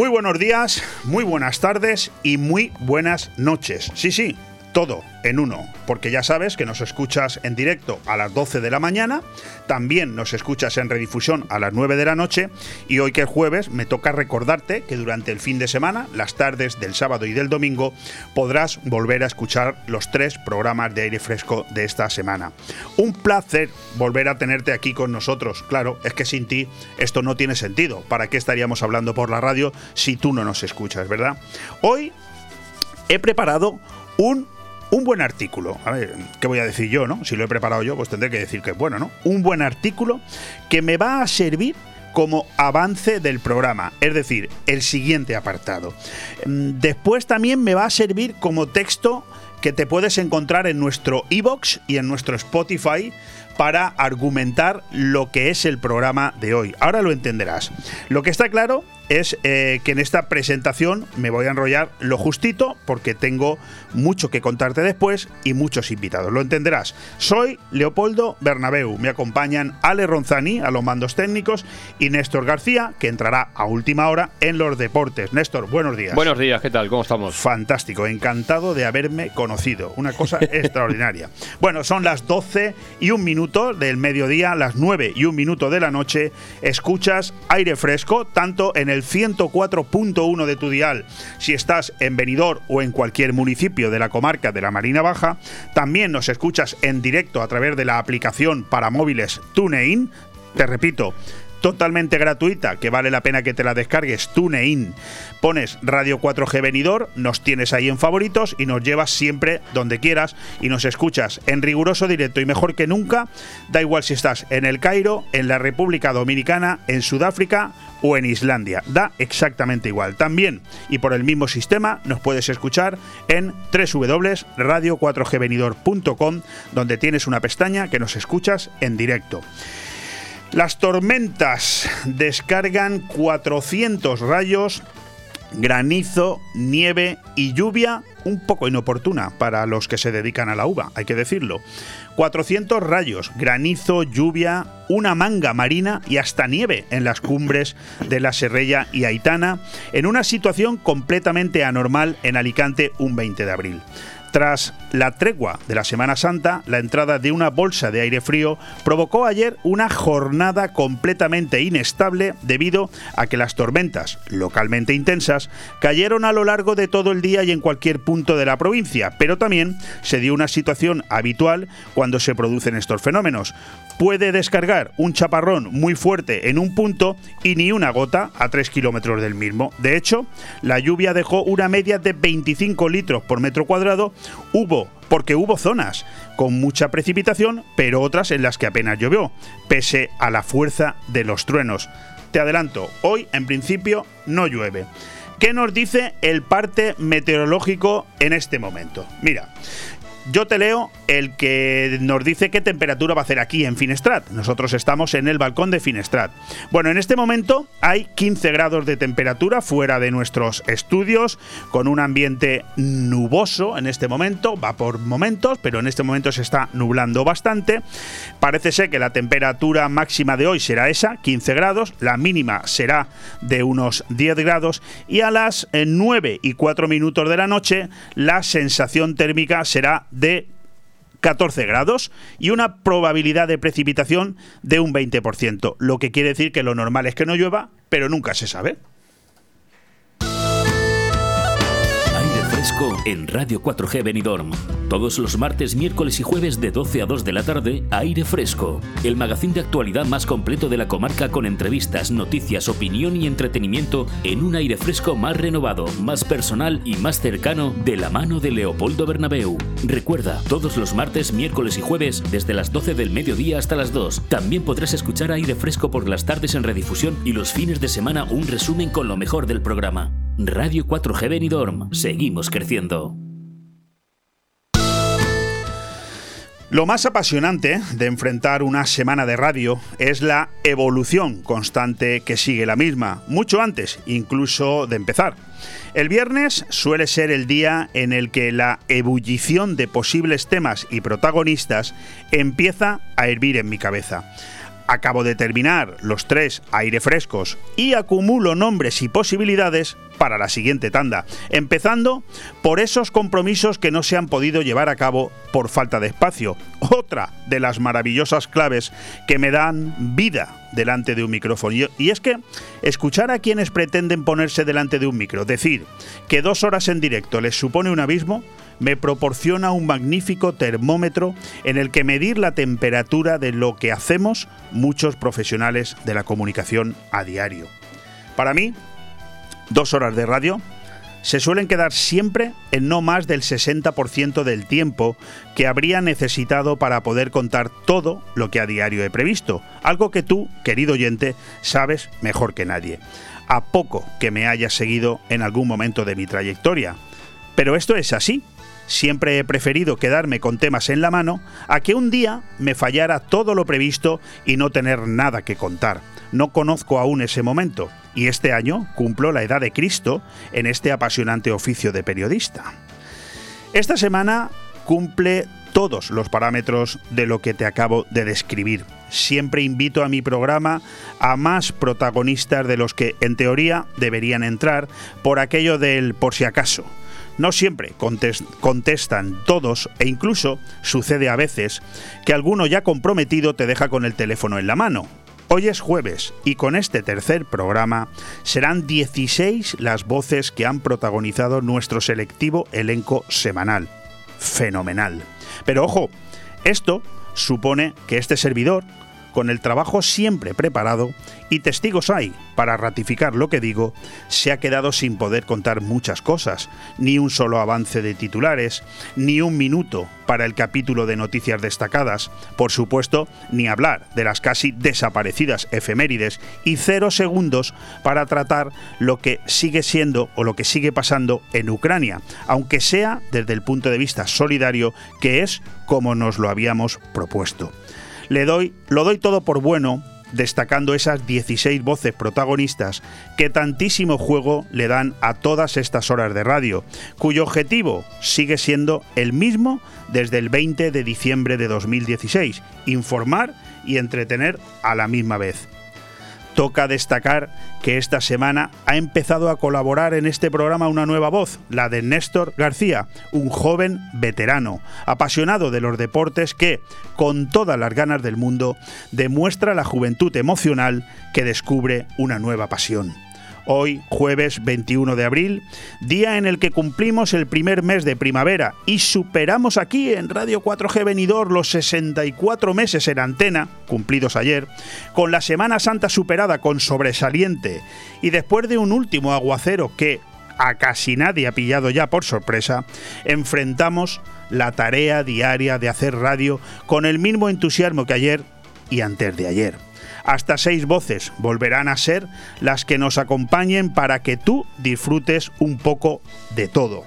Muy buenos días, muy buenas tardes y muy buenas noches. Sí, sí, todo en uno, porque ya sabes que nos escuchas en directo a las 12 de la mañana, también nos escuchas en redifusión a las 9 de la noche y hoy que es jueves me toca recordarte que durante el fin de semana, las tardes del sábado y del domingo, podrás volver a escuchar los tres programas de aire fresco de esta semana. Un placer volver a tenerte aquí con nosotros, claro, es que sin ti esto no tiene sentido, ¿para qué estaríamos hablando por la radio si tú no nos escuchas, verdad? Hoy he preparado un un buen artículo. A ver, ¿qué voy a decir yo, no? Si lo he preparado yo, pues tendré que decir que es bueno, ¿no? Un buen artículo que me va a servir como avance del programa, es decir, el siguiente apartado. Mm, después también me va a servir como texto que te puedes encontrar en nuestro iBox y en nuestro Spotify para argumentar lo que es el programa de hoy. Ahora lo entenderás. Lo que está claro es eh, que en esta presentación me voy a enrollar lo justito porque tengo mucho que contarte después y muchos invitados. Lo entenderás. Soy Leopoldo Bernabeu. Me acompañan Ale Ronzani a los mandos técnicos y Néstor García, que entrará a última hora en los deportes. Néstor, buenos días. Buenos días, ¿qué tal? ¿Cómo estamos? Fantástico, encantado de haberme conocido. Una cosa extraordinaria. Bueno, son las 12 y un minuto del mediodía, las 9 y un minuto de la noche. Escuchas aire fresco, tanto en el 104.1 de tu dial si estás en Benidorm o en cualquier municipio de la comarca de la Marina Baja. También nos escuchas en directo a través de la aplicación para móviles TuneIn. Te repito, totalmente gratuita, que vale la pena que te la descargues, TuneIn. Pones Radio 4G Venidor, nos tienes ahí en favoritos y nos llevas siempre donde quieras y nos escuchas en riguroso directo y mejor que nunca. Da igual si estás en el Cairo, en la República Dominicana, en Sudáfrica o en Islandia. Da exactamente igual. También, y por el mismo sistema, nos puedes escuchar en www.radio4gvenidor.com, donde tienes una pestaña que nos escuchas en directo. Las tormentas descargan 400 rayos, granizo, nieve y lluvia un poco inoportuna para los que se dedican a la uva, hay que decirlo. 400 rayos, granizo, lluvia, una manga marina y hasta nieve en las cumbres de la Serrella y Aitana, en una situación completamente anormal en Alicante un 20 de abril. Tras la tregua de la Semana Santa, la entrada de una bolsa de aire frío provocó ayer una jornada completamente inestable debido a que las tormentas, localmente intensas, cayeron a lo largo de todo el día y en cualquier punto de la provincia, pero también se dio una situación habitual cuando se producen estos fenómenos. Puede descargar un chaparrón muy fuerte en un punto y ni una gota a 3 kilómetros del mismo. De hecho, la lluvia dejó una media de 25 litros por metro cuadrado Hubo, porque hubo zonas con mucha precipitación, pero otras en las que apenas llovió, pese a la fuerza de los truenos. Te adelanto, hoy en principio no llueve. ¿Qué nos dice el parte meteorológico en este momento? Mira, yo te leo el que nos dice qué temperatura va a hacer aquí en Finestrat. Nosotros estamos en el balcón de Finestrat. Bueno, en este momento hay 15 grados de temperatura fuera de nuestros estudios, con un ambiente nuboso en este momento, va por momentos, pero en este momento se está nublando bastante. Parece ser que la temperatura máxima de hoy será esa, 15 grados, la mínima será de unos 10 grados y a las 9 y 4 minutos de la noche la sensación térmica será 14 grados y una probabilidad de precipitación de un 20%, lo que quiere decir que lo normal es que no llueva, pero nunca se sabe. En Radio 4G Benidorm. Todos los martes, miércoles y jueves de 12 a 2 de la tarde, Aire Fresco. El magazín de actualidad más completo de la comarca con entrevistas, noticias, opinión y entretenimiento en un aire fresco más renovado, más personal y más cercano de la mano de Leopoldo Bernabeu. Recuerda, todos los martes, miércoles y jueves desde las 12 del mediodía hasta las 2. También podrás escuchar Aire Fresco por las tardes en redifusión y los fines de semana un resumen con lo mejor del programa. Radio 4G Benidorm. Seguimos creciendo. Lo más apasionante de enfrentar una semana de radio es la evolución constante que sigue la misma, mucho antes incluso de empezar. El viernes suele ser el día en el que la ebullición de posibles temas y protagonistas empieza a hervir en mi cabeza Acabo de terminar los tres aire frescos y acumulo nombres y posibilidades para la siguiente tanda, empezando por esos compromisos que no se han podido llevar a cabo por falta de espacio. Otra de las maravillosas claves que me dan vida delante de un micrófono. Y es que escuchar a quienes pretenden ponerse delante de un micro, decir que dos horas en directo les supone un abismo, me proporciona un magnífico termómetro en el que medir la temperatura de lo que hacemos muchos profesionales de la comunicación a diario. Para mí, dos horas de radio se suelen quedar siempre en no más del 60% del tiempo que habría necesitado para poder contar todo lo que a diario he previsto, algo que tú, querido oyente, sabes mejor que nadie, a poco que me hayas seguido en algún momento de mi trayectoria. Pero esto es así, Siempre he preferido quedarme con temas en la mano a que un día me fallara todo lo previsto y no tener nada que contar. No conozco aún ese momento y este año cumplo la edad de Cristo en este apasionante oficio de periodista. Esta semana cumple todos los parámetros de lo que te acabo de describir. Siempre invito a mi programa a más protagonistas de los que en teoría deberían entrar por aquello del por si acaso no siempre contestan todos e incluso sucede a veces que alguno ya comprometido te deja con el teléfono en la mano. Hoy es jueves y con este tercer programa serán 16 las voces que han protagonizado nuestro selectivo elenco semanal. Fenomenal. Pero ojo, esto supone que este servidor con el trabajo siempre preparado y testigos hay para ratificar lo que digo, se ha quedado sin poder contar muchas cosas, ni un solo avance de titulares, ni un minuto para el capítulo de noticias destacadas, por supuesto, ni hablar de las casi desaparecidas efemérides y cero segundos para tratar lo que sigue siendo o lo que sigue pasando en Ucrania, aunque sea desde el punto de vista solidario, que es como nos lo habíamos propuesto. Le doy, lo doy todo por bueno, destacando esas 16 voces protagonistas que tantísimo juego le dan a todas estas horas de radio, cuyo objetivo sigue siendo el mismo desde el 20 de diciembre de 2016, informar y entretener a la misma vez. Toca destacar que esta semana ha empezado a colaborar en este programa una nueva voz, la de Néstor García, un joven veterano, apasionado de los deportes que, con todas las ganas del mundo, demuestra la juventud emocional que descubre una nueva pasión hoy jueves 21 de abril, día en el que cumplimos el primer mes de primavera y superamos aquí en Radio 4G Venidor los 64 meses en antena, cumplidos ayer, con la Semana Santa superada con sobresaliente y después de un último aguacero que a casi nadie ha pillado ya por sorpresa, enfrentamos la tarea diaria de hacer radio con el mismo entusiasmo que ayer y antes de ayer. Hasta seis voces volverán a ser las que nos acompañen para que tú disfrutes un poco de todo.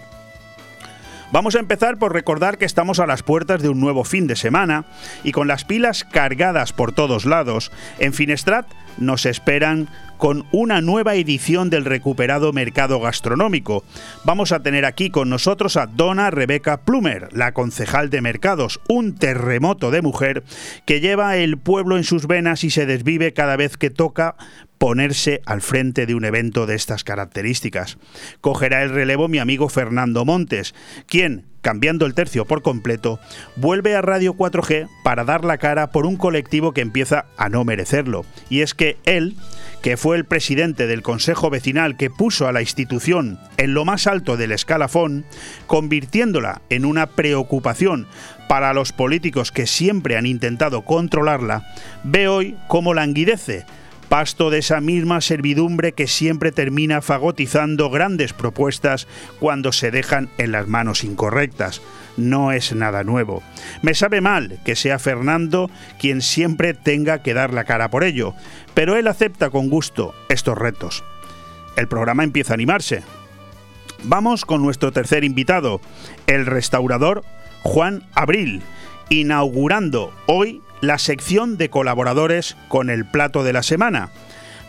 Vamos a empezar por recordar que estamos a las puertas de un nuevo fin de semana y con las pilas cargadas por todos lados, en Finestrat nos esperan con una nueva edición del recuperado mercado gastronómico. Vamos a tener aquí con nosotros a Donna Rebeca Plumer, la concejal de mercados, un terremoto de mujer que lleva el pueblo en sus venas y se desvive cada vez que toca ponerse al frente de un evento de estas características. Cogerá el relevo mi amigo Fernando Montes, quien, cambiando el tercio por completo, vuelve a Radio 4G para dar la cara por un colectivo que empieza a no merecerlo. Y es que él, que fue el presidente del Consejo Vecinal que puso a la institución en lo más alto del escalafón, convirtiéndola en una preocupación para los políticos que siempre han intentado controlarla, ve hoy cómo languidece pasto de esa misma servidumbre que siempre termina fagotizando grandes propuestas cuando se dejan en las manos incorrectas. No es nada nuevo. Me sabe mal que sea Fernando quien siempre tenga que dar la cara por ello, pero él acepta con gusto estos retos. El programa empieza a animarse. Vamos con nuestro tercer invitado, el restaurador Juan Abril, inaugurando hoy la sección de colaboradores con el plato de la semana.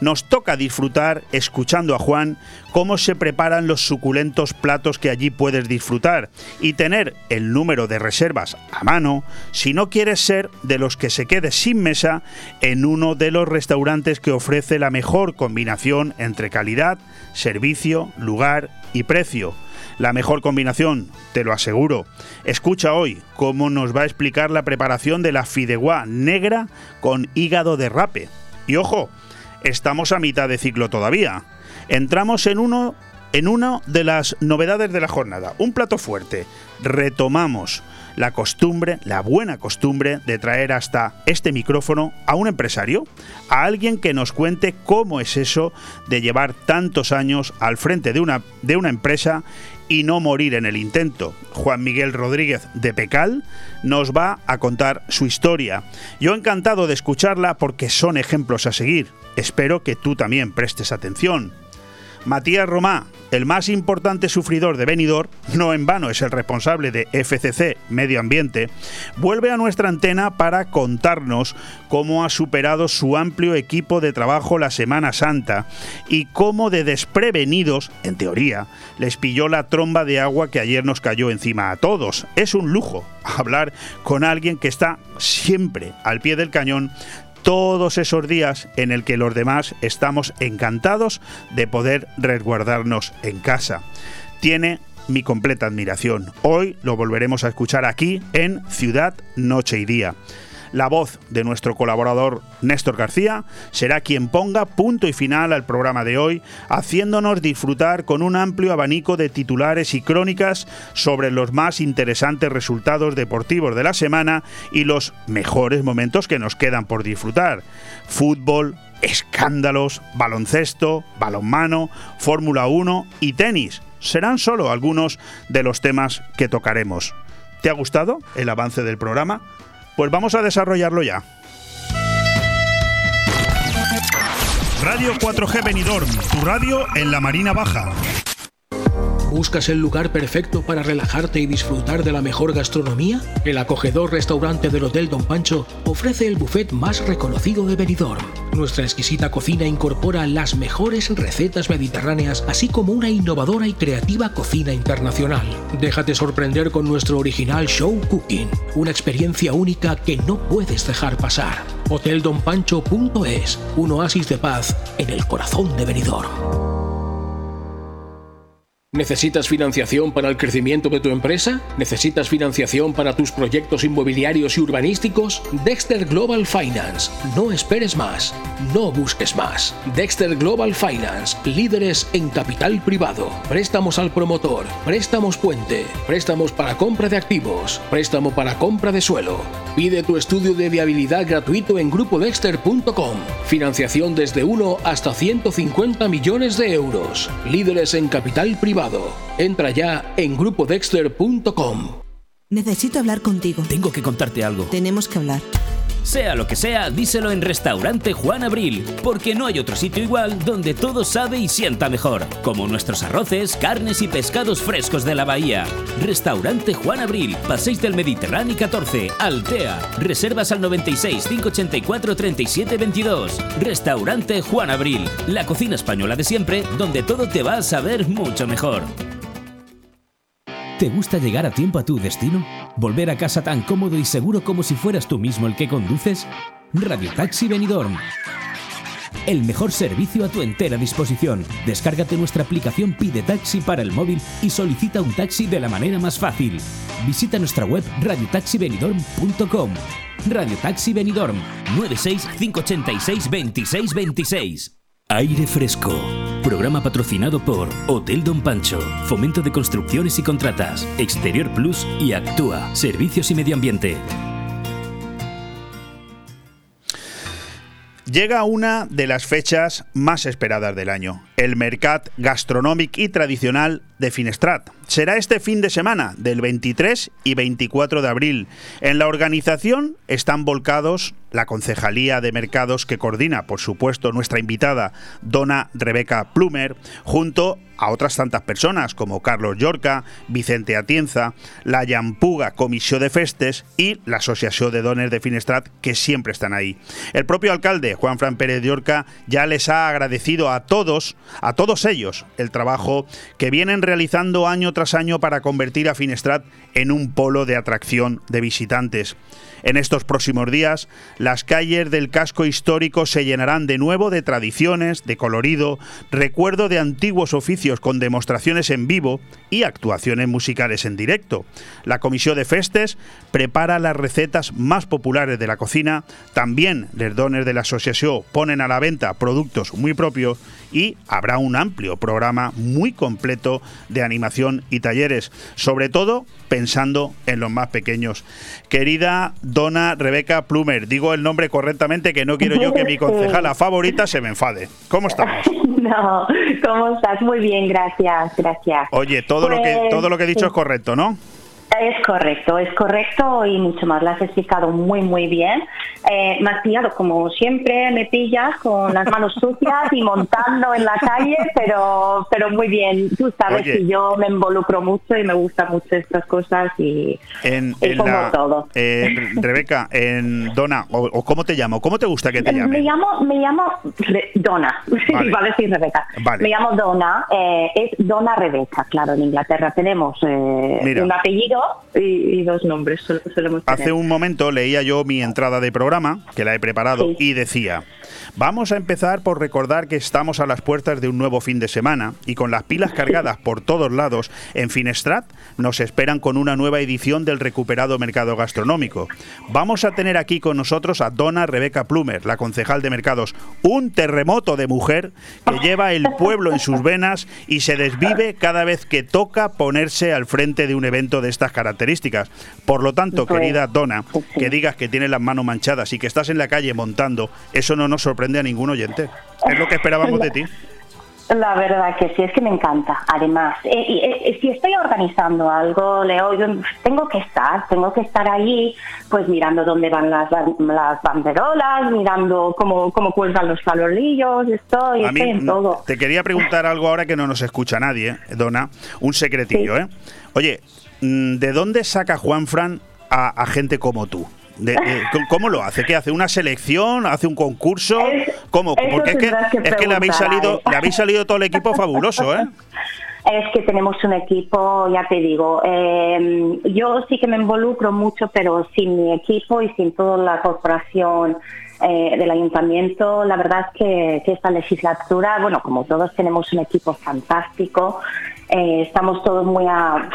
nos toca disfrutar escuchando a Juan cómo se preparan los suculentos platos que allí puedes disfrutar y tener el número de reservas a mano si no quieres ser de los que se quede sin mesa en uno de los restaurantes que ofrece la mejor combinación entre calidad, servicio, lugar y precio. La mejor combinación, te lo aseguro. Escucha hoy cómo nos va a explicar la preparación de la fideuá negra con hígado de rape. Y ojo, estamos a mitad de ciclo todavía. Entramos en uno en una de las novedades de la jornada, un plato fuerte. Retomamos la costumbre, la buena costumbre de traer hasta este micrófono a un empresario, a alguien que nos cuente cómo es eso de llevar tantos años al frente de una, de una empresa y no morir en el intento. Juan Miguel Rodríguez de Pecal nos va a contar su historia. Yo encantado de escucharla porque son ejemplos a seguir. Espero que tú también prestes atención. Matías Romá, el más importante sufridor de Benidorm, no en vano es el responsable de FCC Medio Ambiente, vuelve a nuestra antena para contarnos cómo ha superado su amplio equipo de trabajo la Semana Santa y cómo de desprevenidos, en teoría, les pilló la tromba de agua que ayer nos cayó encima a todos. Es un lujo hablar con alguien que está siempre al pie del cañón todos esos días en el que los demás estamos encantados de poder resguardarnos en casa. Tiene mi completa admiración. Hoy lo volveremos a escuchar aquí en Ciudad, Noche y Día la voz de nuestro colaborador Néstor García será quien ponga punto y final al programa de hoy, haciéndonos disfrutar con un amplio abanico de titulares y crónicas sobre los más interesantes resultados deportivos de la semana y los mejores momentos que nos quedan por disfrutar. Fútbol, escándalos, baloncesto, balonmano, Fórmula 1 y tenis serán solo algunos de los temas que tocaremos. ¿Te ha gustado el avance del programa? Pues vamos a desarrollarlo ya. Radio 4G Benidorm, tu radio en la Marina Baja. ¿Buscas el lugar perfecto para relajarte y disfrutar de la mejor gastronomía? El acogedor restaurante del Hotel Don Pancho ofrece el buffet más reconocido de Benidorm. Nuestra exquisita cocina incorpora las mejores recetas mediterráneas, así como una innovadora y creativa cocina internacional. Déjate sorprender con nuestro original show cooking, una experiencia única que no puedes dejar pasar. Hoteldonpancho.es, un oasis de paz en el corazón de Benidorm. ¿Necesitas financiación para el crecimiento de tu empresa? ¿Necesitas financiación para tus proyectos inmobiliarios y urbanísticos? Dexter Global Finance. No esperes más. No busques más. Dexter Global Finance. Líderes en capital privado. Préstamos al promotor. Préstamos puente. Préstamos para compra de activos. Préstamo para compra de suelo. Pide tu estudio de viabilidad gratuito en grupodexter.com. Financiación desde 1 hasta 150 millones de euros. Líderes en capital privado Entra ya en grupodexter.com. Necesito hablar contigo. Tengo que contarte algo. Tenemos que hablar. Sea lo que sea, díselo en Restaurante Juan Abril, porque no hay otro sitio igual donde todo sabe y sienta mejor, como nuestros arroces, carnes y pescados frescos de la bahía. Restaurante Juan Abril, Paséis del Mediterráneo 14, Altea. Reservas al 96 584 37 22. Restaurante Juan Abril, la cocina española de siempre, donde todo te va a saber mucho mejor. ¿Te gusta llegar a tiempo a tu destino? ¿Volver a casa tan cómodo y seguro como si fueras tú mismo el que conduces? Radio Taxi Benidorm. El mejor servicio a tu entera disposición. Descárgate nuestra aplicación Pide Taxi para el móvil y solicita un taxi de la manera más fácil. Visita nuestra web radiotaxibenidorm.com. Radio Taxi Benidorm 96 586 2626. Aire Fresco. Programa patrocinado por Hotel Don Pancho, Fomento de Construcciones y Contratas, Exterior Plus y Actúa, Servicios y Medio Ambiente. Llega una de las fechas más esperadas del año, el Mercat Gastronómic y Tradicional de Finestrat. Será este fin de semana, del 23 y 24 de abril. En la organización están volcados la Concejalía de Mercados que coordina, por supuesto, nuestra invitada, dona Rebeca Plumer, junto a otras tantas personas como Carlos Llorca, Vicente Atienza, la Llampuga Comisión de Festes y la Asociación de Dones de Finestrat que siempre están ahí. El propio alcalde, Juan Fran Pérez de Orca, ya les ha agradecido a todos, a todos ellos, el trabajo que vienen realizando año tras año para convertir a Finestrat en un polo de atracción de visitantes. En estos próximos días, las calles del casco histórico se llenarán de nuevo de tradiciones, de colorido, recuerdo de antiguos oficios con demostraciones en vivo y actuaciones musicales en directo. La Comisión de Festes prepara las recetas más populares de la cocina, también los dones de la asociación ponen a la venta productos muy propios y habrá un amplio programa muy completo de animación y talleres, sobre todo pensando en los más pequeños. Querida dona Rebeca Plumer, digo el nombre correctamente que no quiero yo que mi concejala favorita se me enfade. ¿Cómo estamos? No, ¿cómo estás? Muy bien, gracias, gracias. Oye, todo lo que todo lo que he dicho Pues, es correcto, ¿no? Es correcto, es correcto y mucho más. Lo has explicado muy, muy bien. Eh, me has pillado, como siempre, me pillas con las manos sucias y montando en la calle, pero, pero muy bien. Tú sabes Oye. que yo me involucro mucho y me gustan mucho estas cosas y, En, y en como la- todo. eh, Rebeca, en Dona, o, o ¿cómo te llamo? ¿Cómo te gusta que te Me llame? llamo, me llamo Re- Donna, Vale. iba a decir Rebeca. Vale. Me llamo Donna, eh, es Donna Rebeca, claro, en Inglaterra tenemos eh, un apellido y, y dos nombres, sol- solemos Hace tener. un momento leía yo mi entrada de programa, que la he preparado, Sí. y decía, vamos a empezar por recordar que estamos a las puertas de un nuevo fin de semana y con las pilas cargadas por todos lados, en Finestrat nos esperan con una nueva edición del recuperado mercado gastronómico. Vamos a tener aquí con nosotros a Dona Rebeca Plumer, la concejal de mercados, un terremoto de mujer que lleva el pueblo en sus venas y se desvive cada vez que toca ponerse al frente de un evento de estas características. Por lo tanto, querida Dona, que digas que tienes las manos manchadas y que estás en la calle montando, eso no nos sorprende a ningún oyente. Es lo que esperábamos de ti. La verdad que sí, es que me encanta. Además, eh, y, eh, si estoy organizando algo, Leo, yo tengo que estar, tengo que estar allí, pues mirando dónde van las, ban- las banderolas, mirando cómo, cómo cuelgan los farolillos, estoy, A mí estoy en todo. te quería preguntar algo ahora que no nos escucha nadie, ¿eh? Dona, un secretillo, Sí. ¿eh? Oye, mm, ¿de dónde saca Juan Fran a, a gente como tú? De- de- ¿cómo- ¿Cómo lo hace? ¿Qué hace? ¿Una selección? ¿Hace un concurso? ¿Cómo? Porque es que, tendrás que es que le habéis salido, le habéis salido todo el equipo fabuloso, ¿eh? Es que tenemos un equipo, ya te digo, eh, yo sí que me involucro mucho, pero sin mi equipo y sin toda la corporación eh, del ayuntamiento, la verdad es que, que esta legislatura, bueno, como todos tenemos un equipo fantástico, eh, estamos todos muy a,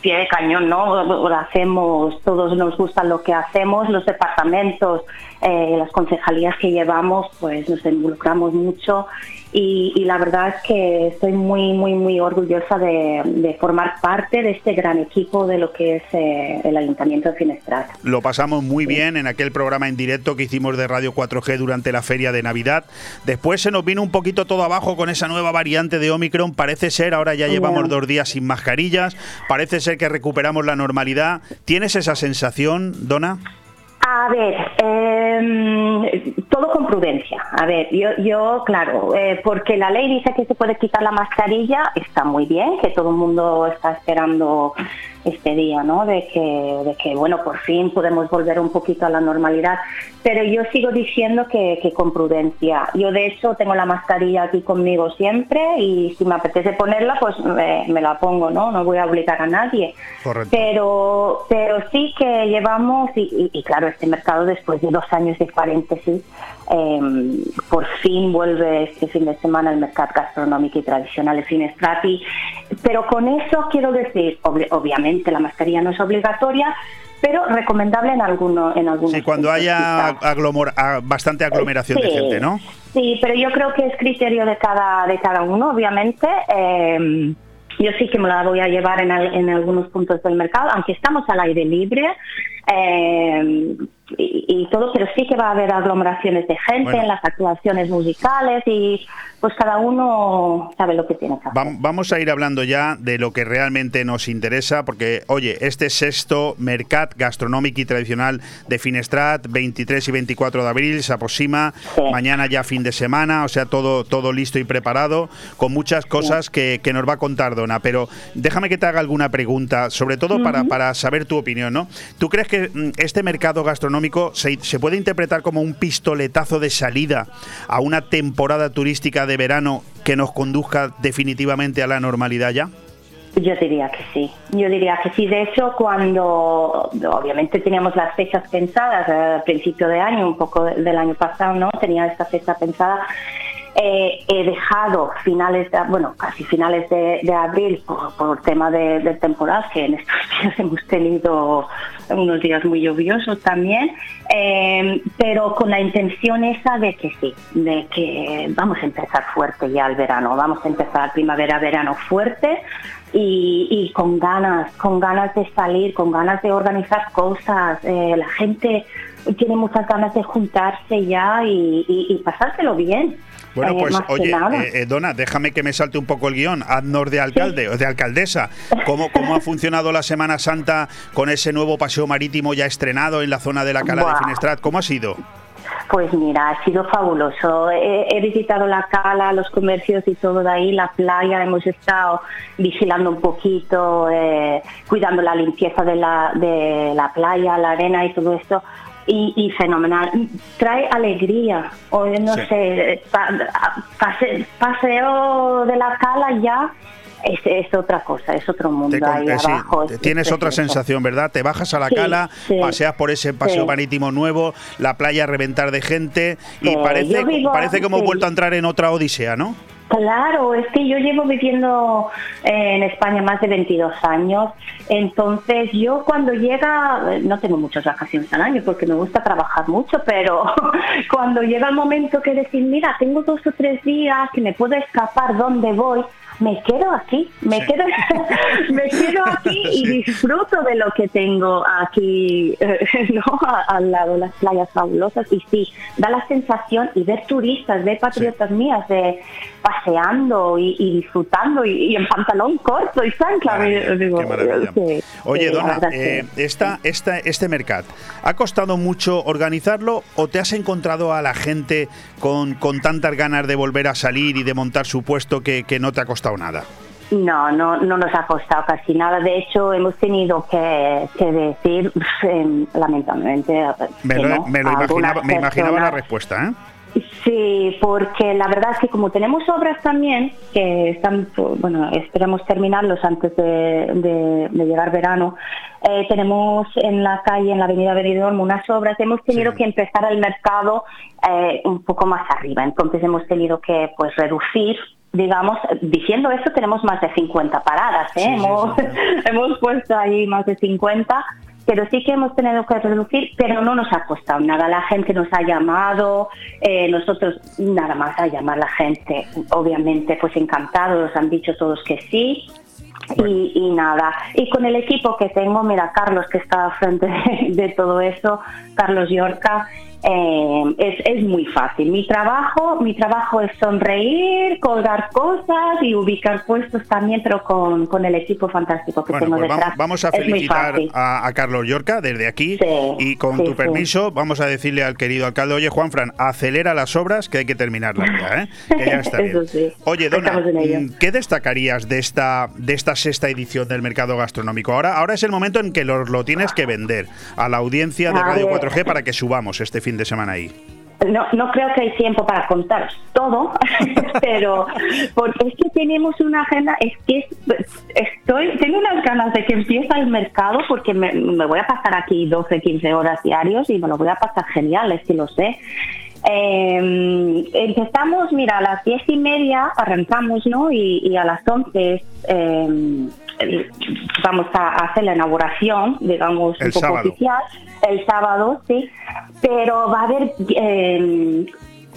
pie de cañón, ¿no? Hacemos, todos nos gusta lo que hacemos, los departamentos, eh, las concejalías que llevamos, pues nos involucramos mucho y, y la verdad es que estoy muy, muy, muy orgullosa de, de formar parte de este gran equipo de lo que es eh, el Ayuntamiento de Finestrat. Lo pasamos muy bien en aquel programa en directo que hicimos de Radio 4G durante la feria de Navidad. Después se nos vino un poquito todo abajo con esa nueva variante de Omicron. Parece ser, ahora ya llevamos dos días sin mascarillas, parece ser que recuperamos la normalidad. ¿Tienes esa sensación, Dona? A ver, eh, todo con prudencia. A ver, yo, yo claro, eh, porque la ley dice que se puede quitar la mascarilla, está muy bien, que todo el mundo está esperando este día, ¿no? De que, de que, bueno, por fin podemos volver un poquito a la normalidad. Pero yo sigo diciendo que, que con prudencia. Yo, de hecho, tengo la mascarilla aquí conmigo siempre y si me apetece ponerla, pues me, me la pongo, ¿no? No voy a obligar a nadie. Correcto. Pero, pero sí que llevamos, y, y- y claro, este mercado después de dos años de paréntesis, eh, por fin vuelve este fin de semana el mercado gastronómico y tradicional de Finestrati. Pero con eso quiero decir, obvi- obviamente la mascarilla no es obligatoria, pero recomendable en alguno, en algunos Sí, cuando haya aglomor- bastante aglomeración de Sí, gente, ¿no? Sí, pero yo creo que es criterio de cada, de cada uno, obviamente. Eh, yo sí que me la voy a llevar en, en algunos puntos del mercado, aunque estamos al aire libre. Eh, y, todo, pero sí que va a haber aglomeraciones de gente en las actuaciones musicales y pues cada uno sabe lo que tiene que hacer. Vamos a ir hablando ya de lo que realmente nos interesa, porque, oye, este sexto Mercat Gastronómico y Tradicional de Finestrat, 23 y 24 de abril, se aproxima, mañana ya fin de semana, o sea, todo, todo listo y preparado, con muchas cosas que, nos va a contar Dona, pero déjame que te haga alguna pregunta, sobre todo para, para saber tu opinión, ¿no? ¿Tú crees que mm, este mercado gastronómico se, se puede interpretar como un pistoletazo de salida a una temporada turística de verano que nos conduzca definitivamente a la normalidad ya? Yo diría que sí, yo diría que sí. De hecho, cuando obviamente teníamos las fechas pensadas al principio de año, un poco del año pasado, ¿no? Tenía esta fecha pensada eh, he dejado finales, de, bueno, casi finales de, abril por, tema de, de, temporal, que en estos días hemos tenido unos días muy lluviosos también, eh, pero con la intención esa de que sí, de que vamos a empezar fuerte ya el verano, vamos a empezar primavera-verano fuerte y, con ganas, con ganas de salir, con ganas de organizar cosas. Eh, la gente tiene muchas ganas de juntarse ya y pasárselo bien. Bueno, eh, pues oye, eh, eh, Dona, déjame que me salte un poco el guion. Adnor de alcalde o de alcaldesa. ¿Cómo, ¿Cómo ha funcionado la Semana Santa con ese nuevo paseo marítimo ya estrenado en la zona de la Cala de Finestrat? ¿Cómo ha sido? Pues mira, ha sido fabuloso. He, visitado la cala, los comercios y todo de ahí, la playa. Hemos estado vigilando un poquito, cuidando la limpieza de la, de la playa, la arena y todo esto y, fenomenal. Trae alegría. O no sé, paseo de la cala ya es, otra cosa, es otro mundo. ahí eh, abajo, tienes otra sensación, ¿verdad? Te bajas a la cala, paseas por ese paseo marítimo nuevo, la playa a reventar de gente y parece, parece que hemos vuelto a entrar en otra odisea, ¿no? Claro, es que yo llevo viviendo en España más de 22 años, entonces yo cuando llega, no tengo muchas vacaciones al año porque me gusta trabajar mucho, pero cuando llega el momento que decir, mira, tengo dos o tres días que me puedo escapar, ¿dónde voy? Me quedo aquí, me quedo, me quedo aquí y disfruto de lo que tengo aquí, ¿no? al lado, las playas fabulosas. Y sí, da la sensación y ver turistas, ver patriotas mías de paseando y, disfrutando y, en pantalón corto y digo, Oye, Dona, eh, esta, este mercado, ¿ha costado mucho organizarlo o te has encontrado a la gente con, con tantas ganas de volver a salir y de montar su puesto que, que no te ha costado? Nada. No, no, no nos ha costado casi nada. De hecho, hemos tenido que, decir, em, lamentablemente. Me, imaginaba, la respuesta, ¿eh? Sí, porque la verdad es que como tenemos obras también, que están, bueno, esperamos terminarlos antes de, llegar verano, eh, tenemos en la calle, en la avenida Benidorm, unas obras, hemos tenido que empezar el mercado eh, un poco más arriba, entonces hemos tenido que pues reducir digamos, diciendo eso tenemos más de 50 paradas, ¿eh? hemos, hemos puesto ahí más de 50, pero sí que hemos tenido que reducir, pero no nos ha costado nada. La gente nos ha llamado, eh, nosotros nada más a llamar a la gente, obviamente pues encantados, nos han dicho todos que sí. Y, y, nada, y con el equipo que tengo, mira, Carlos que está frente de, todo eso, Carlos Yorca, eh, es, es, muy fácil. Mi trabajo, mi trabajo es sonreír, colgar cosas y ubicar puestos también, pero con, con el equipo fantástico que tengo pues detrás. Vamos, a felicitar a, Carlos Yorca desde aquí y con tu permiso vamos a decirle al querido alcalde, oye Juan Fran, acelera las obras que hay que terminarlas ya, ¿eh? que ya está bien. Oye, Dona, mm, ¿qué destacarías de esta, de esta sexta edición del mercado gastronómico? Ahora, ahora es el momento en que lo, lo tienes que vender a la audiencia de Radio 4G para que subamos este fin de semana ahí? No, no creo que hay tiempo para contar todo, pero porque es que tenemos una agenda, es que estoy, tengo unas ganas de que empiece el mercado porque me, voy a pasar aquí 12, 15 horas diarios y me lo voy a pasar genial, es que lo sé. Eh, empezamos, mira, a las diez y media arrancamos, ¿no? Y, a las once eh, vamos a hacer la inauguración, digamos, un poco oficial, el sábado, sí, pero va a haber eh,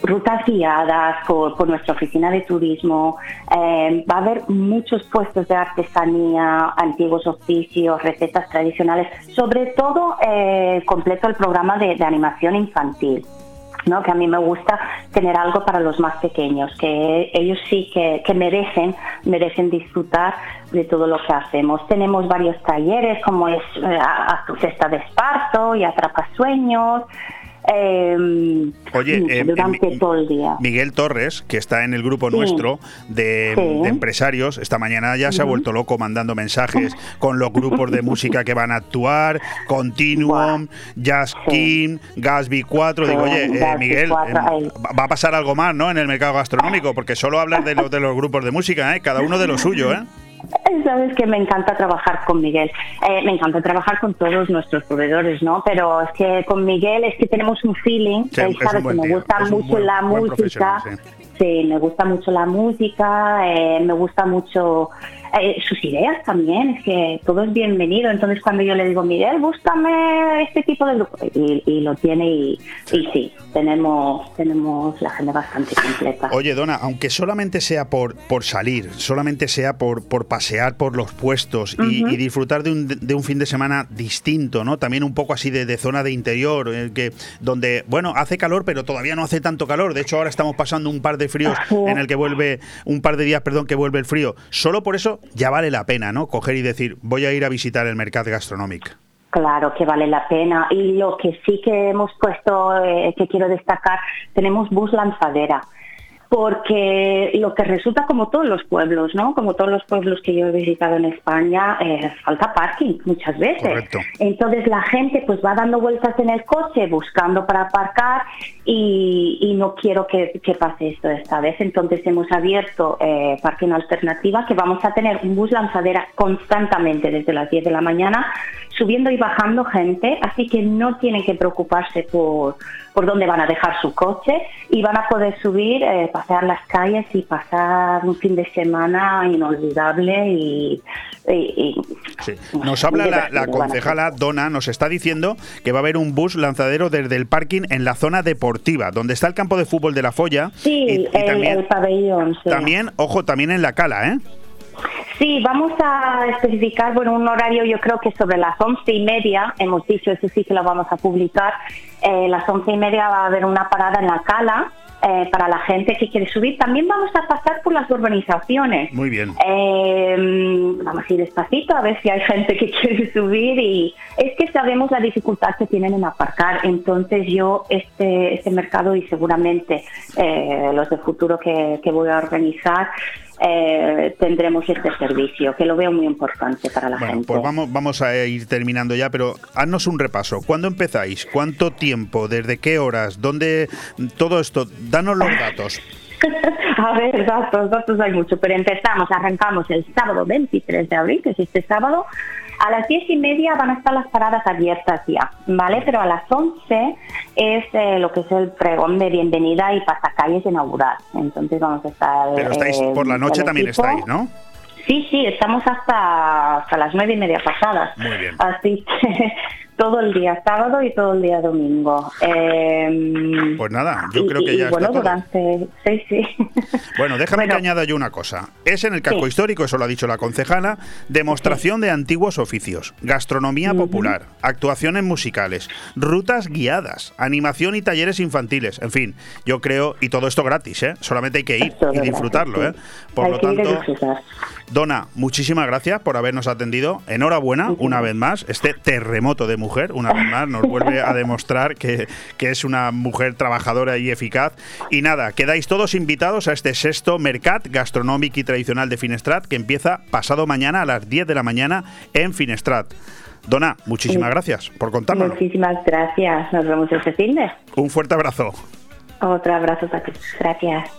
rutas guiadas por, nuestra oficina de turismo. Eh, va a haber muchos puestos de artesanía, antiguos oficios, recetas tradicionales, sobre todo eh, completo el programa de, animación infantil. ¿no? que a mí me gusta tener algo para los más pequeños, que ellos sí que, merecen, merecen disfrutar de todo lo que hacemos. Tenemos varios talleres como es eh, a, tu cesta de esparto y atrapasueños, Em, Oye, eh, durante todo el día. Miguel Torres, que está en el grupo nuestro de, empresarios, esta mañana ya se ha vuelto loco mandando mensajes con los grupos de música que van a actuar, Continuum, Jazz King, Gasby 4. Digo, oye, eh, Miguel, em, va a pasar algo más, ¿no? En el mercado gastronómico, porque solo hablas de, los de los grupos de música, ¿eh? Cada uno de lo suyo, ¿eh? Sabes que me encanta trabajar con Miguel, eh, me encanta trabajar con todos nuestros proveedores, ¿no? Pero es que con Miguel es que tenemos un feeling, él sabe que me gusta mucho la música, sí. me gusta mucho la música, eh, me gusta mucho eh, sus ideas también, es que todo es bienvenido. Entonces cuando yo le digo, Miguel, búscame este tipo de grupo, y, lo tiene y, sí, tenemos, tenemos la agenda bastante completa. Oye, Dona, aunque solamente sea por, por salir, solamente sea por, por pasear por los puestos y, disfrutar de un, de un fin de semana distinto, ¿no? También un poco así de, zona de interior, eh, que donde, bueno, hace calor, pero todavía no hace tanto calor. De hecho, ahora estamos pasando un par de fríos en el que vuelve, un par de días, perdón, que vuelve el frío. Solo por eso ya vale la pena, ¿no? Coger y decir, voy a ir a visitar el mercado gastronómico. Claro que vale la pena. Y lo que sí que hemos puesto, eh, que quiero destacar, tenemos bus lanzadera porque lo que resulta como todos los pueblos, ¿no? Como todos los pueblos que yo he visitado en España, eh, falta parking muchas veces. Entonces la gente pues va dando vueltas en el coche buscando para aparcar y, no quiero que, pase esto esta vez. Entonces hemos abierto eh, parking alternativa que vamos a tener un bus lanzadera constantemente desde las 10 de la mañana subiendo y bajando gente, así que no tienen que preocuparse por, por dónde van a dejar su coche y van a poder subir, eh, pasear las calles y pasar un fin de semana inolvidable y... Nos habla la, concejala Dona, nos está diciendo que va a haber un bus lanzadero desde el parking en la zona deportiva, donde está el campo de fútbol de la Folla. Sí, el, también, el pabellón. También, ojo, también en la cala, ¿eh? Sí, vamos a especificar, bueno, un horario yo creo que sobre las once y media, hemos dicho, eso sí que lo vamos a publicar, eh, las once y media va a haber una parada en la cala, eh, para la gente que quiere subir. También vamos a pasar por las urbanizaciones. Muy bien. Eh, vamos a ir despacito a ver si hay gente que quiere subir y es que sabemos la dificultad que tienen en aparcar. Entonces yo este, este mercado y seguramente los de futuro que, que voy a organizar eh, tendremos este servicio, que lo veo muy importante para la gente. Pues vamos, vamos a ir terminando ya, pero haznos un repaso. ¿Cuándo empezáis? ¿Cuánto tiempo? ¿Desde qué horas? ¿Dónde? Todo esto, danos los datos. a ver, datos, datos hay mucho, pero empezamos, arrancamos el sábado 23 de abril, que es este sábado, a las diez y media van a estar las paradas abiertas ya, ¿vale? Pero a las 11 es eh, lo que es el pregón de bienvenida y pasacalles inaugural. Entonces vamos a estar... Pero estáis, por la noche también estáis, ¿no? Sí, sí, estamos hasta, hasta las nueve y media pasadas. Muy bien. Así que todo el día sábado y todo el día domingo. Em, pues nada, yo creo que ya bueno, está durante... Sí, sí. Bueno, déjame que añada yo una cosa. Es en el casco histórico, eso lo ha dicho la concejala, demostración de antiguos oficios, gastronomía popular, actuaciones musicales, rutas guiadas, animación y talleres infantiles. En fin, yo creo, y todo esto gratis, ¿eh? Solamente hay que ir y disfrutarlo, ¿eh? Por lo tanto, Dona, muchísimas gracias por habernos atendido. Enhorabuena, una vez más, este terremoto de mujer, una vez más, nos vuelve a demostrar que, es una mujer trabajadora y eficaz. Y nada, quedáis todos invitados a este sexto Mercat Gastronómico y Tradicional de Finestrat que empieza pasado mañana a las 10 de la mañana en Finestrat. Dona, muchísimas gracias por contarnos. Muchísimas gracias. Nos vemos este fin de. Un fuerte abrazo. Otro abrazo para ti. Gracias.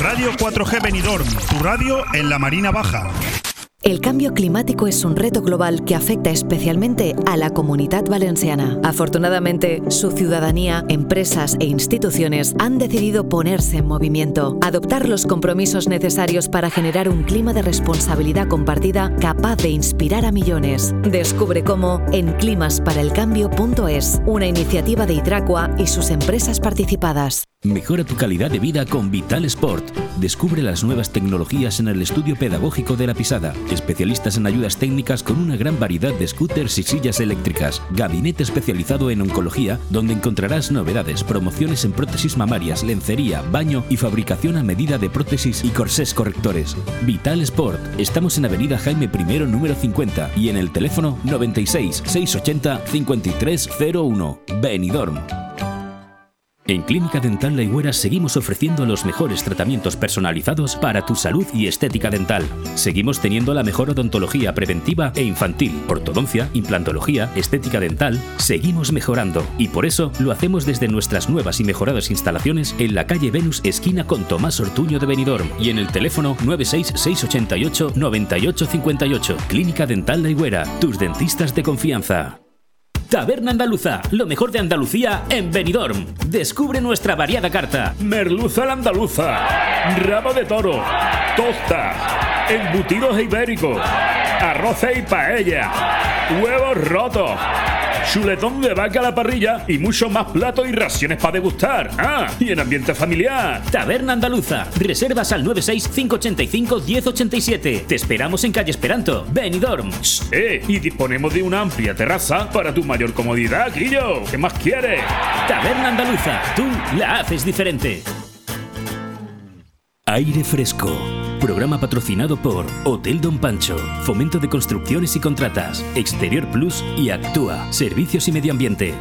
Radio 4G Benidorm, tu radio en la Marina Baja. El cambio climático es un reto global que afecta especialmente a la comunidad valenciana. Afortunadamente, su ciudadanía, empresas e instituciones han decidido ponerse en movimiento, adoptar los compromisos necesarios para generar un clima de responsabilidad compartida capaz de inspirar a millones. Descubre cómo en climasparaelcambio.es, una iniciativa de Hidracua y sus empresas participadas. Mejora tu calidad de vida con Vital Sport. Descubre las nuevas tecnologías en el estudio pedagógico de la Pisada. Especialistas en ayudas técnicas con una gran variedad de scooters y sillas eléctricas. Gabinete especializado en oncología, donde encontrarás novedades, promociones en prótesis mamarias, lencería, baño y fabricación a medida de prótesis y corsés correctores. Vital Sport. Estamos en Avenida Jaime I, número 50 y en el teléfono 96 680 5301. Benidorm. En Clínica Dental La Higuera seguimos ofreciendo los mejores tratamientos personalizados para tu salud y estética dental. Seguimos teniendo la mejor odontología preventiva e infantil, ortodoncia, implantología, estética dental. Seguimos mejorando y por eso lo hacemos desde nuestras nuevas y mejoradas instalaciones en la calle Venus, esquina con Tomás Ortuño de Benidorm y en el teléfono 96688 9858. Clínica Dental La Higuera, tus dentistas de confianza. Taberna Andaluza, lo mejor de Andalucía en Benidorm. Descubre nuestra variada carta. Merluza a la andaluza, rabo de toro, tostas, embutidos ibéricos, arroz y paella, huevos rotos, chuletón de vaca a la parrilla y mucho más platos y raciones para degustar. Ah, y en ambiente familiar. Taberna Andaluza. Reservas al 96585 Te esperamos en calle Esperanto, Benidorm. Eh, y disponemos de una amplia terraza para tu mayor comodidad, Guillo. ¿Qué más quieres? Taberna Andaluza. Tú la haces diferente. Aire fresco. Programa patrocinado por Hotel Don Pancho, Fomento de Construcciones y Contratas, Exterior Plus y Actúa, Servicios y Medio Ambiente.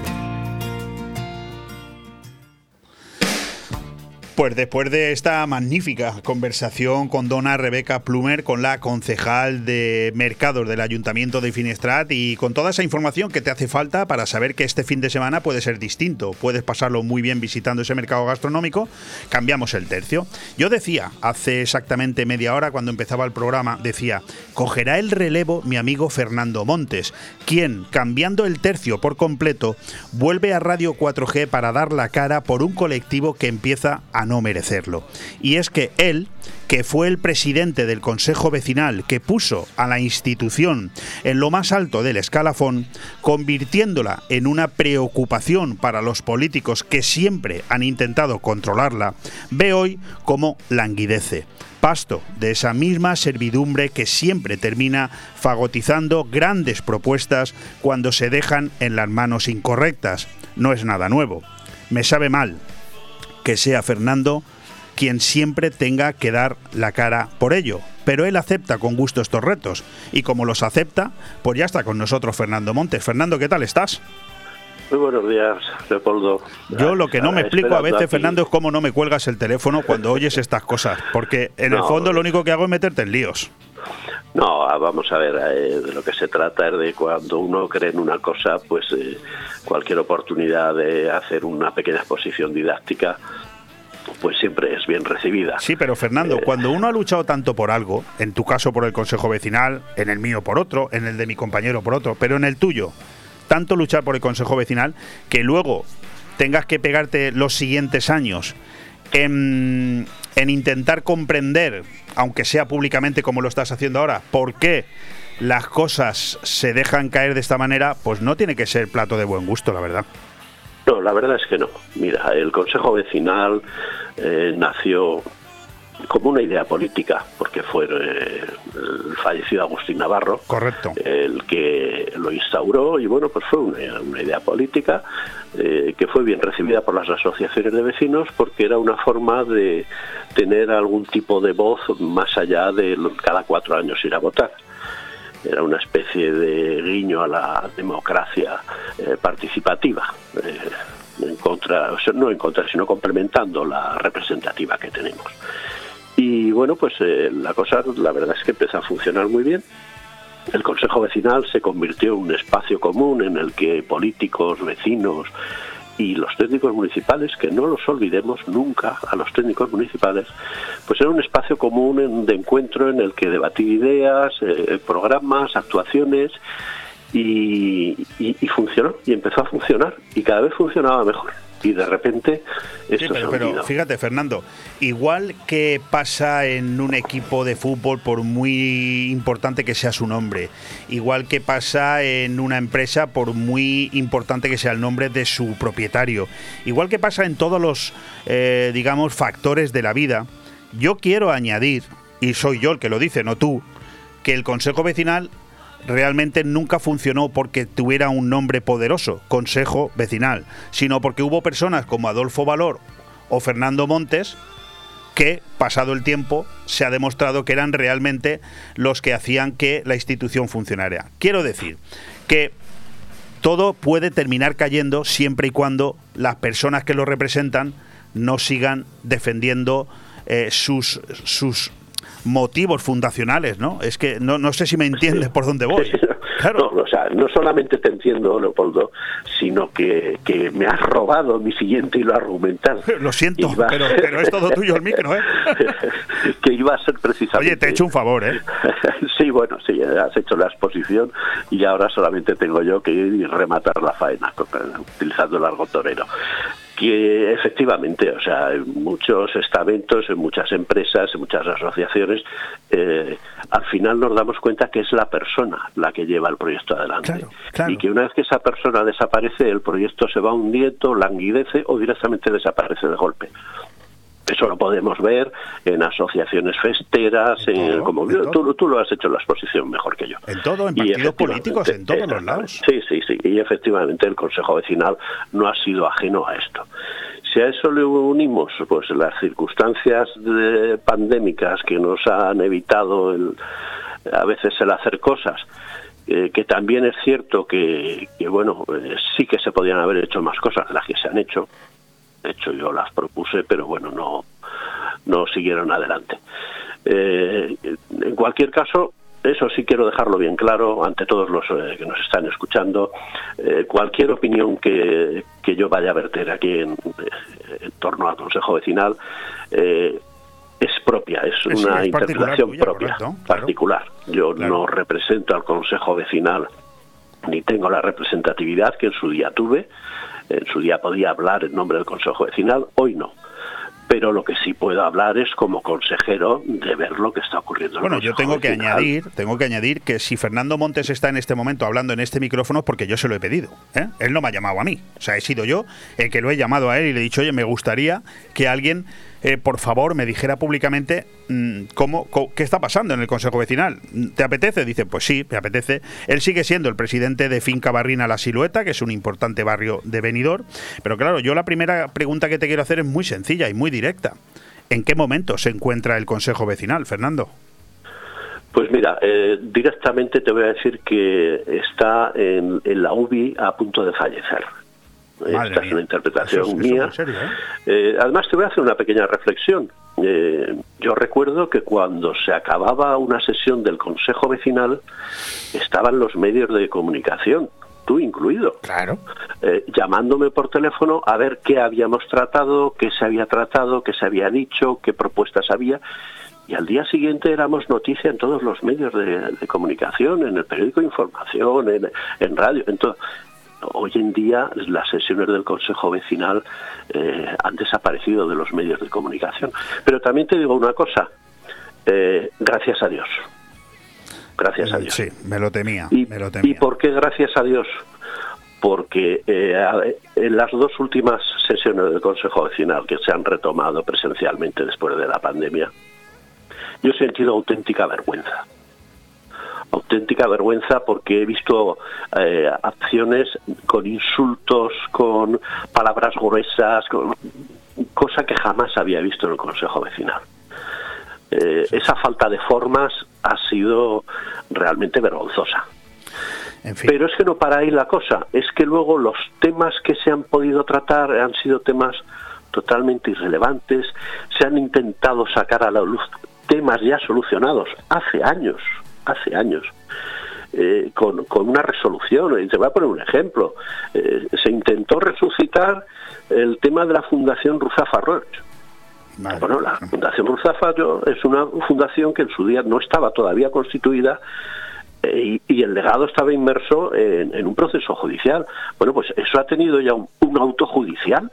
Pues después de esta magnífica conversación con dona Rebeca Plumer, con la concejal de mercados del Ayuntamiento de Finestrat y con toda esa información que te hace falta para saber que este fin de semana puede ser distinto. Puedes pasarlo muy bien visitando ese mercado gastronómico. Cambiamos el tercio. Yo decía, hace exactamente media hora cuando empezaba el programa, decía, cogerá el relevo mi amigo Fernando Montes, quien, cambiando el tercio por completo, vuelve a Radio 4G para dar la cara por un colectivo que empieza a no merecerlo. Y es que él, que fue el presidente del Consejo Vecinal que puso a la institución en lo más alto del escalafón, convirtiéndola en una preocupación para los políticos que siempre han intentado controlarla, ve hoy como languidece pasto de esa misma servidumbre que siempre termina fagotizando grandes propuestas cuando se dejan en las manos incorrectas. No es nada nuevo. Me sabe mal, que sea Fernando quien siempre tenga que dar la cara por ello. Pero él acepta con gusto estos retos y como los acepta, pues ya está con nosotros Fernando Montes. Fernando, ¿qué tal estás? Muy buenos días, Leopoldo. Yo lo que no me explico a veces, Fernando, es cómo no me cuelgas el teléfono cuando oyes estas cosas, porque en el fondo lo único que hago es meterte en líos. No, ah, vamos a ver, eh, de lo que se trata es de cuando uno cree en una cosa, pues eh, cualquier oportunidad de hacer una pequeña exposición didáctica, pues siempre es bien recibida. Sí, pero Fernando, eh, cuando uno ha luchado tanto por algo, en tu caso por el Consejo Vecinal, en el mío por otro, en el de mi compañero por otro, pero en el tuyo, tanto luchar por el Consejo Vecinal, que luego tengas que pegarte los siguientes años en, en intentar comprender, aunque sea públicamente como lo estás haciendo ahora, por qué las cosas se dejan caer de esta manera, pues no tiene que ser plato de buen gusto, la verdad. No, la verdad es que no. Mira, el Consejo Vecinal eh, nació como una idea política, porque fue eh, el fallecido Agustín Navarro Correcto. el que lo instauró y bueno, pues fue una, idea política eh, que fue bien recibida por las asociaciones de vecinos porque era una forma de tener algún tipo de voz más allá de cada cuatro años ir a votar era una especie de guiño a la democracia eh, participativa, eh, en contra, no en contra, sino complementando la representativa que tenemos. Y bueno, pues eh, la cosa, la verdad es que empezó a funcionar muy bien. El Consejo Vecinal se convirtió en un espacio común en el que políticos, vecinos y los técnicos municipales, que no los olvidemos nunca a los técnicos municipales, pues era un espacio común de encuentro en el que debatir ideas, eh, programas, actuaciones y funcionó, y empezó a funcionar y cada vez funcionaba mejor y de repente esto pero, pero fíjate Fernando igual que pasa en un equipo de fútbol por muy importante que sea su nombre igual que pasa en una empresa por muy importante que sea el nombre de su propietario igual que pasa en todos los eh, digamos factores de la vida yo quiero añadir y soy yo el que lo dice no tú que el consejo vecinal realmente nunca funcionó porque tuviera un nombre poderoso, Consejo Vecinal, sino porque hubo personas como Adolfo Valor o Fernando Montes que, pasado el tiempo, se ha demostrado que eran realmente los que hacían que la institución funcionara. Quiero decir que todo puede terminar cayendo siempre y cuando las personas que lo representan no sigan defendiendo eh, sus, sus motivos fundacionales, ¿no? Es que no, no sé si me entiendes por dónde voy. Claro. No, o sea, no solamente te entiendo, Leopoldo, sino que, que me has robado mi siguiente hilo argumental. Lo siento, pero, pero, es todo tuyo el micro, ¿eh? que iba a ser precisamente... Oye, te he hecho un favor, ¿eh? sí, bueno, sí, has hecho la exposición y ahora solamente tengo yo que ir y rematar la faena utilizando el argot torero que efectivamente, o sea, en muchos estamentos, en muchas empresas, en muchas asociaciones, eh, al final nos damos cuenta que es la persona la que lleva el proyecto adelante. Y que una vez que esa persona desaparece, el proyecto se va hundiendo, languidece o directamente desaparece de golpe. Eso lo podemos ver en asociaciones festeras, en como tú, lo has hecho en la exposición mejor que yo. En todo, en partidos políticos, en todos los lados. Sí, sí, sí. Y efectivamente el Consejo Vecinal no ha sido ajeno a esto. Si a eso le unimos pues las circunstancias pandémicas que nos han evitado el, a veces el hacer cosas, eh, que también es cierto que, bueno, eh, sí que se podían haber hecho más cosas de las que se han hecho, de hecho, yo las propuse, pero bueno, no, no siguieron adelante. Eh, en cualquier caso, eso sí quiero dejarlo bien claro ante todos los eh, que nos están escuchando. Eh, cualquier opinión que, que, yo vaya a verter aquí en, torno al Consejo Vecinal es propia, es una interpretación propia, particular. Yo no represento al Consejo Vecinal ni tengo la representatividad que en su día tuve en su día podía hablar en nombre del Consejo Vecinal, hoy no pero lo que sí puedo hablar es como consejero de ver lo que está ocurriendo. bueno, yo tengo que añadir, tengo que añadir que si Fernando Montes está en este momento hablando en este micrófono, porque yo se lo he pedido. ¿eh? Él no me ha llamado a mí, o sea, he sido yo el que lo he llamado a él y le he dicho, oye, me gustaría que alguien eh, por favor, me dijera públicamente mm, cómo, qué está pasando en el Consejo Vecinal. ¿Te apetece? Dice, pues sí, me apetece. Él sigue siendo el presidente de Finca Barrina La Silueta, que es un importante barrio de Benidorm. Pero claro, yo la primera pregunta que te quiero hacer es muy sencilla y muy directa. ¿En qué momento se encuentra el Consejo Vecinal, Fernando? Pues mira, eh, directamente te voy a decir que está en, la UBI a punto de fallecer. Esta es una interpretación mía. ¿eh? Eh, además, te voy a hacer una pequeña reflexión. Eh, yo recuerdo que cuando se acababa una sesión del Consejo Vecinal, estaban los medios de comunicación, tú incluido. Claro. llamándome por teléfono a ver qué habíamos tratado, qué se había tratado, qué se había dicho, qué propuestas había. Y al día siguiente éramos noticia en todos los medios de, comunicación, en el periódico Información, en, en radio, en todo hoy en día las sesiones del Consejo Vecinal eh, han desaparecido de los medios de comunicación. Pero también te digo una cosa, eh, gracias a Dios. Gracias a Dios. Sí, me lo temía. ¿Y, me lo temía. ¿y por qué gracias a Dios? Porque eh, en las dos últimas sesiones del Consejo Vecinal que se han retomado presencialmente después de la pandemia, yo he sentido auténtica vergüenza auténtica vergüenza porque he visto eh, acciones con insultos, con palabras gruesas, con cosa que jamás había visto en el Consejo Vecinal. Eh, esa falta de formas ha sido realmente vergonzosa. Pero es que no para ahí la cosa, es que luego los temas que se han podido tratar han sido temas totalmente irrelevantes, se han intentado sacar a la luz temas ya solucionados hace años, hace años. eh, con, una resolución. Y te voy a poner un ejemplo. Eh, se intentó resucitar el tema de la Fundación Ruzafa Roche. Bueno, la Fundación Ruzafa es una fundación que en su día no estaba todavía constituida y, el legado estaba inmerso en, un proceso judicial. Bueno, pues eso ha tenido ya un, un auto judicial.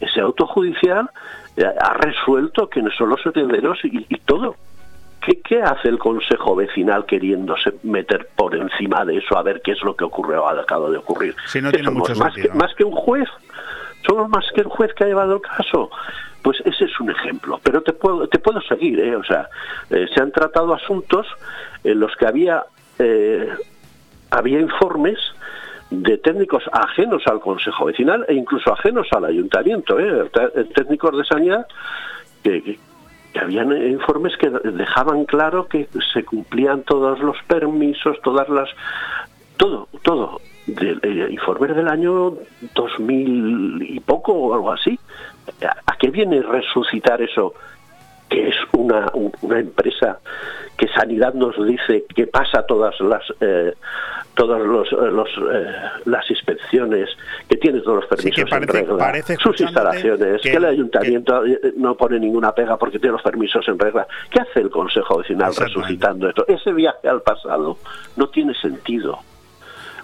Ese auto judicial ha resuelto quiénes son los herederos y, todo. ¿Qué, ¿Qué, hace el Consejo Vecinal queriéndose meter por encima de eso a ver qué es lo que ocurre o ha acabado de ocurrir? Si no tiene mucho más, que, más que un juez. Somos más que el juez que ha llevado el caso. Pues ese es un ejemplo. Pero te puedo, te puedo seguir. ¿eh? O sea, eh, se han tratado asuntos en los que había, eh, había informes de técnicos ajenos al Consejo Vecinal e incluso ajenos al Ayuntamiento, ¿eh? técnicos de sanidad que, habían informes que dejaban claro que se cumplían todos los permisos, todas las... todo, todo. Del eh, informe del año 2000 y poco o algo así. ¿A qué viene resucitar eso? Que es una, una empresa que Sanidad nos dice que pasa todas las eh, todas los, eh, los eh, las inspecciones, que tiene todos los permisos en regla, sus instalaciones, que, el ayuntamiento no pone ninguna pega porque tiene los permisos en regla. ¿Qué hace el Consejo Vecinal resucitando esto? Ese viaje al pasado no tiene sentido.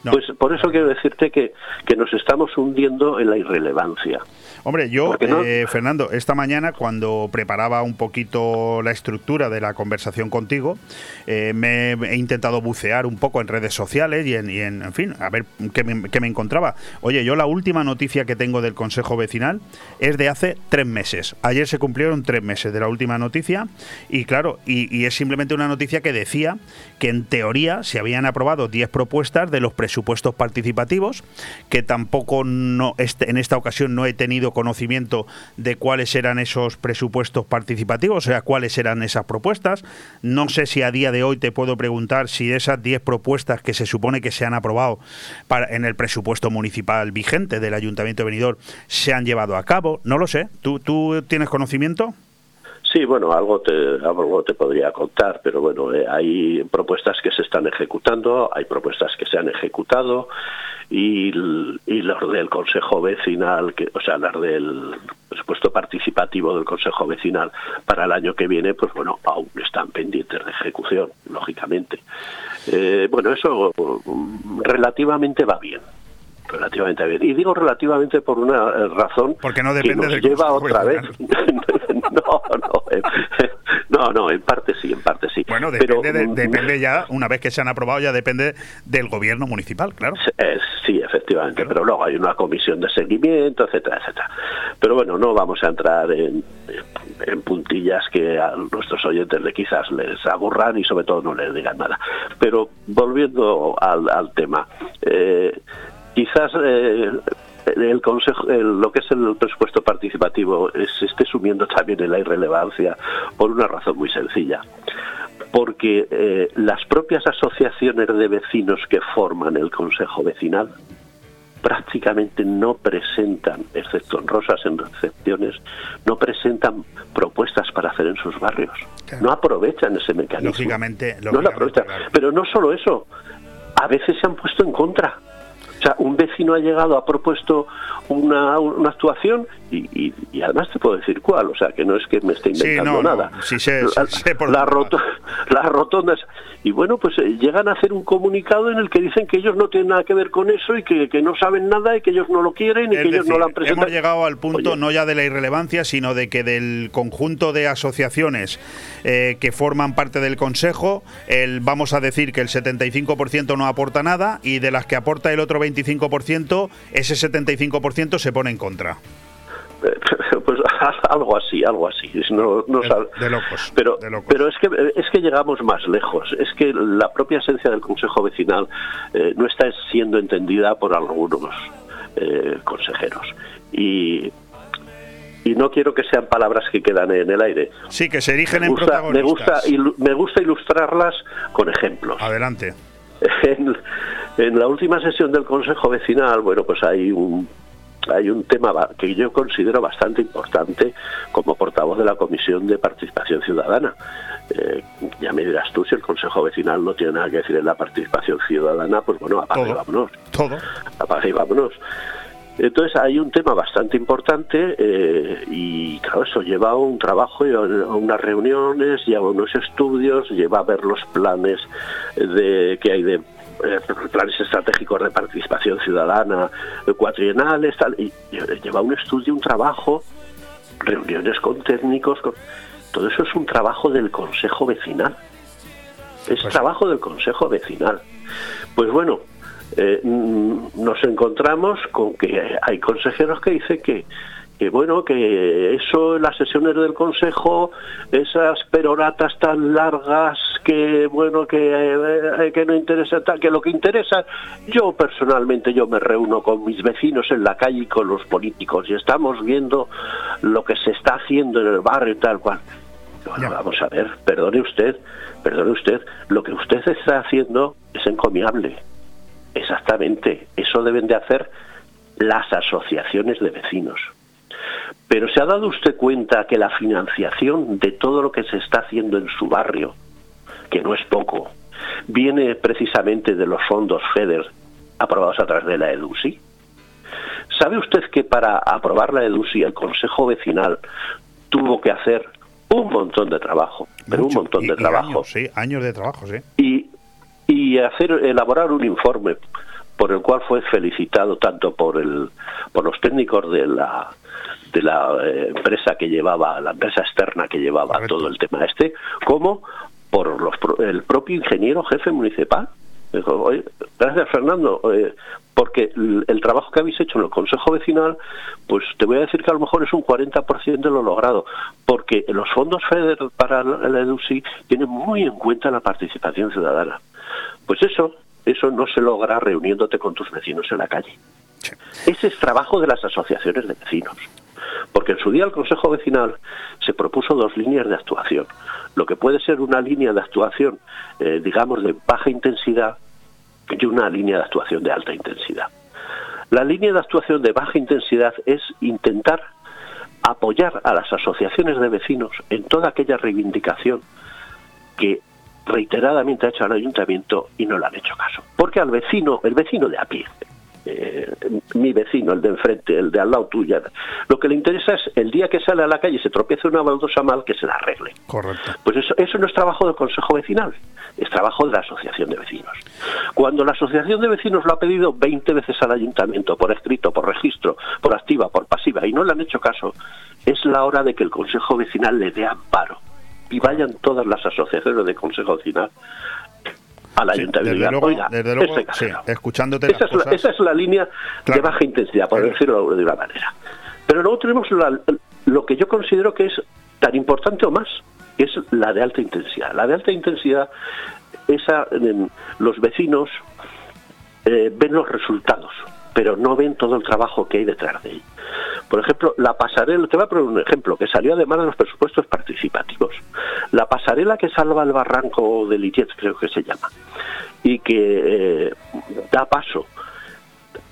Pues por eso quiero decirte que, que nos estamos hundiendo en la irrelevancia. Hombre, yo, eh, Fernando, esta mañana cuando preparaba un poquito la estructura de la conversación contigo, eh, me he intentado bucear un poco en redes sociales y en, en, fin, a ver qué me, encontraba. Oye, yo la última noticia que tengo del Consejo Vecinal es de hace tres meses. Ayer se cumplieron tres meses de la última noticia y claro, y, es simplemente una noticia que decía que en teoría se habían aprobado 10 propuestas de los presupuestos participativos, que tampoco no, este, en esta ocasión no he tenido conocimiento de cuáles eran esos presupuestos participativos, o sea, cuáles eran esas propuestas. No sé si a día de hoy te puedo preguntar si esas 10 propuestas que se supone que se han aprobado para, en el presupuesto municipal vigente del Ayuntamiento de Benidorm se han llevado a cabo. No lo sé. ¿Tú, tú tienes conocimiento? Sí, bueno, algo te, algo te podría contar, pero bueno, eh, hay propuestas que se están ejecutando, hay propuestas que se han ejecutado y, y las del Consejo Vecinal, que, o sea, las del presupuesto participativo del Consejo Vecinal para el año que viene, pues bueno, aún están pendientes de ejecución, lógicamente. Eh, bueno, eso mm, relativamente va bien relativamente bien. Y digo relativamente por una eh, razón Porque no depende que nos lleva otra vez. no, no, no, no, en parte sí, en parte sí. Bueno, depende, mm, depende ya, una vez que se han aprobado, ya depende del gobierno municipal, claro. Sí, efectivamente, pero luego hay una comisión de seguimiento, etcétera, etcétera. Pero bueno, no vamos a entrar en, en puntillas que a nuestros oyentes le quizás les aburran y sobre todo no les digan nada. Pero volviendo al, al tema, eh, quizás eh, el consejo, lo que es el presupuesto participativo se esté sumiendo también en la irrelevancia por una razón muy sencilla. Porque eh, las propias asociaciones de vecinos que forman el consejo vecinal prácticamente no presentan, excepto en rosas en recepciones, no presentan propuestas para hacer en sus barrios. No aprovechan ese mecanismo. Lógicamente, no lo aprovechan. Pero no solo eso, a veces se han puesto en contra o sea, un vecino ha llegado, ha propuesto una, una actuación y, y, además te puedo decir cuál, o sea, que no es que me esté inventando nada. Sí, sé, por las rotondas. Y bueno, pues eh, llegan a hacer un comunicado en el que dicen que ellos no tienen nada que ver con eso y que, que no saben nada y que ellos no lo quieren y que ellos no lo han presentado. Hemos llegado al punto no ya de la irrelevancia, sino de que del conjunto de asociaciones eh, que forman parte del Consejo, el, vamos a decir que el 75% no aporta nada y de las que aporta el otro 25%, ese 75% se pone en contra. pues algo así, algo así. No, de, locos. Pero, pero es que es que llegamos más lejos. Es que la propia esencia del Consejo Vecinal eh, no está siendo entendida por algunos eh, consejeros y y no quiero que sean palabras que quedan en el aire. Sí, que se erigen en protagonistas. Me gusta, me gusta ilustrarlas con ejemplos. Adelante. En, en, la última sesión del Consejo Vecinal, bueno, pues hay un hay un tema que yo considero bastante importante como portavoz de la Comisión de Participación Ciudadana, eh, ya me dirás tú, si el Consejo Vecinal no tiene nada que decir en la participación ciudadana, pues bueno, apaga y vámonos. Todo. Apaga y vámonos. Entonces hay un tema bastante importante eh, y claro, eso lleva a un trabajo, a unas reuniones, lleva a unos estudios, lleva a ver los planes de que hay de eh, planes estratégicos de participación ciudadana, cuatrienales, tal, y lleva un estudio, un trabajo, reuniones con técnicos, todo eso es un trabajo del Consejo Vecinal. Es pues trabajo del Consejo Vecinal. Pues bueno, eh, mm, nos encontramos con que hay consejeros que dicen que, que bueno, que eso, las sesiones del Consejo, esas peroratas tan largas que, bueno, que, eh, que no interesa, que lo que interesa, yo personalmente, yo me reúno con mis vecinos en la calle y con los políticos y estamos viendo lo que se está haciendo en el barrio y tal cual. Bueno, vamos a ver, perdone usted, perdone usted, lo que usted está haciendo es encomiable Exactamente, eso deben de hacer las asociaciones de vecinos. Pero ¿se ha dado usted cuenta que la financiación de todo lo que se está haciendo en su barrio, que no es poco, viene precisamente de los fondos FEDER aprobados a través de la EDUSI? ¿Sabe usted que para aprobar la EDUSI el Consejo Vecinal tuvo que hacer un montón de trabajo, pero un montón de trabajo. Años, sí, años de trabajo, sí. Y y hacer elaborar un informe por el cual fue felicitado tanto por el por los técnicos de la de la eh, empresa que llevaba la empresa externa que llevaba todo el tema este como por los, el propio ingeniero jefe municipal Dijo, gracias Fernando, eh, porque el, trabajo que habéis hecho en el Consejo Vecinal, pues te voy a decir que a lo mejor es un 40% de lo logrado, porque los fondos FEDER para la EDUSI tienen muy en cuenta la participación ciudadana. Pues eso, eso no se logra reuniéndote con tus vecinos en la calle. Ese es trabajo de las asociaciones de vecinos. Porque en su día el Consejo Vecinal se propuso dos líneas de actuación. Lo que puede ser una línea de actuación, eh, digamos, de baja intensidad y una línea de actuación de alta intensidad. La línea de actuación de baja intensidad es intentar apoyar a las asociaciones de vecinos en toda aquella reivindicación que reiteradamente ha hecho al ayuntamiento y no le han hecho caso. Porque al vecino, el vecino de a pie, eh, mi vecino, el de enfrente, el de al lado tuya, lo que le interesa es el día que sale a la calle y se tropieza una baldosa mal, que se la arregle. Correcto. Pues eso, eso no es trabajo del Consejo Vecinal, es trabajo de la Asociación de Vecinos. Cuando la Asociación de Vecinos lo ha pedido 20 veces al ayuntamiento, por escrito, por registro, por activa, por pasiva, y no le han hecho caso, es la hora de que el Consejo Vecinal le dé amparo y vayan todas las asociaciones de consejo vecinal al ayuntamiento. Desde luego, escuchándote esa, es la, línea de baja intensidad, por decirlo de una manera. Pero luego tenemos lo que yo considero que es tan importante o más, que es la de alta intensidad. La de alta intensidad, esa, los vecinos eh, ven los resultados, pero no ven todo el trabajo que hay detrás de él. Por ejemplo, la pasarela, te voy a poner un ejemplo que salió además de los presupuestos participativos. La pasarela que salva el barranco de Litiez, creo que se llama, y que eh, da paso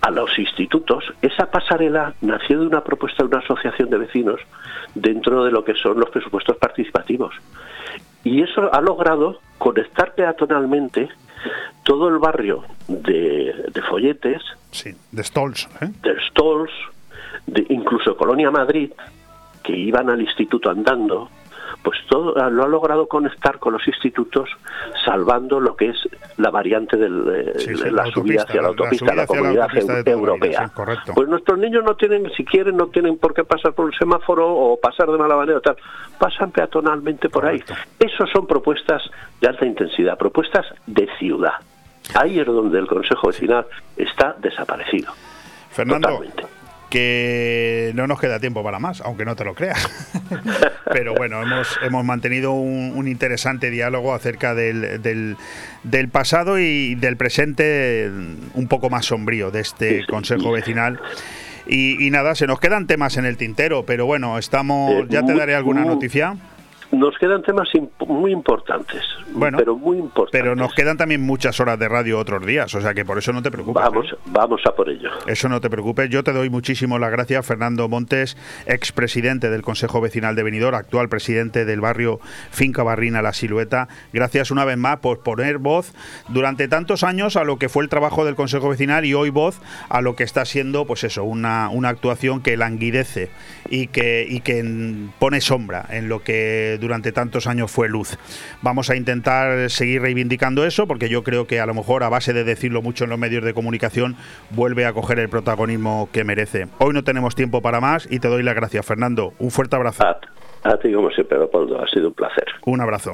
a los institutos, esa pasarela nació de una propuesta de una asociación de vecinos dentro de lo que son los presupuestos participativos. Y eso ha logrado conectar peatonalmente todo el barrio de, Folletes, sí, de Stolz, ¿eh? de Stolz, de incluso Colonia Madrid, que iban al instituto andando, pues todo lo ha logrado conectar con los institutos, salvando lo que es la variante de la, subida hacia la autopista, la, comunidad europea. pues nuestros niños no tienen, si quieren, no tienen por qué pasar por un semáforo o pasar de mala manera, tal, pasan peatonalmente por ahí. Esos son propuestas de alta intensidad, propuestas de ciudad. Ahí es donde el Consejo Vecinal está desaparecido. Fernando, que no nos queda tiempo para más, aunque no te lo creas. Pero bueno, hemos, hemos mantenido un, interesante diálogo acerca del, del, pasado y del presente un poco más sombrío de este Consejo Vecinal. Y, nada, se nos quedan temas en el tintero, pero bueno, estamos. ¿Ya te daré alguna noticia? Nos quedan temas muy importantes, bueno, pero muy importantes. Pero nos quedan también muchas horas de radio otros días, o sea que por eso no te preocupes. Vamos, ¿eh? vamos a por ello. Eso no te preocupes. Yo te doy muchísimo las gracias, Fernando Montes, expresidente del Consejo Vecinal de Benidorm, actual presidente del barrio Finca Barrina La Silueta. Gracias una vez más por poner voz durante tantos años a lo que fue el trabajo del Consejo Vecinal y hoy voz a lo que está siendo, pues eso, una, una actuación que languidece y que, y que pone sombra en lo que durante tantos años fue luz. Vamos a intentar seguir reivindicando eso porque yo creo que a lo mejor a base de decirlo mucho en los medios de comunicación vuelve a coger el protagonismo que merece. Hoy no tenemos tiempo para más y te doy las gracias, Fernando. Un fuerte abrazo. A, ti como siempre, Leopoldo. Ha sido un placer. Un abrazo.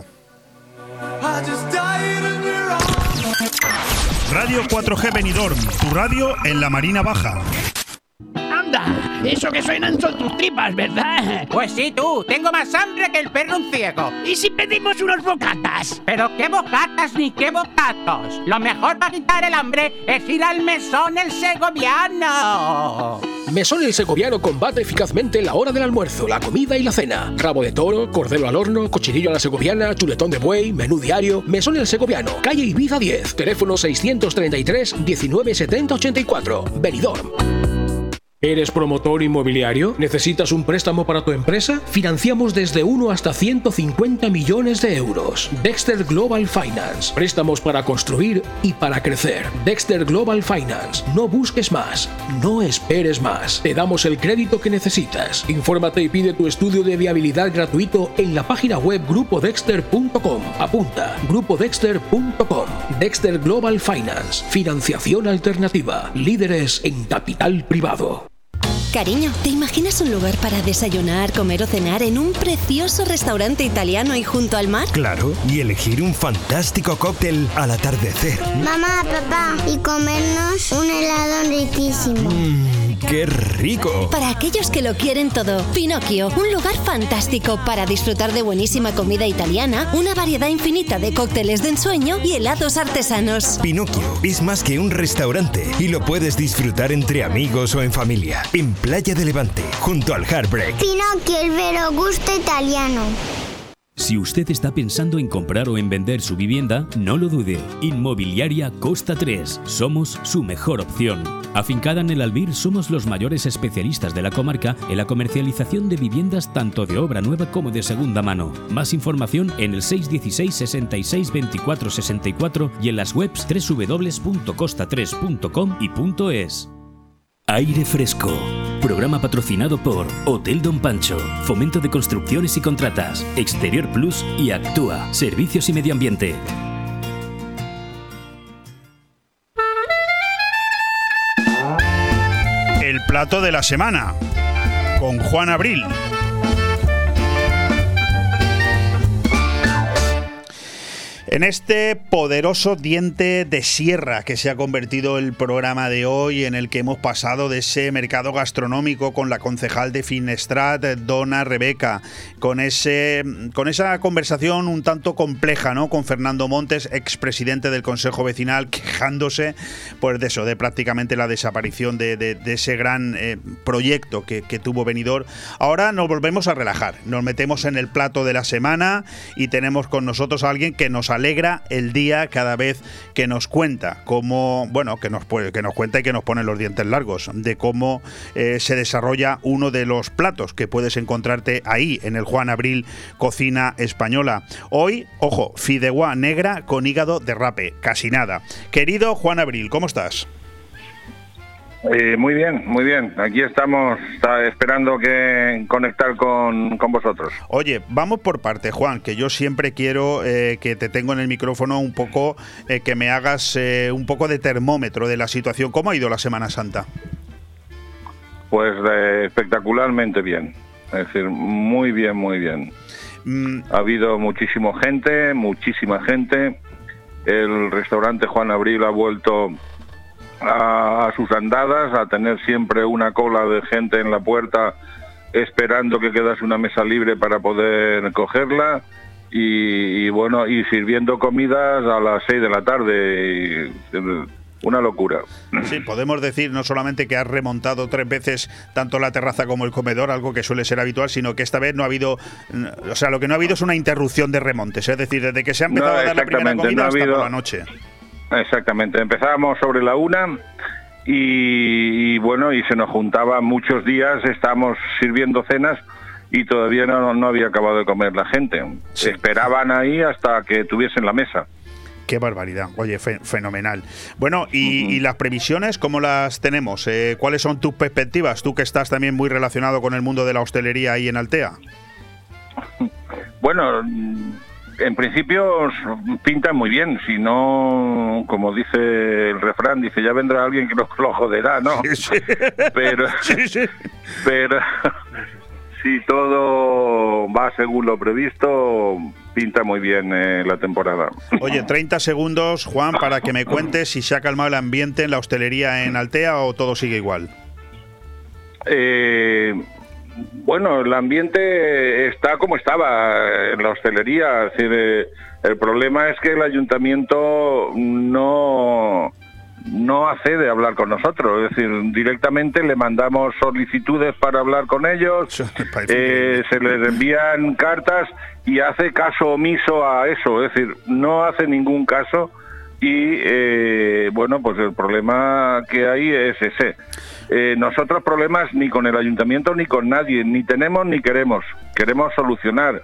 Radio 4G Benidorm, tu radio en la Marina Baja. Eso que suenan son tus tripas, ¿verdad? Pues sí, tú. Tengo más hambre que el perro un ciego. ¿Y si pedimos unos bocatas? Pero qué bocatas ni qué bocatos. Lo mejor para quitar el hambre es ir al mesón el segoviano. Mesón el Segoviano combate eficazmente la hora del almuerzo, la comida y la cena. Rabo de toro, cordero al horno, cochinillo a la segoviana, chuletón de buey, menú diario. Mesón el Segoviano, calle Ibiza 10, teléfono 633 1970 84. Benidorm. ¿Eres promotor inmobiliario? ¿Necesitas un préstamo para tu empresa? Financiamos desde 1 hasta 150 millones de euros. Dexter Global Finance. Préstamos para construir y para crecer. Dexter Global Finance. No busques más. No esperes más. Te damos el crédito que necesitas. Infórmate y pide tu estudio de viabilidad gratuito en la página web grupodexter.com. Apunta. grupodexter.com. Dexter Global Finance. Financiación alternativa. Líderes en capital privado. Cariño, ¿te imaginas un lugar para desayunar, comer o cenar en un precioso restaurante italiano y junto al mar? Claro, y elegir un fantástico cóctel al atardecer. Mamá, papá, y comernos un helado riquísimo. Mmm ¡Qué rico! Para aquellos que lo quieren todo, Pinocchio, un lugar fantástico para disfrutar de buenísima comida italiana, una variedad infinita de cócteles de ensueño y helados artesanos. Pinocchio es más que un restaurante y lo puedes disfrutar entre amigos o en familia. En Playa de Levante, junto al Heartbreak. Pinocchio, el vero gusto italiano. Si usted está pensando en comprar o en vender su vivienda, no lo dude. Inmobiliaria Costa 3. Somos su mejor opción. Afincada en el Albir, somos los mayores especialistas de la comarca en la comercialización de viviendas tanto de obra nueva como de segunda mano. Más información en el 616 66 24 64 y en las webs www.costa3.com y .es. Aire Fresco. Programa patrocinado por Hotel Don Pancho, Fomento de Construcciones y Contratas, Exterior Plus y Actúa, Servicios y Medio Ambiente. El plato de la semana con Juan Abril. En este poderoso diente de sierra que se ha convertido el programa de hoy, en el que hemos pasado de ese mercado gastronómico con la concejal de Finestrat, Dona Rebeca, con, ese, con esa conversación un tanto compleja, ¿no? Con Fernando Montes, expresidente del Consejo Vecinal, quejándose pues, de eso, de prácticamente la desaparición de, ese gran eh, proyecto que, tuvo Benidorm. Ahora nos volvemos a relajar, nos metemos en el plato de la semana y tenemos con nosotros a alguien que nos alegra el día cada vez que nos cuenta cómo, bueno, que nos, que nos cuenta y que nos pone los dientes largos, de cómo eh, se desarrolla uno de los platos que puedes encontrarte ahí, en el Juan Abril Cocina Española. Hoy, ojo, fideuá negra con hígado de rape, casi nada. Querido Juan Abril, ¿cómo estás? Eh, muy bien, muy bien. Aquí estamos esperando que conectar con, vosotros. Oye, vamos por parte, Juan, que yo siempre quiero eh, que te tengo en el micrófono un poco, eh, que me hagas un poco de termómetro de la situación. ¿Cómo ha ido la Semana Santa? Pues espectacularmente bien. Es decir, muy bien, muy bien. Mm. Ha habido muchísima gente, muchísima gente. El restaurante Juan Abril ha vuelto a, sus andadas, a tener siempre una cola de gente en la puerta esperando que quedase una mesa libre para poder cogerla y, bueno, y sirviendo comidas a las 6 de la tarde. una locura. Sí, podemos decir no solamente que has remontado tres veces tanto la terraza como el comedor, algo que suele ser habitual, sino que esta vez no ha habido, o sea, lo que no ha habido es una interrupción de remontes, es decir, desde que se ha empezado a dar la primera comida hasta por la noche. Exactamente, empezábamos sobre la una y, bueno, y se nos juntaba muchos días, estábamos sirviendo cenas y todavía no, había acabado de comer la gente. Esperaban ahí hasta que tuviesen la mesa. Qué barbaridad. Oye, fenomenal. Bueno, y, las previsiones, ¿cómo las tenemos? Eh, ¿Cuáles son tus perspectivas? Tú que estás también muy relacionado con el mundo de la hostelería ahí en Altea. Bueno, en principio pinta muy bien. Si no, como dice el refrán, dice ya vendrá alguien que nos lo joderá, ¿no? Pero, pero si todo va según lo previsto, pinta muy bien eh, la temporada. Oye, 30 segundos, Juan, para que me cuentes si se ha calmado el ambiente en la hostelería en Altea o todo sigue igual. Eh, bueno, el ambiente está como estaba en la hostelería. El problema es que el ayuntamiento no no accede a hablar con nosotros, es decir, directamente le mandamos solicitudes para hablar con ellos, eh, se les envían cartas y hace caso omiso a eso, es decir, no hace ningún caso y eh, bueno, pues el problema que hay es ese. Eh, nosotros problemas ni con el ayuntamiento ni con nadie, ni tenemos ni queremos. Queremos solucionar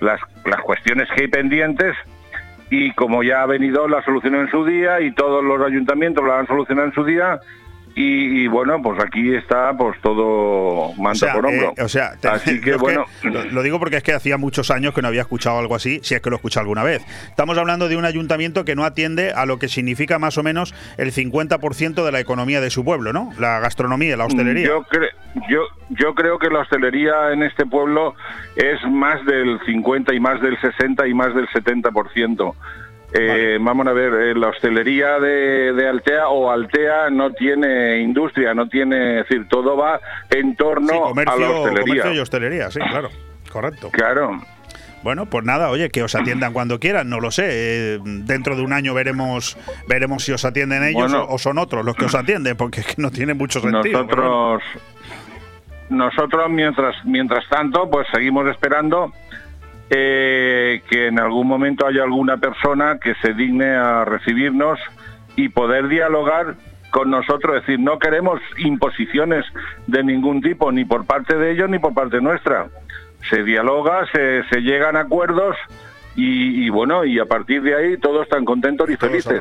las, las cuestiones que hay pendientes y como ya ha venido la solución en su día y todos los ayuntamientos la han solucionado en su día, y, bueno, pues aquí está pues todo manta por hombro. Eh, o sea, así que bueno, lo, digo porque es que hacía muchos años que no había escuchado algo así, si es que lo he escuchado alguna vez. Estamos hablando de un ayuntamiento que no atiende a lo que significa más o menos el 50% de la economía de su pueblo, ¿no? La gastronomía, la hostelería. Yo, yo, yo creo que la hostelería en este pueblo es más del 50 y más del 60 y más del 70%. Eh, vamos a ver, eh, la hostelería de, Altea o Altea no tiene industria, no tiene, es decir, todo va en torno a la hostelería. Comercio y hostelería, sí, claro, correcto. Claro. Bueno, pues nada, oye, que os atiendan cuando quieran, no lo sé. Eh, dentro de un año veremos veremos si os atienden ellos o, son otros los que os atienden, porque es que no tiene mucho sentido. Nosotros, nosotros mientras mientras tanto, pues seguimos esperando eh, que en algún momento haya alguna persona que se digne a recibirnos y poder dialogar con nosotros, es decir, no queremos imposiciones de ningún tipo, ni por parte de ellos ni por parte nuestra. Se dialoga, se, se llegan acuerdos y, bueno, y a partir de ahí todos están contentos y felices.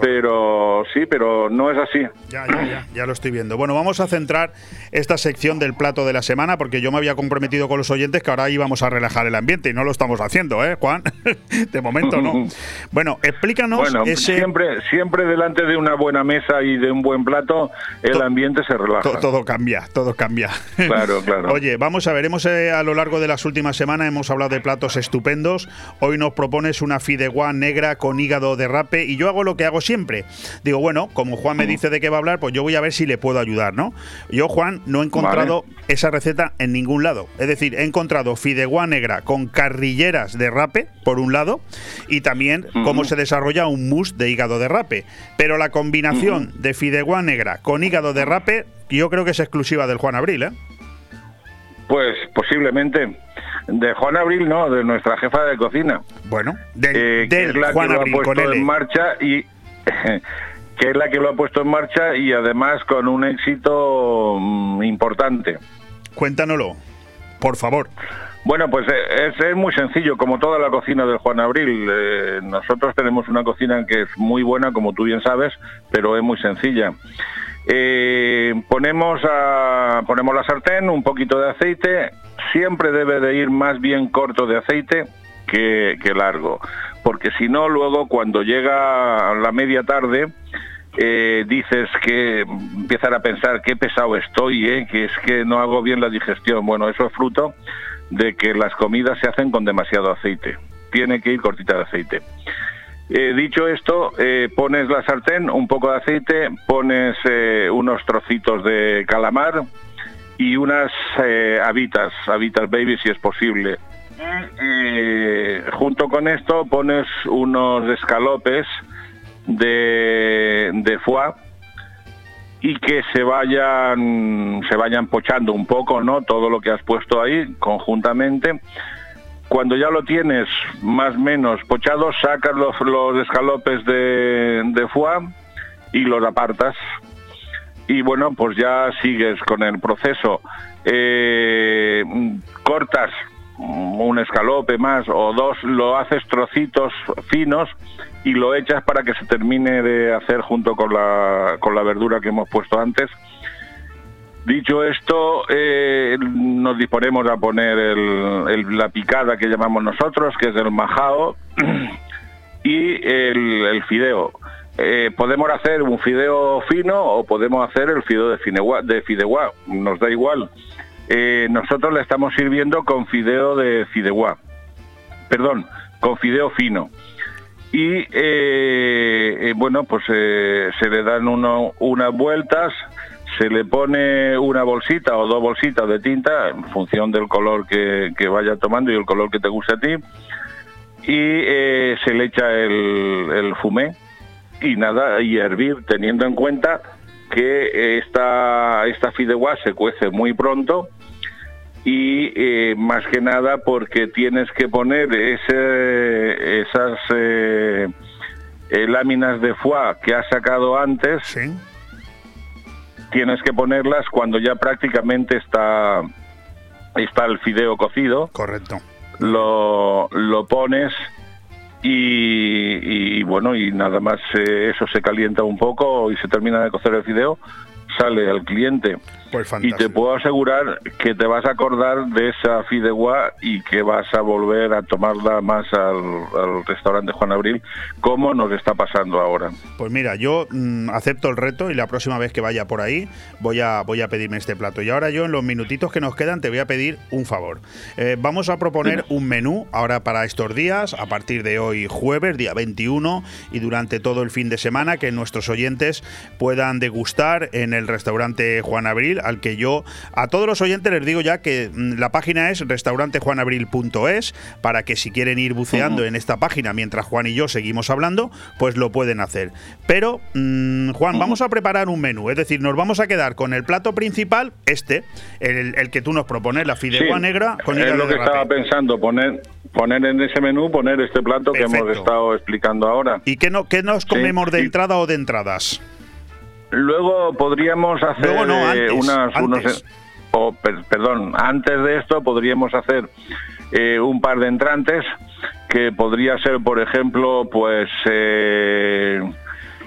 pero sí, pero no es así. Ya, ya, ya, ya lo estoy viendo. Bueno, vamos a centrar esta sección del plato de la semana porque yo me había comprometido con los oyentes que ahora íbamos a relajar el ambiente y no lo estamos haciendo, ¿eh, Juan? de momento no. bueno, explícanos bueno, ese... siempre siempre delante de una buena mesa y de un buen plato el ambiente se relaja. todo cambia, todo cambia. Claro, claro. Oye, vamos a ver, hemos eh, a lo largo de las últimas semanas hemos hablado de platos estupendos. Hoy nos propones una fideuá negra con hígado de rape y yo hago lo que hago siempre. Digo, bueno, como Juan me dice de qué va a hablar, pues yo voy a ver si le puedo ayudar, ¿no? Yo, Juan, no he encontrado esa receta en ningún lado. Es decir, he encontrado fideuá negra con carrilleras de rape, por un lado, y también cómo se desarrolla un mousse de hígado de rape. Pero la combinación de fideuá negra con hígado de rape, yo creo que es exclusiva del Juan Abril, ¿eh? Pues posiblemente. De Juan Abril, no, de nuestra jefa de cocina. Bueno, de, eh, Juan Abril, lo ha puesto en marcha y que es la que lo ha puesto en marcha y además con un éxito mm, importante. Cuéntanoslo, por favor. Bueno, pues eh, es, muy sencillo, como toda la cocina del Juan Abril. Eh, nosotros tenemos una cocina que es muy buena, como tú bien sabes, pero es muy sencilla. Eh, ponemos, a, ponemos la sartén, un poquito de aceite, siempre debe de ir más bien corto de aceite que, largo, porque si no luego cuando llega la media tarde eh, dices que empiezan a pensar qué pesado estoy, eh, que es que no hago bien la digestión. Bueno, eso es fruto de que las comidas se hacen con demasiado aceite. Tiene que ir cortita de aceite. Eh, dicho esto, eh, pones la sartén, un poco de aceite, pones eh, unos trocitos de calamar y unas habitas, habitas baby si es posible. junto con esto pones unos escalopes de, de foie y que se vayan se vayan pochando un poco no todo lo que has puesto ahí conjuntamente cuando ya lo tienes más o menos pochado sacas los, escalopes de, de y los apartas y bueno pues ya sigues con el proceso Eh, cortas un escalope más o dos lo haces trocitos finos y lo echas para que se termine de hacer junto con la, con la verdura que hemos puesto antes. Dicho esto, eh, nos disponemos a poner la picada que llamamos nosotros, que es el majao, y el, fideo. Eh, podemos hacer un fideo fino o podemos hacer el fideo de, de fideuá, nos da igual. Eh, nosotros le estamos sirviendo con fideo de fideuá, perdón, con fideo fino y bueno pues se le dan unas vueltas se le pone una bolsita o dos bolsitas de tinta en función del color que, que vaya tomando y el color que te guste a ti y eh, se le echa el, el fumé y nada y hervir teniendo en cuenta que esta esta fideuá se cuece muy pronto y eh, más que nada porque tienes que poner ese, esas eh, láminas de foie que has sacado antes, tienes que ponerlas cuando ya prácticamente está, está el fideo cocido. Correcto. Lo, lo pones y, y, bueno, y nada más eh, eso se calienta un poco y se termina de cocer el fideo, sale al cliente. Pues Y te puedo asegurar que te vas a acordar de esa fideuá y que vas a volver a tomarla más al, al restaurante Juan Abril, como nos está pasando ahora. Pues mira, yo mm, acepto el reto y la próxima vez que vaya por ahí voy a, voy a pedirme este plato. Y ahora yo en los minutitos que nos quedan te voy a pedir un favor. Eh, vamos a proponer un menú ahora para estos días, a partir de hoy jueves, día 21, y durante todo el fin de semana, que nuestros oyentes puedan degustar en el restaurante Juan Abril, al que yo a todos los oyentes les digo ya que mm, la página es restaurantejuanabril.es para que si quieren ir buceando en esta página mientras Juan y yo seguimos hablando, pues lo pueden hacer. Pero, mm, Juan, vamos a preparar un menú, es decir, nos vamos a quedar con el plato principal, este, el, el que tú nos propones, la fideuá Sí, negra con es lo que de estaba pensando, poner, poner en ese menú, poner este plato que hemos estado explicando ahora. ¿Y qué, no, qué nos comemos de entrada o de entradas? Luego podríamos hacer Luego no, eh, antes, unas, unos, antes. o, per- perdón, antes de esto podríamos hacer eh, un par de entrantes que podría ser, por ejemplo, pues eh,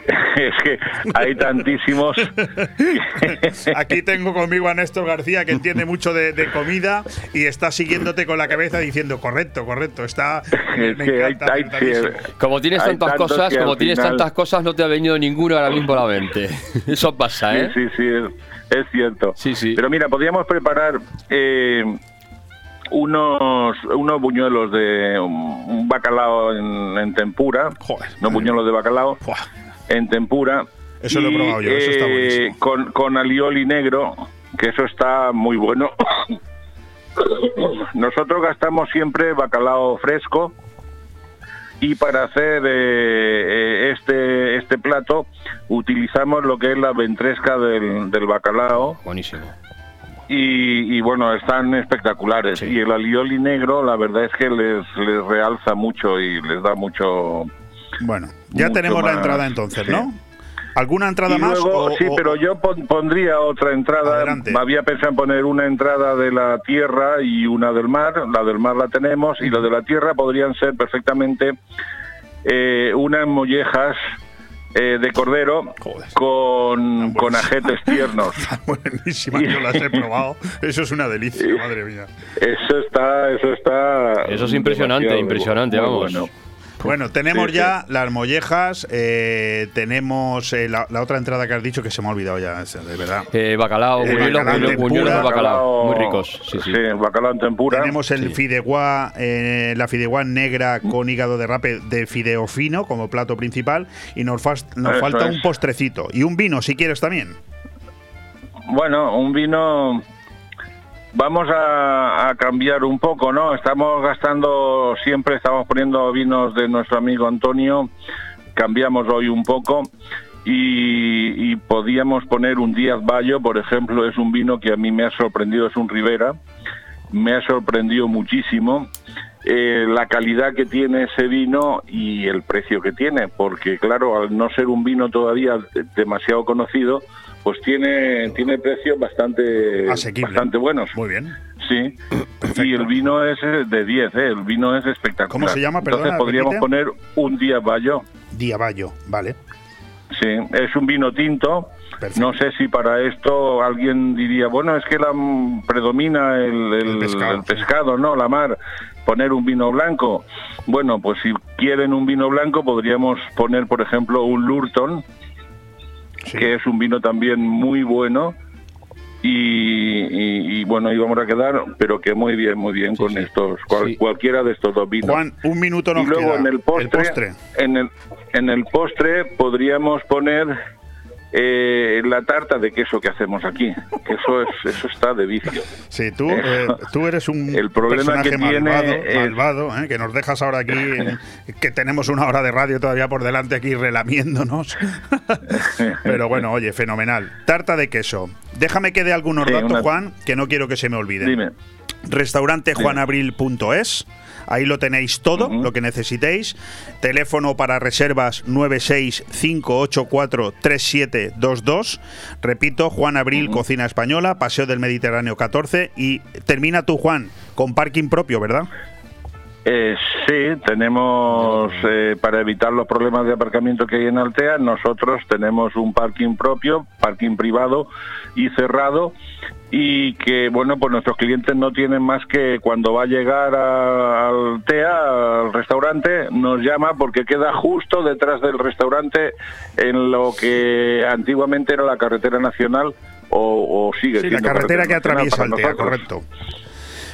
es que hay tantísimos. Aquí tengo conmigo a Néstor García, que entiende mucho de, de comida y está siguiéndote con la cabeza diciendo, correcto, correcto, está... Es me que hay- encanta, hay acertadísimo". Como tienes Hay tantas cosas, como tienes final- tantas cosas, no te ha venido ninguno ahora mismo a la mente. Eso pasa, ¿eh? Sí, sí, sí, es, es cierto. Pero mira, podríamos preparar eh, unos unos buñuelos de un, bacalao en, en tempura, no buñuelos de bacalao, en tempura. Eso lo he probado yo, eso está eh, buenísimo. Con, con alioli negro, que eso está muy bueno. Nosotros gastamos siempre bacalao fresco y para hacer eh, eh, este este plato utilizamos lo que es la ventresca del, del bacalao. Buenísimo. Y, y bueno, están espectaculares. Y el alioli negro, la verdad es que les, les realza mucho y les da mucho... Bueno, ya mucho tenemos la entrada entonces, sí. ¿no? ¿Alguna entrada Y más? luego, o- sí, o- pero yo pon- pondría otra entrada. Adelante. Había pensado en poner una entrada de la tierra y una del mar. La del mar la tenemos y la de la tierra podrían ser perfectamente eh, unas mollejas eh, de cordero con, con ajetes tiernos. Buenísima, yo las he probado. Eso es una delicia, madre mía. Eso está, eso está. Eso es impresionante, impresionante, vamos. bueno. Bueno, tenemos Sí, ya las mollejas, eh, tenemos eh, la, la otra entrada que has dicho que se me ha olvidado ya, es- de verdad. Eh, bacalao, Eh, buñuelos, bacalao bacalao, muy ricos. Sí, sí. bacalao en tempura. Tenemos el fideuá, eh, la fideuá negra con hígado de rape de fideo fino como plato principal y nos, nos falta es. un postrecito y un vino si quieres también. Bueno, un vino. Vamos a, cambiar un poco, ¿no? Estamos gastando, siempre estamos poniendo vinos de nuestro amigo Antonio, cambiamos hoy un poco y, y podíamos poner un Díaz Bayo, por ejemplo, es un vino que a mí me ha sorprendido, es un Rivera, me ha sorprendido muchísimo eh, la calidad que tiene ese vino y el precio que tiene, porque claro, al no ser un vino todavía demasiado conocido, pues tiene tiene precios bastante bastante buenos. Muy bien. Sí. Y el vino es de 10, ¿eh? el vino es espectacular. ¿Cómo se llama? Perdona, Entonces podríamos poner un Diaballo. Diaballo, vale. Sí, es un vino tinto. No sé si para esto alguien diría, bueno, es que la mm, predomina el, el- el pescado, ¿no? La mar, poner un vino blanco. Bueno, pues si quieren un vino blanco podríamos poner, por ejemplo, un Lurton, que es un vino también muy bueno. Y, y- y, bueno, íbamos a quedar, pero que muy bien, muy bien con estos, cual- cualquiera de estos dos vinos. Juan, un minuto nos y luego queda. en el postre, postre. En, el, en el postre podríamos poner eh, la tarta de queso que hacemos aquí, eso es eso está de vicio. Sí, tú, eh, tú eres un El problema personaje que tiene malvado, es- malvado, ¿eh? que nos dejas ahora aquí, eh, que tenemos una hora de radio todavía por delante aquí relamiéndonos. Pero bueno, oye, fenomenal. Tarta de queso. Déjame que dé algunos Sí, datos, una- Juan, que no quiero que se me olviden. Dime. Restaurante juanabril.es. Ahí lo tenéis todo, lo que necesitéis. Teléfono para reservas 965843722. Repito, Juan Abril, Cocina Española, Paseo del Mediterráneo 14. Y termina tú, Juan, con parking propio, ¿verdad? Eh, sí, tenemos, eh, para evitar los problemas de aparcamiento que hay en Altea, nosotros tenemos un parking propio, parking privado y cerrado, y que, bueno, pues nuestros clientes no tienen más que cuando va a llegar a Altea, al restaurante, nos llama porque queda justo detrás del restaurante en lo que antiguamente era la carretera nacional o, o sigue Sí, la siendo carretera que atraviesa para Altea, nosotros.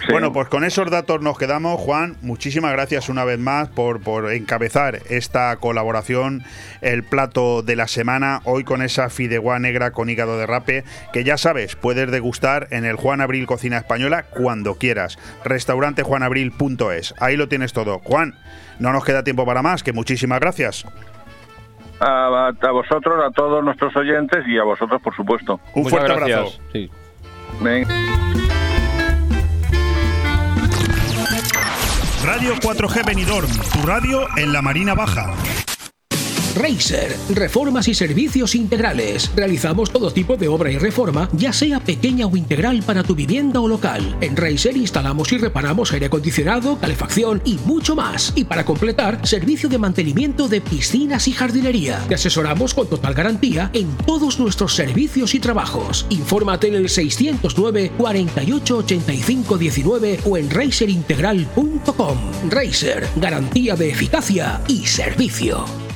Bueno, pues con esos datos nos quedamos. Juan, muchísimas gracias una vez más por, por encabezar esta colaboración, el plato de la semana, hoy con esa fideuá negra con hígado de rape, que ya sabes, puedes degustar en el Juan Abril Cocina Española cuando quieras. Restaurantejuanabril.es. Ahí lo tienes todo. Juan, no nos queda tiempo para más, que muchísimas gracias. A, a vosotros, a todos nuestros oyentes y a vosotros, por supuesto. Un fuerte abrazo. Venga. Radio 4G Benidorm, tu radio en la Marina Baja. Racer, reformas y servicios integrales. Realizamos todo tipo de obra y reforma, ya sea pequeña o integral para tu vivienda o local. En Racer instalamos y reparamos aire acondicionado, calefacción y mucho más. Y para completar, servicio de mantenimiento de piscinas y jardinería. Te asesoramos con total garantía en todos nuestros servicios y trabajos. Infórmate en el 609 48 85 19 o en racerintegral.com. Racer, garantía de eficacia y servicio.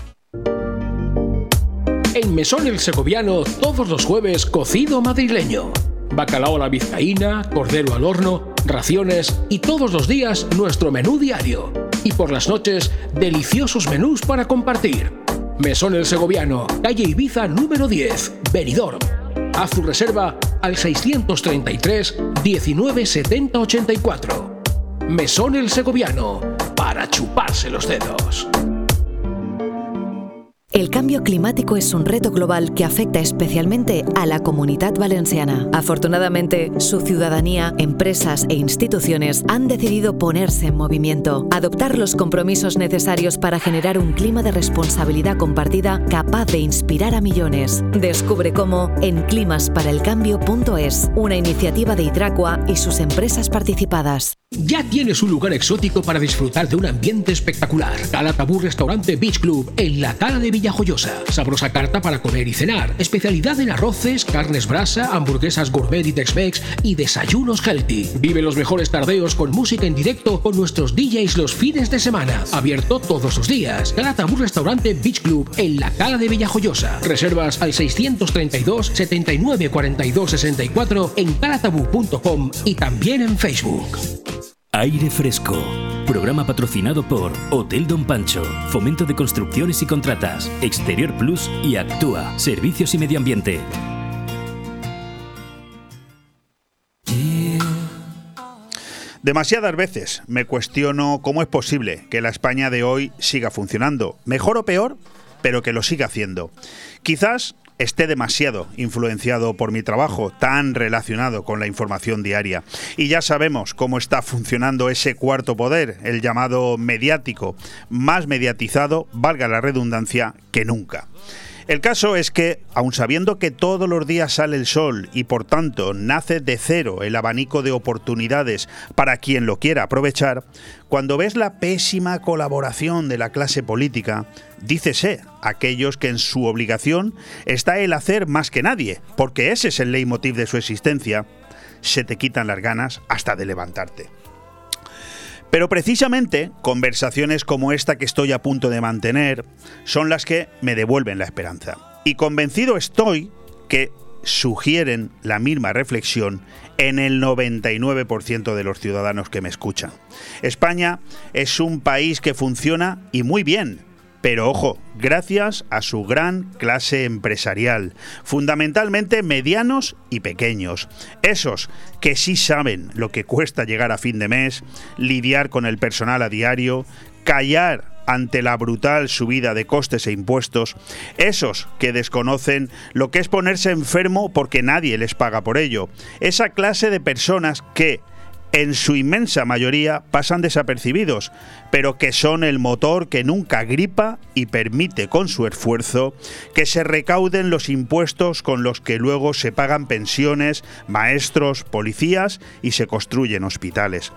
En Mesón el Segoviano, todos los jueves, cocido madrileño. Bacalao a la vizcaína, cordero al horno, raciones y todos los días nuestro menú diario. Y por las noches, deliciosos menús para compartir. Mesón el Segoviano, calle Ibiza número 10, Benidorm. Haz tu reserva al 633 19 70 84. Mesón el Segoviano, para chuparse los dedos. El cambio climático es un reto global que afecta especialmente a la comunidad valenciana. Afortunadamente, su ciudadanía, empresas e instituciones han decidido ponerse en movimiento, adoptar los compromisos necesarios para generar un clima de responsabilidad compartida capaz de inspirar a millones. Descubre cómo en climasparaelcambio.es, una iniciativa de Hidracua y sus empresas participadas. Ya tienes un lugar exótico para disfrutar de un ambiente espectacular. Cala Tabú Restaurante Beach Club en la Cala de Villajoyosa. Sabrosa carta para comer y cenar. Especialidad en arroces, carnes brasa, hamburguesas gourmet y Tex-Mex y desayunos healthy. Vive los mejores tardeos con música en directo con nuestros DJs los fines de semana. Abierto todos los días. Cala Tabú Restaurante Beach Club en la Cala de Villajoyosa. Reservas al 632 79 42 64 en calatabú.com y también en Facebook. Aire Fresco. Programa patrocinado por Hotel Don Pancho, Fomento de Construcciones y Contratas, Exterior Plus y Actúa, Servicios y Medio Ambiente. Demasiadas veces me cuestiono cómo es posible que la España de hoy siga funcionando. Mejor o peor, pero que lo sigue haciendo. Quizás esté demasiado influenciado por mi trabajo tan relacionado con la información diaria. Y ya sabemos cómo está funcionando ese cuarto poder, el llamado mediático, más mediatizado, valga la redundancia, que nunca. El caso es que, aun sabiendo que todos los días sale el sol y por tanto nace de cero el abanico de oportunidades para quien lo quiera aprovechar, cuando ves la pésima colaboración de la clase política, dícese aquellos que en su obligación está el hacer más que nadie, porque ese es el leitmotiv de su existencia, se te quitan las ganas hasta de levantarte. Pero precisamente conversaciones como esta que estoy a punto de mantener son las que me devuelven la esperanza. Y convencido estoy que sugieren la misma reflexión en el 99% de los ciudadanos que me escuchan. España es un país que funciona y muy bien, pero ojo, gracias a su gran clase empresarial, fundamentalmente medianos y pequeños, esos que sí saben lo que cuesta llegar a fin de mes, lidiar con el personal a diario, callar ante la brutal subida de costes e impuestos, esos que desconocen lo que es ponerse enfermo porque nadie les paga por ello, esa clase de personas que, en su inmensa mayoría pasan desapercibidos, pero que son el motor que nunca gripa y permite con su esfuerzo que se recauden los impuestos con los que luego se pagan pensiones, maestros, policías y se construyen hospitales.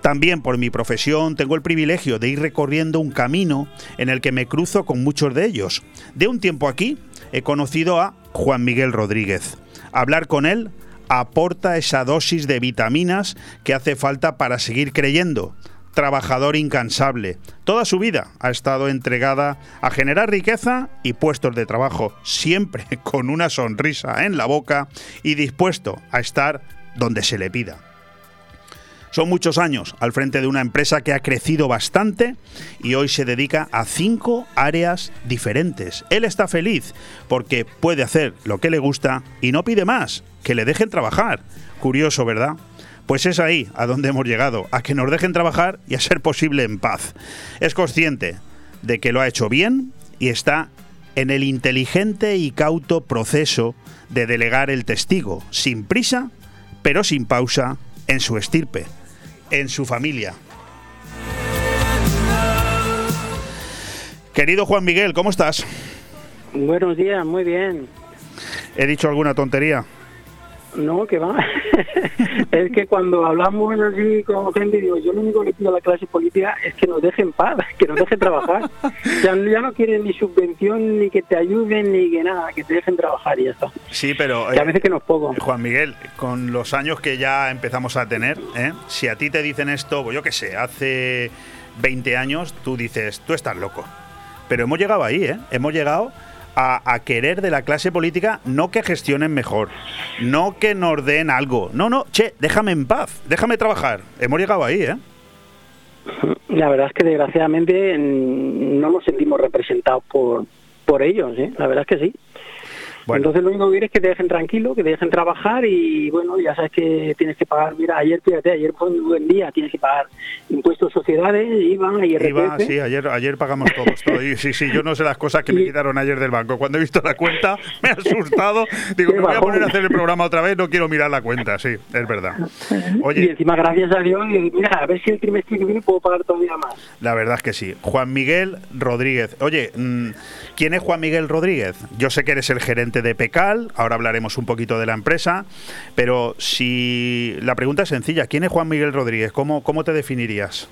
También por mi profesión tengo el privilegio de ir recorriendo un camino en el que me cruzo con muchos de ellos. De un tiempo aquí he conocido a Juan Miguel Rodríguez. Hablar con él aporta esa dosis de vitaminas que hace falta para seguir creyendo. Trabajador incansable. Toda su vida ha estado entregada a generar riqueza y puestos de trabajo, siempre con una sonrisa en la boca y dispuesto a estar donde se le pida. Son muchos años al frente de una empresa que ha crecido bastante y hoy se dedica a cinco áreas diferentes. Él está feliz porque puede hacer lo que le gusta y no pide más, que le dejen trabajar. Curioso, ¿verdad? Pues es ahí a donde hemos llegado, a que nos dejen trabajar y a ser posible en paz. Es consciente de que lo ha hecho bien y está en el inteligente y cauto proceso de delegar el testigo, sin prisa, pero sin pausa, en su estirpe en su familia. Querido Juan Miguel, ¿cómo estás? Buenos días, muy bien. ¿He dicho alguna tontería? No, que va. es que cuando hablamos así con gente, digo, yo lo único que pido a la clase política es que nos dejen paz, que nos dejen trabajar. ya, ya no quieren ni subvención, ni que te ayuden, ni que nada, que te dejen trabajar y ya está. Sí, pero... Que a veces que nos poco. Juan Miguel, con los años que ya empezamos a tener, ¿eh? si a ti te dicen esto, yo qué sé, hace 20 años, tú dices, tú estás loco. Pero hemos llegado ahí, ¿eh? Hemos llegado a, querer de la clase política no que gestionen mejor, no que nos den algo. No, no, che, déjame en paz, déjame trabajar. Hemos llegado ahí, ¿eh? La verdad es que desgraciadamente no nos sentimos representados por, por ellos, ¿eh? La verdad es que sí. Entonces lo único que quieres es que te dejen tranquilo, que te dejen trabajar y bueno, ya sabes que tienes que pagar, mira, ayer, fíjate, ayer fue un buen día, tienes que pagar impuestos sociedades, IVA, IRPF. IVA, sí, ayer, ayer pagamos todos, todo. sí, sí, yo no sé las cosas que me quitaron ayer del banco. Cuando he visto la cuenta me he asustado, digo, me voy a poner a hacer el programa otra vez, no quiero mirar la cuenta, sí, es verdad. Oye, y encima gracias a Dios, mira, a ver si el trimestre que viene puedo pagar todavía más. La verdad es que sí. Juan Miguel Rodríguez. Oye, mm, ¿quién es Juan Miguel Rodríguez? Yo sé que eres el gerente de Pecal, ahora hablaremos un poquito de la empresa, pero si la pregunta es sencilla, ¿quién es Juan Miguel Rodríguez? ¿Cómo, cómo te definirías?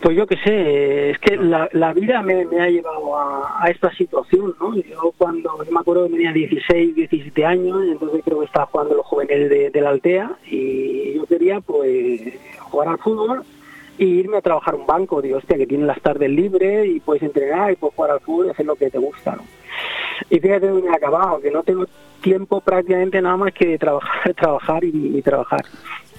pues yo qué sé, es que la, vida me, ha llevado a, esta situación, ¿no? Yo cuando, me acuerdo que tenía 16, 17 años, entonces creo que estaba jugando los jóvenes de, la Altea y yo quería pues jugar al fútbol e irme a trabajar un banco, digo, hostia, que tienen las tardes libres y puedes entrenar y puedes jugar al fútbol y hacer lo que te gusta, ¿no? Y fíjate dónde he acabado, que no tengo tiempo prácticamente nada más que trabajar, trabajar y, trabajar.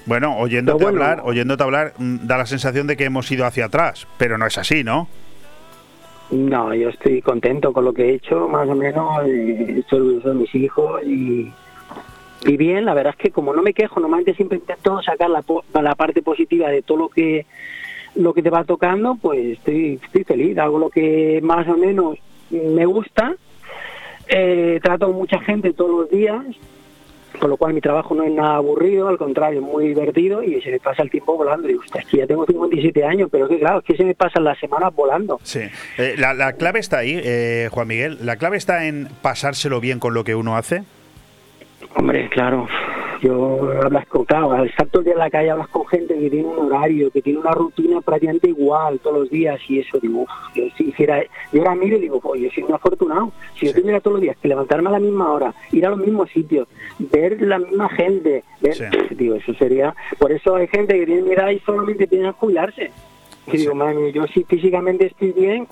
Bueno, oyéndote hablar, oyéndote hablar, mm, da la sensación de que hemos ido hacia atrás, pero no es así, ¿no? No, yo estoy contento con lo que he hecho, más o menos, eh, estoy orgulloso de mis hijos y, y bien, la verdad es que como no me quejo, normalmente siempre intento sacar la, la parte positiva de todo lo que lo que te va tocando, pues estoy, estoy feliz. Hago lo que más o menos me gusta. Eh, trato con mucha gente todos los días, con lo cual mi trabajo no es nada aburrido, al contrario, es muy divertido y se me pasa el tiempo volando. Y "Hostia, es que ya tengo 57 años, pero que claro, es que se me pasan las semanas volando. Sí. Eh, la, la clave está ahí, eh, Juan Miguel. La clave está en pasárselo bien con lo que uno hace. Hombre, claro, yo hablas con, claro, al estar todo el día en la calle hablas con gente que tiene un horario, que tiene una rutina prácticamente igual todos los días y eso, digo, yo si hiciera, yo ahora miro y digo, oye, soy un afortunado, si yo tuviera todos los días que levantarme a la misma hora, ir a los mismos sitios, ver la misma gente, ver, digo, eso sería, por eso hay gente que tiene mi edad y solamente tiene que jubilarse. Y digo, mía, yo si físicamente estoy bien,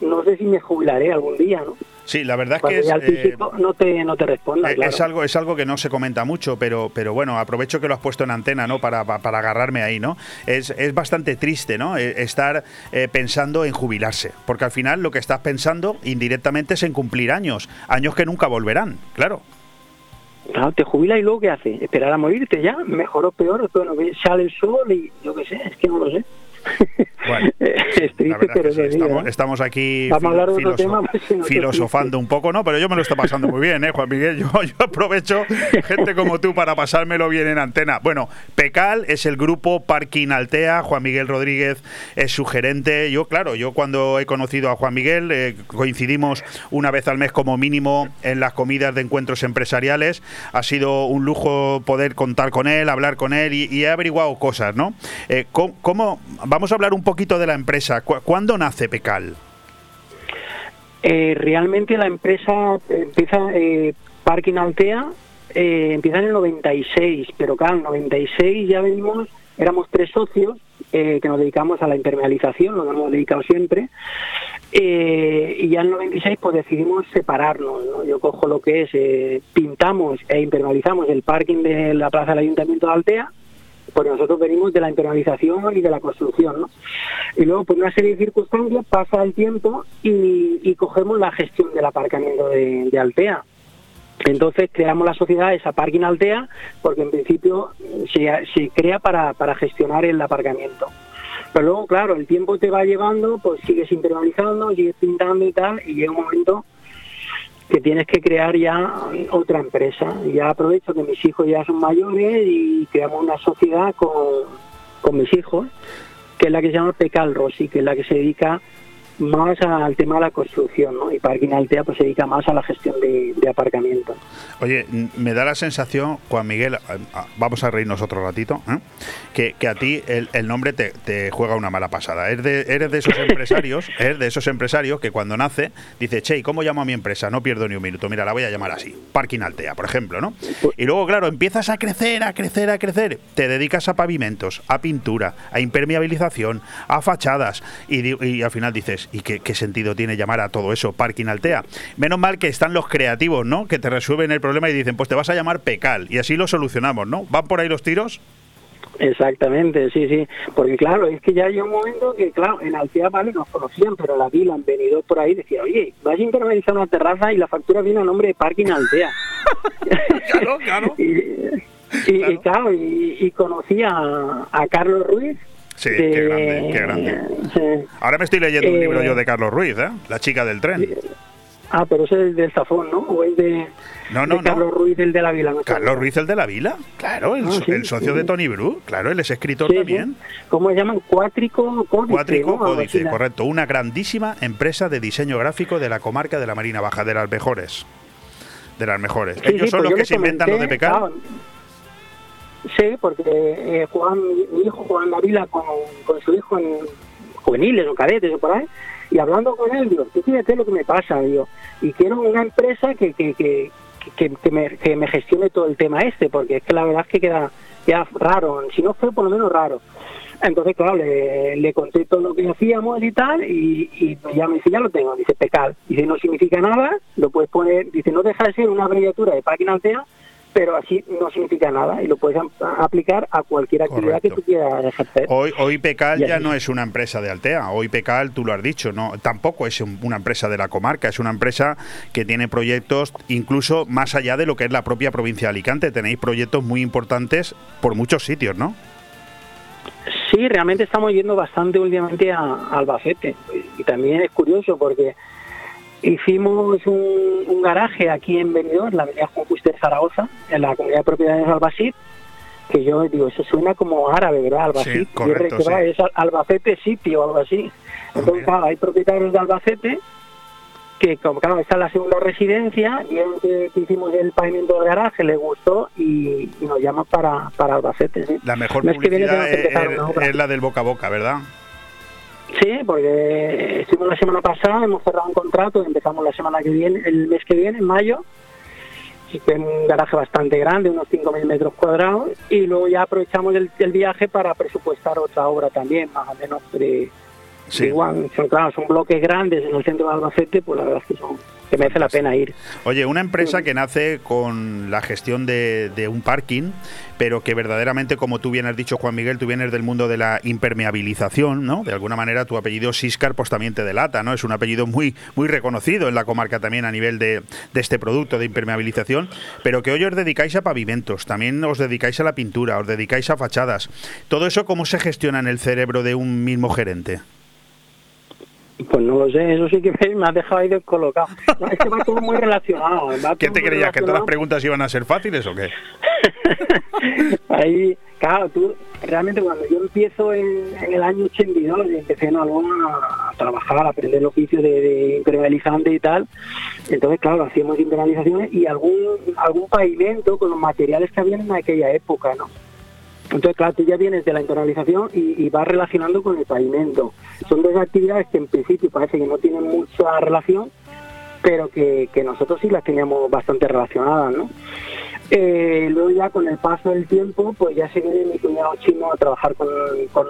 no sé si me jubilaré algún día, ¿no? Sí, la verdad es que es, eh, no te, no te responda, Eh, claro. Es algo, es algo que no se comenta mucho, pero, pero bueno, aprovecho que lo has puesto en antena, ¿no? Para, pa- para agarrarme ahí, ¿no? Es, es bastante triste, ¿no? Eh, Estar eh, pensando en jubilarse, porque al final lo que estás pensando indirectamente es en cumplir años, años que nunca volverán, claro. Claro, te jubilas y luego ¿qué haces? ¿Esperar a morirte ya? ¿Mejor o peor? Bueno, sale el sol y yo qué sé, es que no lo sé. Bueno, es triste, la verdad pero es sí, estamos, ¿eh? estamos aquí filoso- tema, pues, filosofando un poco, ¿no? Pero yo me lo estoy pasando muy bien, ¿eh, Juan Miguel? Yo, yo aprovecho gente como tú para pasármelo bien en antena. Bueno, Pecal es el grupo Parking Altea, Juan Miguel Rodríguez es su gerente. Yo, claro, yo cuando he conocido a Juan Miguel, eh, coincidimos una vez al mes como mínimo en las comidas de encuentros empresariales. Ha sido un lujo poder contar con él, hablar con él y, y he averiguado cosas, ¿no? Eh, ¿cómo, cómo- vamos a hablar un poquito de la empresa. ¿Cu- ¿Cuándo nace Pecal? Eh, realmente la empresa empieza, eh, Parking Altea, eh, empieza en el 96, pero claro, en el 96 ya venimos, éramos tres socios eh, que nos dedicamos a la impermeabilización, lo hemos dedicado siempre, eh, y ya en el 96 pues decidimos separarnos, ¿no? Yo cojo lo que es, eh, pintamos e impermeabilizamos el parking de la plaza del Ayuntamiento de Altea, porque nosotros venimos de la impermeabilización y de la construcción, ¿no? Y luego, por una serie de circunstancias, pasa el tiempo y, cogemos la gestión del aparcamiento de, de Altea. Entonces creamos la sociedad esa Parking Altea, porque en principio se, se crea para, para gestionar el aparcamiento. Pero luego, claro, el tiempo te va llevando, pues sigues impermeabilizando, sigues pintando y tal, y llega un momento que tienes que crear ya otra empresa. Ya aprovecho que mis hijos ya son mayores y creamos una sociedad con, con mis hijos, que es la que se llama Pecal Rossi, que es la que se dedica más al tema de la construcción, ¿no? Y Parking Altea pues se dedica más a la gestión de, de aparcamiento. Oye, me da la sensación, Juan Miguel, vamos a reírnos otro ratito, ¿eh? que, que a ti el, el nombre te, te juega una mala pasada. Eres de, eres de esos empresarios, eres de esos empresarios que cuando nace dice, che, ¿y ¿cómo llamo a mi empresa? No pierdo ni un minuto. Mira, la voy a llamar así, Parking Altea, por ejemplo, ¿no? Y luego, claro, empiezas a crecer, a crecer, a crecer. Te dedicas a pavimentos, a pintura, a impermeabilización, a fachadas. Y al final dices, ¿y qué, qué sentido tiene llamar a todo eso Parking Altea? Menos mal que están los creativos, ¿no? Que te resuelven el problema y dicen, pues te vas a llamar Pecal. Y así lo solucionamos, ¿no? ¿Van por ahí los tiros? Exactamente, sí, sí. Porque claro, es que ya hay un momento que, claro, en Altea, vale, nos conocían, pero la vila han venido por ahí decía, oye, vas a impermeabilizar una terraza y la factura viene a nombre de Parking Altea. claro, claro. y, y- y, claro, y, y conocí a, a Carlos Ruiz. Sí, de- qué grande, qué grande. sí. Ahora me estoy leyendo un Eh, libro yo de Carlos Ruiz, ¿eh? La chica del tren. Ah, pero ese es del Zafón, ¿no? O es de, No, no, de Carlos Ruiz, el de la vila. no. Carlos Ruiz, el de la Vila. Claro, el, Ah, so- sí, el socio sí. de Tony Bru. Claro, él es escritor Sí, también. ¿Cómo se llaman? Cuátrico Códice. Cuátrico Códice, correcto. Una grandísima empresa de diseño gráfico de la comarca de la Marina Baja, de las mejores. De las mejores. Ellos son pues los que se inventan los de claro, Sí, porque eh, Juan, mi, hijo Juan la vila con, con su hijo en juveniles o cadetes o por ahí, y hablando con él, digo, tú fíjate lo que me pasa, digo, y quiero una empresa que, que, que, que, que me, gestione todo el tema este, porque es que la verdad es que queda ya raro, si no fue por lo menos raro. Entonces, claro, le, le conté todo lo que hacíamos y tal, y, ya me dice, ya lo tengo, dice Pecal. Dice, no significa nada, lo puedes poner, dice, no deja de ser una abreviatura de página altea, pero así no significa nada y lo puedes aplicar a cualquier actividad que tú quieras ejercer. Hoy, hoy Pecal ya no es una empresa de Altea. Hoy Pecal, tú lo has dicho, no, tampoco es un- una empresa de la comarca. Es una empresa que tiene proyectos incluso más allá de lo que es la propia provincia de Alicante. Tenéis proyectos muy importantes por muchos sitios, ¿no? Sí, realmente estamos yendo bastante últimamente a, Albacete. Y también es curioso porque hicimos un, garaje aquí en Benidorm, en la avenida Juan Fuster Zaragoza, en la comunidad de propiedades de Albacete, que yo digo, eso suena como árabe, ¿verdad? Albacete. Sí, correcto, sí. Es Albacete sitio o algo así. Entonces, claro, hay propietarios de Albacete que como claro, esta es la segunda residencia y el que, hicimos el pavimento del garaje le gustó y, nos llama para, para Albacete. ¿sí? La mejor publicidad es, la del boca a boca, ¿verdad? Sí, porque estuvimos la semana pasada, hemos cerrado un contrato, empezamos la semana que viene, el mes que viene, en mayo, y que un garaje bastante grande, unos 5.000 metros cuadrados, y luego ya aprovechamos el, el, viaje para presupuestar otra obra también, más o menos de Sí. Igual, son, claro, son bloques grandes en el centro de Albacete, pues la verdad es que, son, que merece la pena ir. Oye, una empresa que nace con la gestión de, un parking, pero que verdaderamente, como tú bien has dicho, Juan Miguel, tú vienes del mundo de la impermeabilización, ¿no? De alguna manera tu apellido Siscar pues también te delata, ¿no? Es un apellido muy, muy reconocido en la comarca también a nivel de, de este producto de impermeabilización, pero que hoy os dedicáis a pavimentos, también os dedicáis a la pintura, os dedicáis a fachadas. ¿Todo eso cómo se gestiona en el cerebro de un mismo gerente? Pues no lo sé, eso sí que me, ha dejado ahí descolocado. es que va todo muy relacionado. ¿Qué te creías? ¿Que todas las preguntas iban a ser fáciles o qué? ahí, claro, tú, realmente cuando yo empiezo en, el año 82 y empecé en algo a, trabajar, a aprender el oficio de, de, impermeabilizante y tal, entonces, claro, hacíamos impermeabilizaciones y algún, algún pavimento con los materiales que habían en aquella época, ¿no? Entonces, claro, tú ya vienes de la internalización y, vas relacionando con el pavimento. Son dos actividades que en principio parece que no tienen mucha relación, pero que, nosotros sí las teníamos bastante relacionadas, ¿no? Eh, luego ya con el paso del tiempo, pues ya se viene mi cuñado chino a trabajar con,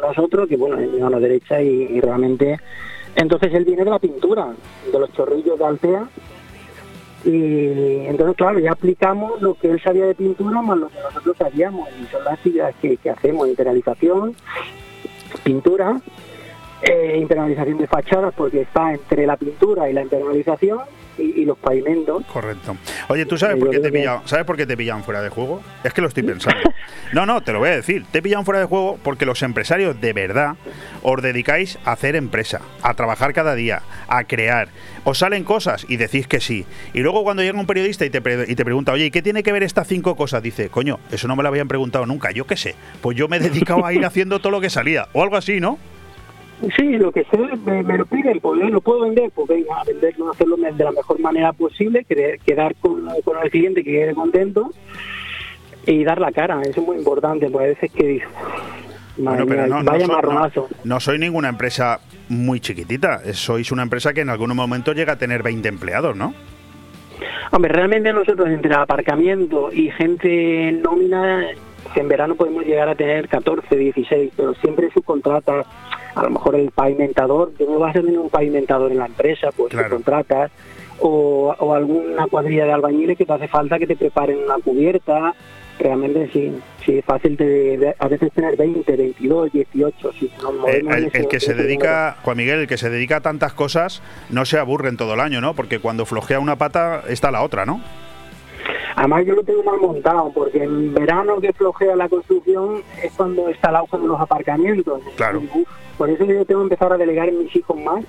nosotros, que bueno, es mi mano derecha y, realmente... Entonces él viene de la pintura, de los chorrillos de Altea, y entonces, claro, ya aplicamos lo que él sabía de pintura más lo que nosotros sabíamos. Y son las actividades que, que hacemos, internalización, pintura, eh, internalización de fachadas, porque está entre la pintura y la internalización, y, los pavimentos. Correcto. Oye, ¿tú sabes por qué te pillan, sabes por qué te pillan fuera de juego? Es que lo estoy pensando. No, no, te lo voy a decir. Te pillan fuera de juego porque los empresarios de verdad os dedicáis a hacer empresa, a trabajar cada día, a crear. Os salen cosas y decís que sí. Y luego cuando llega un periodista y te, y te pregunta, oye, ¿y qué tiene que ver estas cinco cosas? Dice, coño, eso no me lo habían preguntado nunca. Yo qué sé. Pues yo me he dedicado a ir haciendo todo lo que salía. O algo así, ¿no? Sí, lo que sé, me, lo piden, pues lo puedo vender, pues venga, a venderlo, hacerlo de la mejor manera posible, quedar con, el cliente que quede contento y dar la cara, eso es muy importante, porque a veces que bueno, pero no, vaya marronazo. No, soy ninguna empresa muy chiquitita, sois una empresa que en algún momento llega a tener 20 empleados, ¿no? Hombre, realmente nosotros entre aparcamiento y gente nómina, en verano podemos llegar a tener 14, 16, pero siempre subcontratas a lo mejor el pavimentador, tú no vas a tener un pavimentador en la empresa, pues te contratas, o, o, alguna cuadrilla de albañiles que te hace falta que te preparen una cubierta, realmente sí, sí es fácil de, a veces tener 20, 22, 18, sí, el, el, que se dedica, Juan Miguel, el que se dedica a tantas cosas no se aburre en todo el año, ¿no? Porque cuando flojea una pata está la otra, ¿no? Además yo lo tengo mal montado, porque en verano que flojea la construcción es cuando está el auge de los aparcamientos. Claro. por eso yo tengo que empezar a delegar en mis hijos más,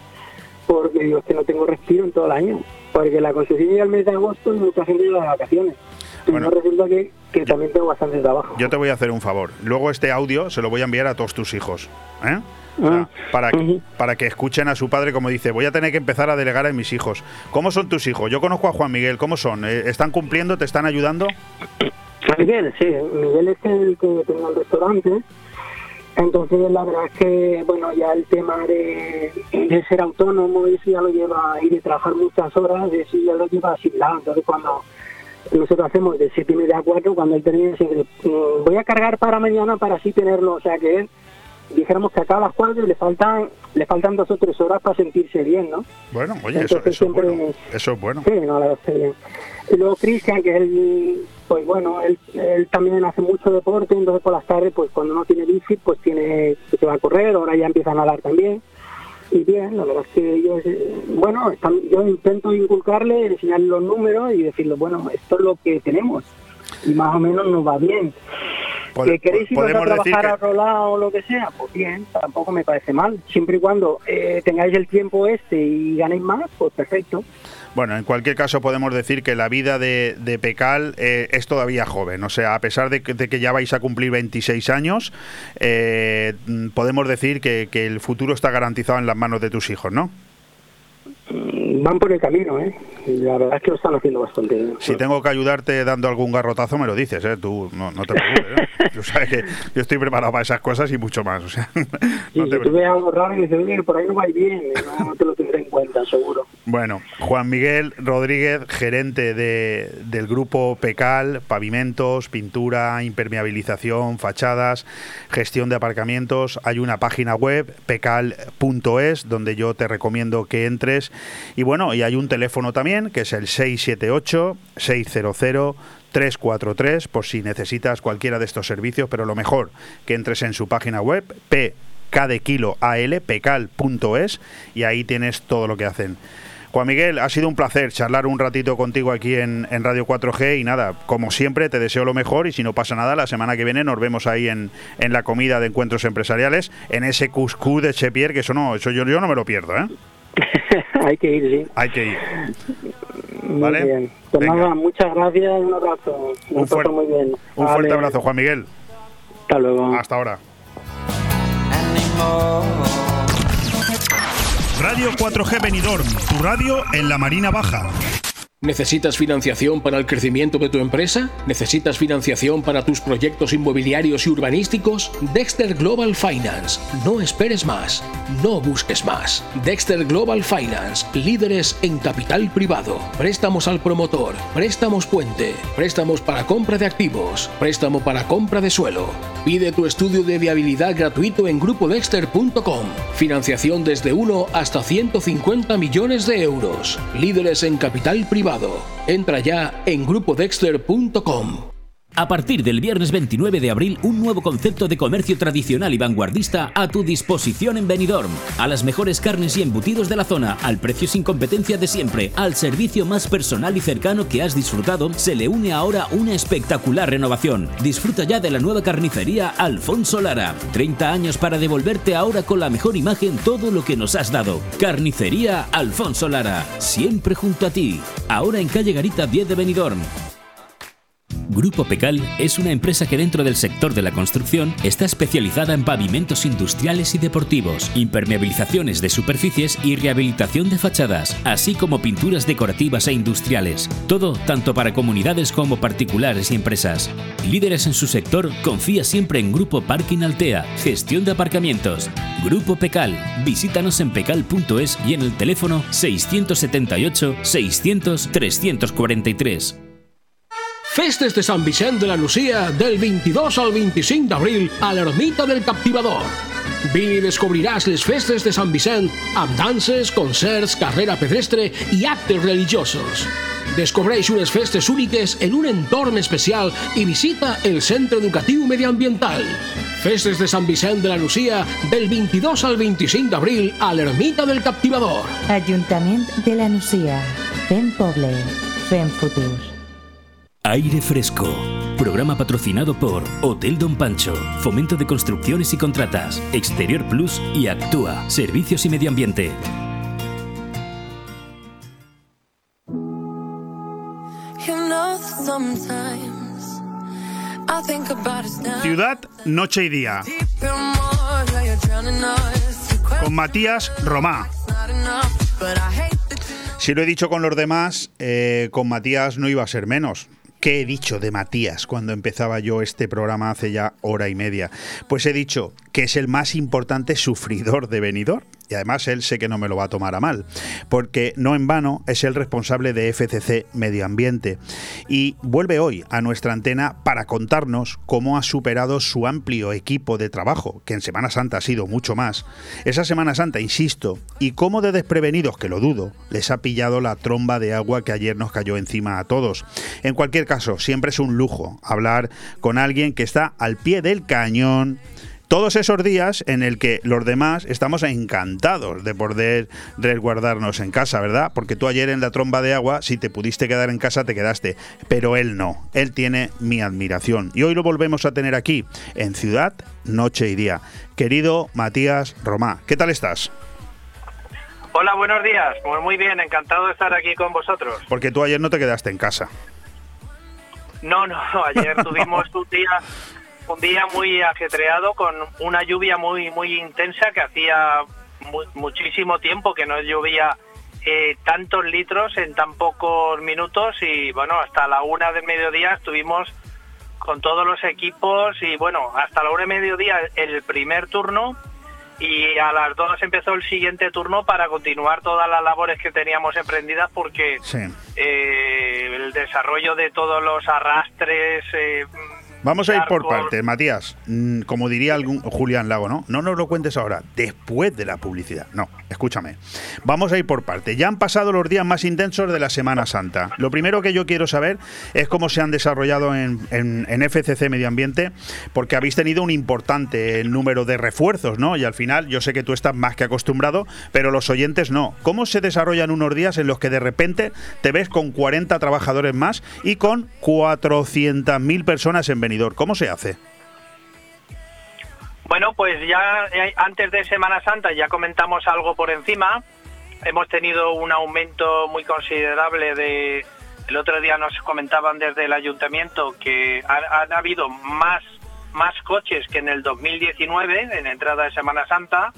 porque digo, es que no tengo respiro en todo el año. Porque la construcción llega el mes de agosto y mucha gente llega de vacaciones. Bueno, resulta que, que también tengo bastante trabajo. Yo te voy a hacer un favor. Luego este audio se lo voy a enviar a todos tus hijos. ¿eh? Ah, para, para que escuchen a su padre como dice, voy a tener que empezar a delegar a mis hijos. ¿Cómo son tus hijos? Yo conozco a Juan Miguel, ¿cómo son? Eh, ¿Están cumpliendo? ¿Te están ayudando? Miguel, sí, Miguel es el que tenía el restaurante. Entonces, la verdad es que, bueno, ya el tema de, ser autónomo, eso ya lo lleva, y de trabajar muchas horas, eso ya lo lleva asimilado. Entonces, cuando nosotros hacemos de 7 y media a 4, cuando él termina, mm, voy a cargar para mañana para así tenerlo. O sea que él dijéramos que a las cuatro le faltan le faltan dos o tres horas para sentirse bien, ¿no? Bueno, oye, eso, es bueno. Eso es bueno. Sí, no, la bien. Y luego Cristian, que él, pues bueno, él, él, también hace mucho deporte, entonces por las tardes, pues cuando no tiene bici, pues tiene que va a correr, ahora ya empieza a nadar también. Y bien, la verdad es que yo, bueno, yo intento inculcarle, enseñarle los números y decirle, bueno, esto es lo que tenemos y más o menos nos va bien. ¿Que queréis ir a trabajar que- a o lo que sea? Pues bien, tampoco me parece mal. Siempre y cuando eh, tengáis el tiempo este y ganéis más, pues perfecto. Bueno, en cualquier caso podemos decir que la vida de, de Pecal eh, es todavía joven. O sea, a pesar de que, de que ya vais a cumplir 26 años, eh, podemos decir que, que el futuro está garantizado en las manos de tus hijos, ¿no? Van por el camino, ¿eh? La verdad es que lo están haciendo bastante bien. Si tengo que ayudarte dando algún garrotazo, me lo dices, ¿eh? Tú no, no te preocupes, ¿eh? Tú sabes que yo estoy preparado para esas cosas y mucho más. O sea, Sí, si tú ves algo raro y dices, oye, por ahí no vais bien, eh, no, no te lo tendré en Bueno, Juan Miguel Rodríguez, gerente de, del grupo Pecal, pavimentos, pintura, impermeabilización, fachadas, gestión de aparcamientos. Hay una página web, pecal.es, donde yo te recomiendo que entres. Y bueno, y hay un teléfono también, que es el 678-600. 343 por si necesitas cualquiera de estos servicios, pero lo mejor que entres en su página web, p K de kilo al pecal.es y ahí tienes todo lo que hacen. Juan Miguel, ha sido un placer charlar un ratito contigo aquí en, en Radio 4G y nada, como siempre te deseo lo mejor y si no pasa nada, la semana que viene nos vemos ahí en, en la comida de encuentros empresariales, en ese cuscú de Chepier, que eso no, eso yo, yo no me lo pierdo, ¿eh? Hay que ir, sí. Hay que ir. Muy ¿Vale? bien. Pues nada, muchas gracias, un abrazo. Un, muy bien. un Vale. fuerte abrazo, Juan Miguel. Hasta luego. Hasta ahora. Radio 4G Benidorm, tu radio en la Marina Baja. ¿Necesitas financiación para el crecimiento de tu empresa? ¿Necesitas financiación para tus proyectos inmobiliarios y urbanísticos? Dexter Global Finance. No esperes más. No busques más. Dexter Global Finance. Líderes en capital privado. Préstamos al promotor. Préstamos puente. Préstamos para compra de activos. Préstamo para compra de suelo. Pide tu estudio de viabilidad gratuito en grupodexter.com. Financiación desde 1 hasta 150 millones de euros. Líderes en capital privado. Entra ya en grupodexter.com. A partir del viernes 29 de abril, un nuevo concepto de comercio tradicional y vanguardista a tu disposición en Benidorm. A las mejores carnes y embutidos de la zona, al precio sin competencia de siempre, al servicio más personal y cercano que has disfrutado, se le une ahora una espectacular renovación. Disfruta ya de la nueva carnicería Alfonso Lara. 30 años para devolverte ahora con la mejor imagen todo lo que nos has dado. Carnicería Alfonso Lara, siempre junto a ti. Ahora en calle Garita 10 de Benidorm. Grupo Pecal es una empresa que dentro del sector de la construcción está especializada en pavimentos industriales y deportivos, impermeabilizaciones de superficies y rehabilitación de fachadas, así como pinturas decorativas e industriales. Todo tanto para comunidades como particulares y empresas. Líderes en su sector, confía siempre en Grupo Parking Altea, gestión de aparcamientos. Grupo Pecal, visítanos en pecal.es y en el teléfono 678 600 343. Festes de Sant Vicent de la Lucía del 22 al 25 d'abril a l'Ermita del Captivador. Vine i descobriràs les festes de Sant Vicent amb danses, concerts, carrera pedestre i actes religiosos. Descobreix unes festes úniques en un entorn especial i visita el Centre Educatiu Mediambiental. Festes de Sant Vicent de la Lucía del 22 al 25 d'abril a l'Ermita del Captivador. Ajuntament de la Nucia. Fem poble. Fem futur. Aire Fresco. Programa patrocinado por Hotel Don Pancho, Fomento de Construcciones y Contratas, Exterior Plus y Actúa, Servicios y Medio Ambiente. Ciudad, noche y día. Con Matías Romá. Si lo he dicho con los demás, eh, con Matías no iba a ser menos. ¿Qué he dicho de Matías cuando empezaba yo este programa hace ya hora y media? Pues he dicho que es el más importante sufridor de venidor. Y además él sé que no me lo va a tomar a mal, porque no en vano es el responsable de FCC Medio Ambiente. Y vuelve hoy a nuestra antena para contarnos cómo ha superado su amplio equipo de trabajo, que en Semana Santa ha sido mucho más. Esa Semana Santa, insisto, y cómo de desprevenidos, que lo dudo, les ha pillado la tromba de agua que ayer nos cayó encima a todos. En cualquier caso, siempre es un lujo hablar con alguien que está al pie del cañón todos esos días en el que los demás estamos encantados de poder resguardarnos en casa, ¿verdad? Porque tú ayer en la tromba de agua, si te pudiste quedar en casa, te quedaste. Pero él no. Él tiene mi admiración. Y hoy lo volvemos a tener aquí, en Ciudad, Noche y Día. Querido Matías Romá, ¿qué tal estás? Hola, buenos días. Pues muy bien, encantado de estar aquí con vosotros. Porque tú ayer no te quedaste en casa. No, no, ayer tuvimos un día un día muy ajetreado con una lluvia muy muy intensa que hacía muchísimo tiempo que no llovía eh, tantos litros en tan pocos minutos y bueno hasta la una del mediodía estuvimos con todos los equipos y bueno hasta la una del mediodía el primer turno y a las dos empezó el siguiente turno para continuar todas las labores que teníamos emprendidas porque eh, el desarrollo de todos los arrastres eh, Vamos a ir por partes, Matías. Mm, como diría algún Julián Lago, ¿no? No nos lo cuentes ahora, después de la publicidad. No, escúchame. Vamos a ir por partes. Ya han pasado los días más intensos de la Semana Santa. Lo primero que yo quiero saber es cómo se han desarrollado en, en, FCC Medio Ambiente, porque habéis tenido un importante número de refuerzos, ¿no? Y al final, yo sé que tú estás más que acostumbrado, pero los oyentes no. ¿Cómo se desarrollan unos días en los que de repente te ves con 40 trabajadores más y con 400.000 personas en ¿Cómo se hace? Bueno, pues ya eh, antes de Semana Santa ya comentamos algo por encima. Hemos tenido un aumento muy considerable de... El otro día nos comentaban desde el ayuntamiento que han, habido más, más coches que en el 2019, en entrada de Semana Santa.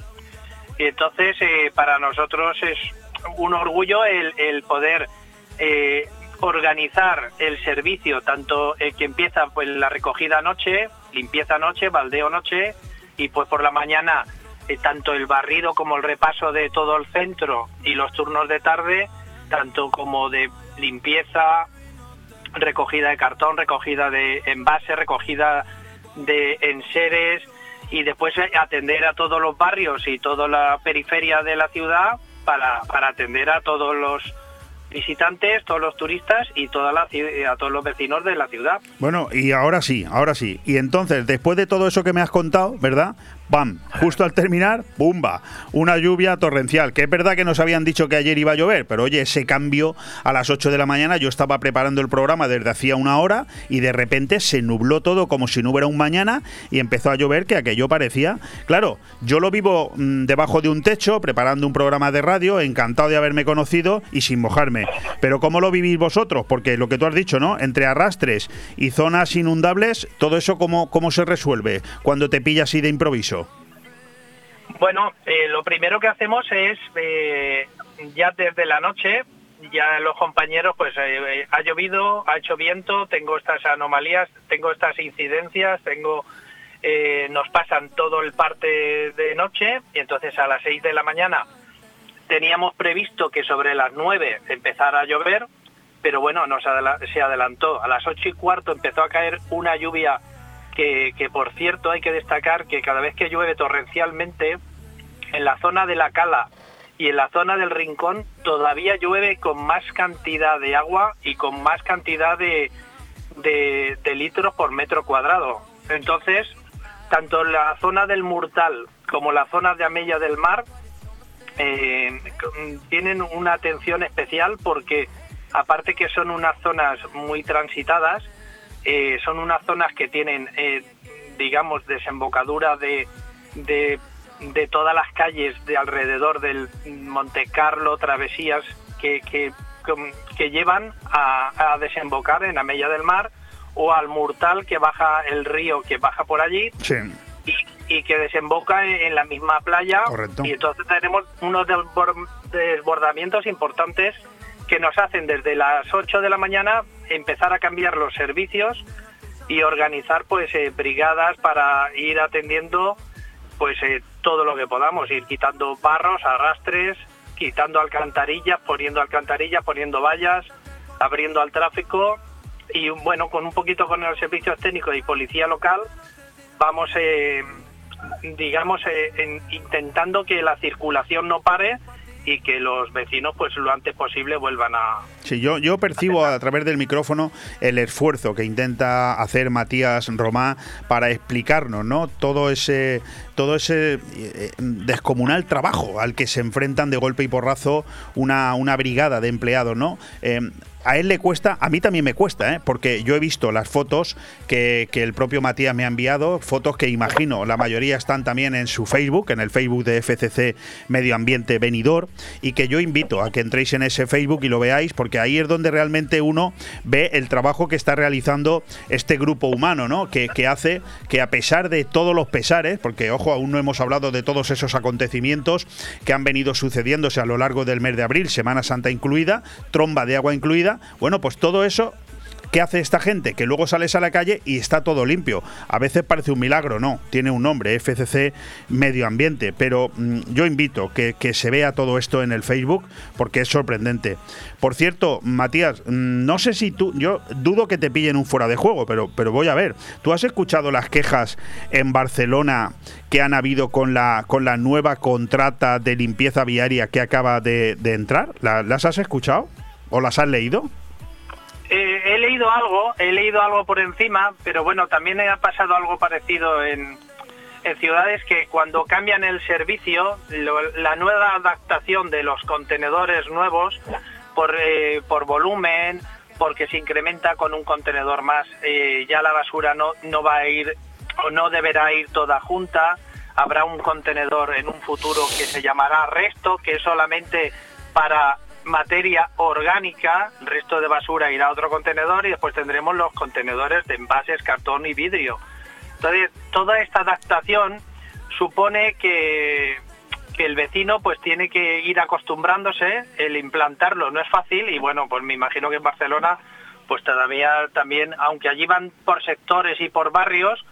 Y entonces, eh, para nosotros es un orgullo el, poder eh, organizar el servicio, tanto el que empieza pues la recogida noche, limpieza noche, baldeo noche, y pues por la mañana eh, tanto el barrido como el repaso de todo el centro y los turnos de tarde, tanto como de limpieza, recogida de cartón, recogida de envase, recogida de enseres y después atender a todos los barrios y toda la periferia de la ciudad para, para atender a todos los visitantes, todos los turistas y toda la, a todos los vecinos de la ciudad. Bueno, y ahora sí, ahora sí. Y entonces, después de todo eso que me has contado, ¿verdad? ¡Pam! Justo al terminar, ¡bumba! Una lluvia torrencial. Que es verdad que nos habían dicho que ayer iba a llover, pero oye, ese cambio a las 8 de la mañana, yo estaba preparando el programa desde hacía una hora y de repente se nubló todo como si no hubiera un mañana y empezó a llover que aquello parecía. Claro, yo lo vivo mm, debajo de un techo, preparando un programa de radio, encantado de haberme conocido y sin mojarme. Pero ¿cómo lo vivís vosotros? Porque lo que tú has dicho, ¿no? Entre arrastres y zonas inundables, todo eso, ¿cómo, cómo se resuelve cuando te pillas así de improviso? Bueno, eh, lo primero que hacemos es, eh, ya desde la noche, ya los compañeros, pues eh, ha llovido, ha hecho viento, tengo estas anomalías, tengo estas incidencias, tengo nos pasan todo el parte de noche y entonces a las 6 de la mañana teníamos previsto que sobre las 9 empezara a llover, pero bueno, nos se adelantó. A las 8 y cuarto empezó a caer una lluvia que, por cierto hay que destacar que cada vez que llueve torrencialmente, en la zona de la cala y en la zona del rincón todavía llueve con más cantidad de agua y con más cantidad de, de, litros por metro cuadrado. Entonces, tanto la zona del Murtal como la zona de Amella del Mar eh, tienen una atención especial porque aparte que son unas zonas muy transitadas, eh, son unas zonas que tienen, eh, digamos, desembocadura de, de, todas las calles de alrededor del Monte Carlo, travesías que, que, que llevan a, desembocar en Amella del Mar o al Murtal que baja el río que baja por allí. Y, que desemboca en, la misma playa y entonces tenemos unos desbordamientos importantes que nos hacen desde las 8 de la mañana empezar a cambiar los servicios y organizar pues eh, brigadas para ir atendiendo pues eh, todo lo que podamos, ir quitando barros, arrastres, quitando alcantarillas, poniendo alcantarillas, poniendo vallas, abriendo al tráfico y bueno, con un poquito con los servicios técnicos y policía local vamos eh, digamos intentando que la circulación no pare y que los vecinos pues lo antes posible vuelvan a... Sí, yo, yo percibo a través del micrófono el esfuerzo que intenta hacer Matías Romá para explicarnos, ¿no? Todo ese todo ese eh, descomunal trabajo al que se enfrentan de golpe y porrazo una, una brigada de empleados, ¿no? Eh, a él le cuesta, a mí también me cuesta, ¿eh? porque yo he visto las fotos que, el propio Matías me ha enviado, fotos que imagino, la mayoría están también en su Facebook, en el Facebook de FCC Medio Ambiente Venidor, y que yo invito a que entréis en ese Facebook y lo veáis, porque ahí es donde realmente uno ve el trabajo que está realizando este grupo humano, ¿no? Que, que hace que a pesar de todos los pesares, porque ojo, aún no hemos hablado de todos esos acontecimientos que han venido sucediéndose a lo largo del mes de abril, Semana Santa incluida, tromba de agua incluida, bueno, pues todo eso ¿Qué hace esta gente? Que luego sales a la calle y está todo limpio. A veces parece un milagro, no, tiene un nombre, FCC Medio Ambiente, pero mm, yo invito que, que, se vea todo esto en el Facebook porque es sorprendente. Por cierto, Matías, mm, no sé si tú, yo dudo que te pillen un fuera de juego, pero, pero voy a ver, ¿tú has escuchado las quejas en Barcelona que han habido con la, con la nueva contrata de limpieza viaria que acaba de, entrar? ¿Las has escuchado? ¿O las has leído? Eh, he leído algo, he leído algo por encima, pero bueno, también ha pasado algo parecido en, en ciudades que cuando cambian el servicio, la nueva adaptación de los contenedores nuevos por, eh, por volumen, porque se incrementa con un contenedor más, eh, ya la basura no, no va a ir o no deberá ir toda junta. Habrá un contenedor en un futuro que se llamará resto, que es solamente para materia orgánica, el resto de basura irá a otro contenedor y después tendremos los contenedores de envases, cartón y vidrio. Entonces, toda esta adaptación supone que, que el vecino pues tiene que ir acostumbrándose, el implantarlo no es fácil y bueno, pues me imagino que en Barcelona pues todavía también, aunque allí van por sectores y por barrios,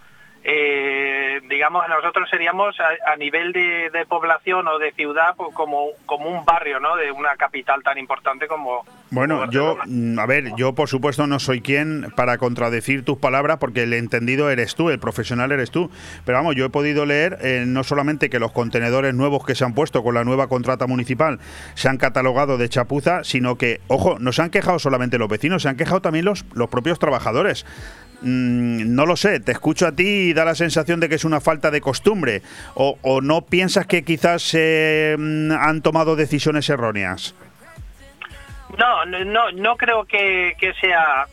eh, digamos, nosotros seríamos a, nivel de, población o de ciudad pues, como, como un barrio, ¿no? De una capital tan importante como... Bueno, yo, mm, a ver, yo por supuesto no soy quien para contradecir tus palabras porque el entendido eres tú, el profesional eres tú. Pero vamos, yo he podido leer eh, no solamente que los contenedores nuevos que se han puesto con la nueva contrata municipal se han catalogado de chapuza, sino que, ojo, no se han quejado solamente los vecinos, se han quejado también los, los propios trabajadores. Mm, no lo sé, te escucho a ti y da la sensación de que es una falta de costumbre. ¿O, no piensas que quizás se mm, han tomado decisiones erróneas? No, no, no creo que, sea,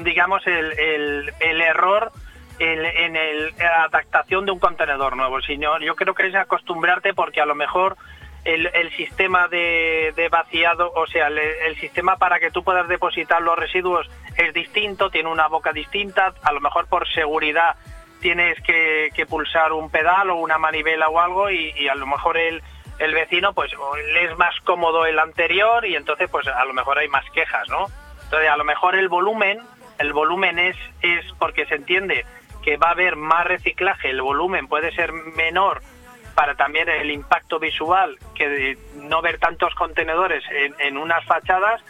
digamos, el, el, error en, la adaptación de un contenedor nuevo, sino yo creo que es acostumbrarte porque a lo mejor el, sistema de, vaciado, o sea, el, sistema para que tú puedas depositar los residuos es distinto, tiene una boca distinta, a lo mejor por seguridad tienes que, pulsar un pedal o una manivela o algo y, a lo mejor el, el vecino pues le es más cómodo el anterior y entonces pues a lo mejor hay más quejas, ¿no? Entonces a lo mejor el volumen, el volumen es, es porque se entiende que va a haber más reciclaje, el volumen puede ser menor para también el impacto visual que de no ver tantos contenedores en, unas fachadas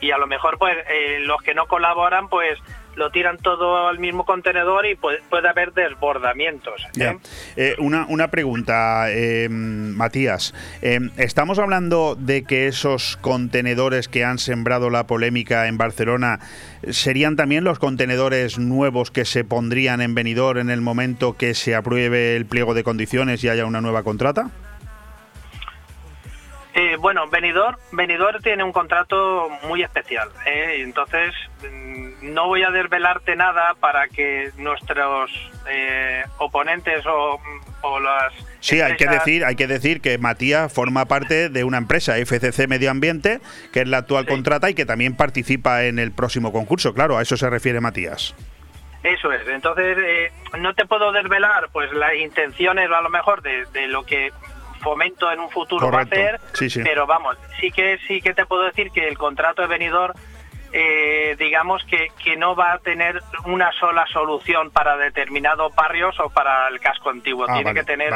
y a lo mejor pues eh, los que no colaboran pues lo tiran todo al mismo contenedor y puede, haber desbordamientos. ¿eh? Eh, una, una pregunta, Matías. ¿Estamos hablando de que esos contenedores que han sembrado la polémica en Barcelona serían también los contenedores nuevos que se pondrían en venidor en el momento que se apruebe el pliego de condiciones y haya una nueva contrata? Eh, bueno, Benidorm, tiene un contrato muy especial, ¿eh? entonces mm, no voy a desvelarte nada para que nuestros eh, oponentes o, las Sí, hay que decir, hay que decir que Matías forma parte de una empresa FCC Medio Ambiente, que es la actual contrata y que también participa en el próximo concurso. Claro, a eso se refiere Matías. Eso es. Entonces no te puedo desvelar, pues las intenciones a lo mejor de, de lo que fomento en un futuro va a hacer, pero vamos, sí que sí que te puedo decir que el contrato de venidor eh, digamos que, que no va a tener una sola solución para determinados barrios o para el casco antiguo. Ah, Tiene que tener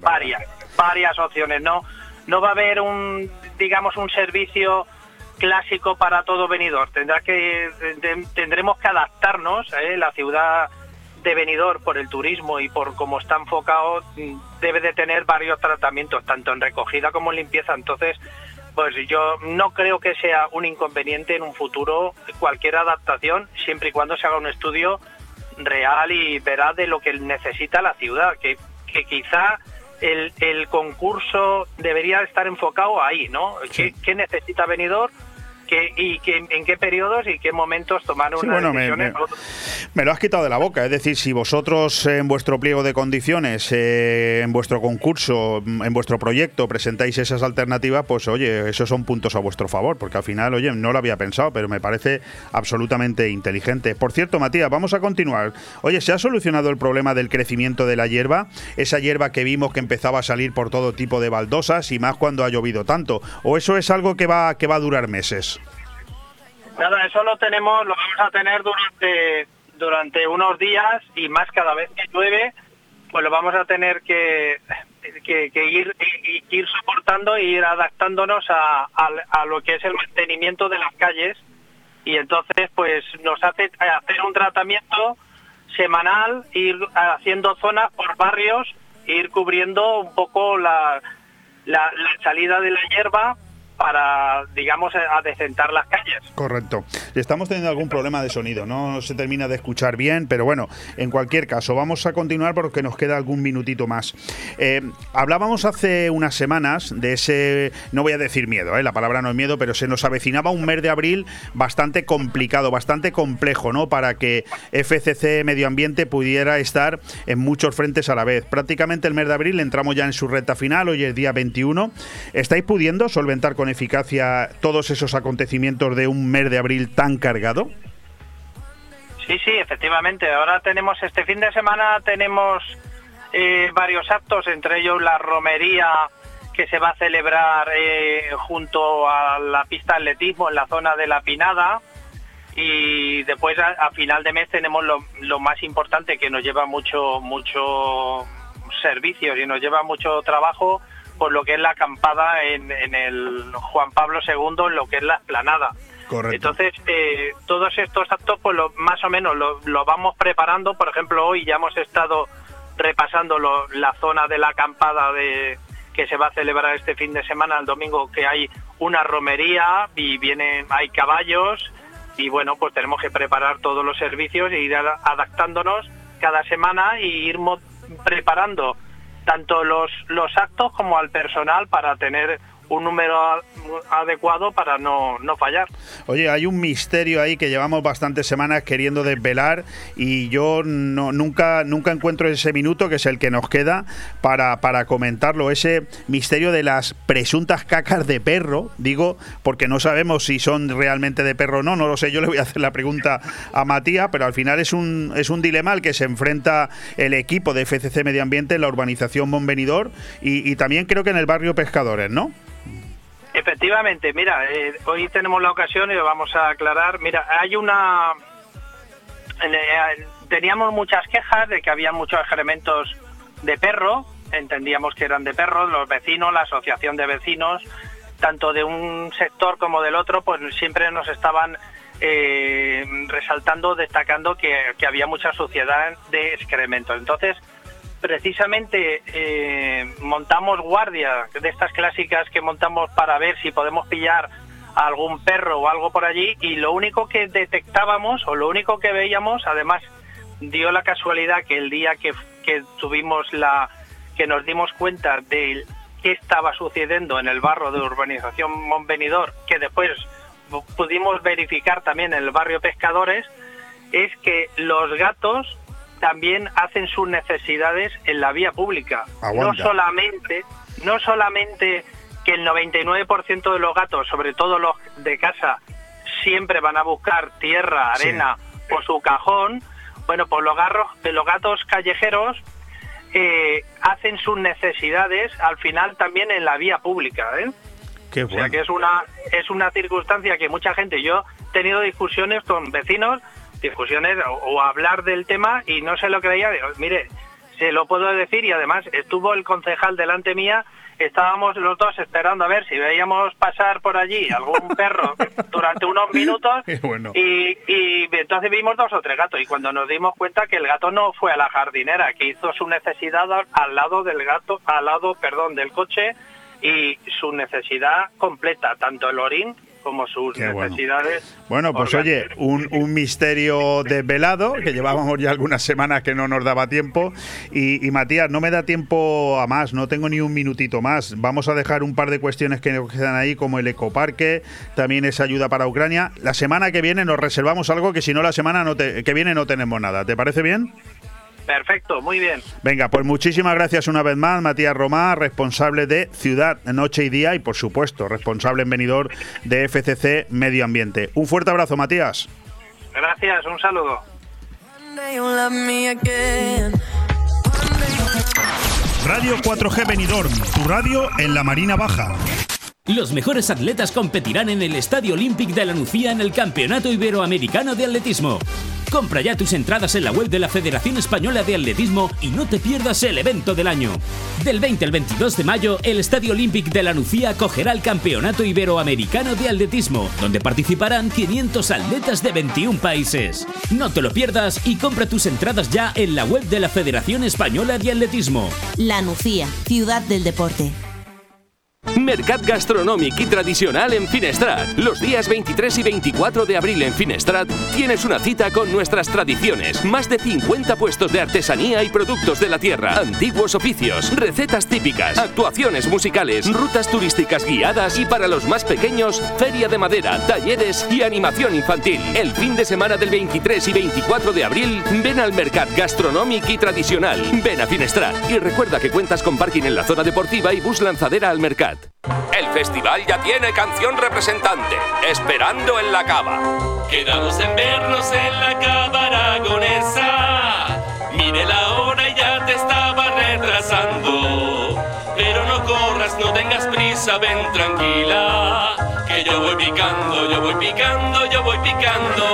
varias, varias opciones. No, no va a haber un, digamos, un servicio clásico para todo venidor. Tendrá que, tendremos que adaptarnos. ¿eh? La ciudad de venidor por el turismo y por cómo está enfocado debe de tener varios tratamientos, tanto en recogida como en limpieza. Entonces, pues yo no creo que sea un inconveniente en un futuro cualquier adaptación, siempre y cuando se haga un estudio real y veraz de lo que necesita la ciudad, que, que quizá el, el concurso debería estar enfocado ahí, ¿no? ¿Qué, qué necesita venidor? Y qué, en qué periodos y qué momentos tomar Sí, una bueno, me, decisión. me- me lo has quitado de la boca. Es decir, si vosotros en vuestro pliego de condiciones, eh, en vuestro concurso, en vuestro proyecto presentáis esas alternativas, pues oye, esos son puntos a vuestro favor, porque al final, oye, no lo había pensado, pero me parece absolutamente inteligente. Por cierto, Matías, vamos a continuar. Oye, ¿se ha solucionado el problema del crecimiento de la hierba? Esa hierba que vimos que empezaba a salir por todo tipo de baldosas y más cuando ha llovido tanto. ¿O eso es algo que va, que va a durar meses? Nada, eso lo tenemos, lo vamos a tener durante durante unos días y más cada vez que llueve, pues lo vamos a tener que, que, ir, ir soportando e ir adaptándonos a, a, lo que es el mantenimiento de las calles. Y entonces pues nos hace hacer un tratamiento semanal, ir haciendo zonas por barrios, ir cubriendo un poco la, la salida de la hierba para, digamos, adecentar las calles. Correcto. Estamos teniendo algún problema de sonido, no se termina de escuchar bien, pero bueno, en cualquier caso, vamos a continuar porque nos queda algún minutito más. Eh, hablábamos hace unas semanas de ese, no voy a decir miedo, eh, la palabra no es miedo, pero se nos avecinaba un mes de abril bastante complicado, bastante complejo, ¿no? Para que FCC Medio Ambiente pudiera estar en muchos frentes a la vez. Prácticamente el mes de abril entramos ya en su recta final, hoy es día 21. ¿Estáis pudiendo solventar con eficacia todos esos acontecimientos de un mes de abril tan cargado? Sí, sí, efectivamente. Ahora tenemos este fin de semana tenemos eh, varios actos, entre ellos la romería que se va a celebrar eh, junto a la pista de atletismo en la zona de la Pinada y después a, final de mes tenemos lo más importante que nos lleva mucho mucho servicios y nos lleva mucho trabajo por lo que es la acampada en, en el Juan Pablo II en lo que es la esplanada. Correcto. Entonces, eh, todos estos actos, pues lo- más o menos lo, lo vamos preparando. Por ejemplo, hoy ya hemos estado repasando lo- la zona de la acampada de, que se va a celebrar este fin de semana, el domingo, que hay una romería y vienen, hay caballos y bueno, pues tenemos que preparar todos los servicios e ir adaptándonos cada semana y ir preparando tanto los, los actos como al personal para tener un número adecuado para no, no fallar. Oye, hay un misterio ahí que llevamos bastantes semanas queriendo desvelar y yo no, nunca, nunca encuentro ese minuto que es el que nos queda para, para comentarlo. Ese misterio de las presuntas cacas de perro, digo, porque no sabemos si son realmente de perro o no, no lo sé. Yo le voy a hacer la pregunta a Matías, pero al final es un, es un dilema al que se enfrenta el equipo de FCC Medio Ambiente en la urbanización Monvenidor y también creo que en el barrio Pescadores, ¿no? Efectivamente, mira, eh, hoy tenemos la ocasión y lo vamos a aclarar. Mira, hay una... eh, teníamos muchas quejas de que había muchos excrementos de perro, entendíamos que eran de perros, los vecinos, la asociación de vecinos, tanto de un sector como del otro, pues siempre nos estaban eh, resaltando, destacando que, que había mucha suciedad de excrementos. Entonces, precisamente eh, montamos guardia de estas clásicas que montamos para ver si podemos pillar a algún perro o algo por allí y lo único que detectábamos o lo único que veíamos además dio la casualidad que el día que, que tuvimos la que nos dimos cuenta de qué estaba sucediendo en el barrio de urbanización Monvenidor que después pu- pudimos verificar también en el barrio Pescadores es que los gatos también hacen sus necesidades en la vía pública. Aguanta. No solamente, no solamente que el 99% de los gatos, sobre todo los de casa, siempre van a buscar tierra, Sí. arena o su cajón. Bueno, pues los, garros, los gatos callejeros eh, hacen sus necesidades al final también en la vía pública. ¿eh? Qué O sea que es una es una circunstancia que mucha gente yo he tenido discusiones con vecinos discusiones o, o hablar del tema y no se lo creía. Digo, mire se lo puedo decir y además estuvo el concejal delante mía estábamos los dos esperando a ver si veíamos pasar por allí algún perro durante unos minutos y, y, entonces vimos dos o tres gatos y cuando nos dimos cuenta que el gato no fue a la jardinera, que hizo su necesidad al lado del gato, al lado, perdón, del coche y su necesidad completa, tanto el orín como sus necesidades. Bueno, pues oye, un, un, misterio desvelado, que llevábamos ya algunas semanas que no nos daba tiempo. Y, Matías, no me da tiempo a más, no tengo ni un minutito más. Vamos a dejar un par de cuestiones que nos quedan ahí, como el ecoparque, también esa ayuda para Ucrania. La semana que viene nos reservamos algo que si no la semana no que viene no tenemos nada. ¿Te parece bien? Perfecto, muy bien. Venga, pues muchísimas gracias una vez más, Matías Romá, responsable de Ciudad, Noche y Día y, por supuesto, responsable en venidor de FCC Medio Ambiente. Un fuerte abrazo, Matías. Gracias, un saludo. Radio 4G Benidorm, tu radio en la Marina Baja. Los mejores atletas competirán en el Estadio Olímpic de la Nucía en el Campeonato Iberoamericano de Atletismo. Compra ya tus entradas en la web de la Federación Española de Atletismo y no te pierdas el evento del año. Del 20 al 22 de mayo, el Estadio Olímpic de la Nucía acogerá el Campeonato Iberoamericano de Atletismo, donde participarán 500 atletas de 21 países. No te lo pierdas y compra tus entradas ya en la web de la Federación Española de Atletismo. La Nucía, ciudad del deporte. Mercat Gastronòmic y Tradicional en Finestrat. Los días 23 y 24 de abril en Finestrat tienes una cita con nuestras tradiciones. Más de 50 puestos de artesanía y productos de la tierra, antiguos oficios, recetas típicas, actuaciones musicales, rutas turísticas guiadas y para los más pequeños, feria de madera, talleres y animación infantil. El fin de semana del 23 y 24 de abril, ven al Mercat Gastronòmic y Tradicional. Ven a Finestrat y recuerda que cuentas con parking en la zona deportiva y bus lanzadera al Mercat. El festival ya tiene canción representante, Esperando en la Cava. Quedamos en vernos en la Cava aragonesa. Mire la hora y ya te estaba retrasando. No tengas prisa, ven tranquila yo voy picando, yo voy picando, yo voy picando.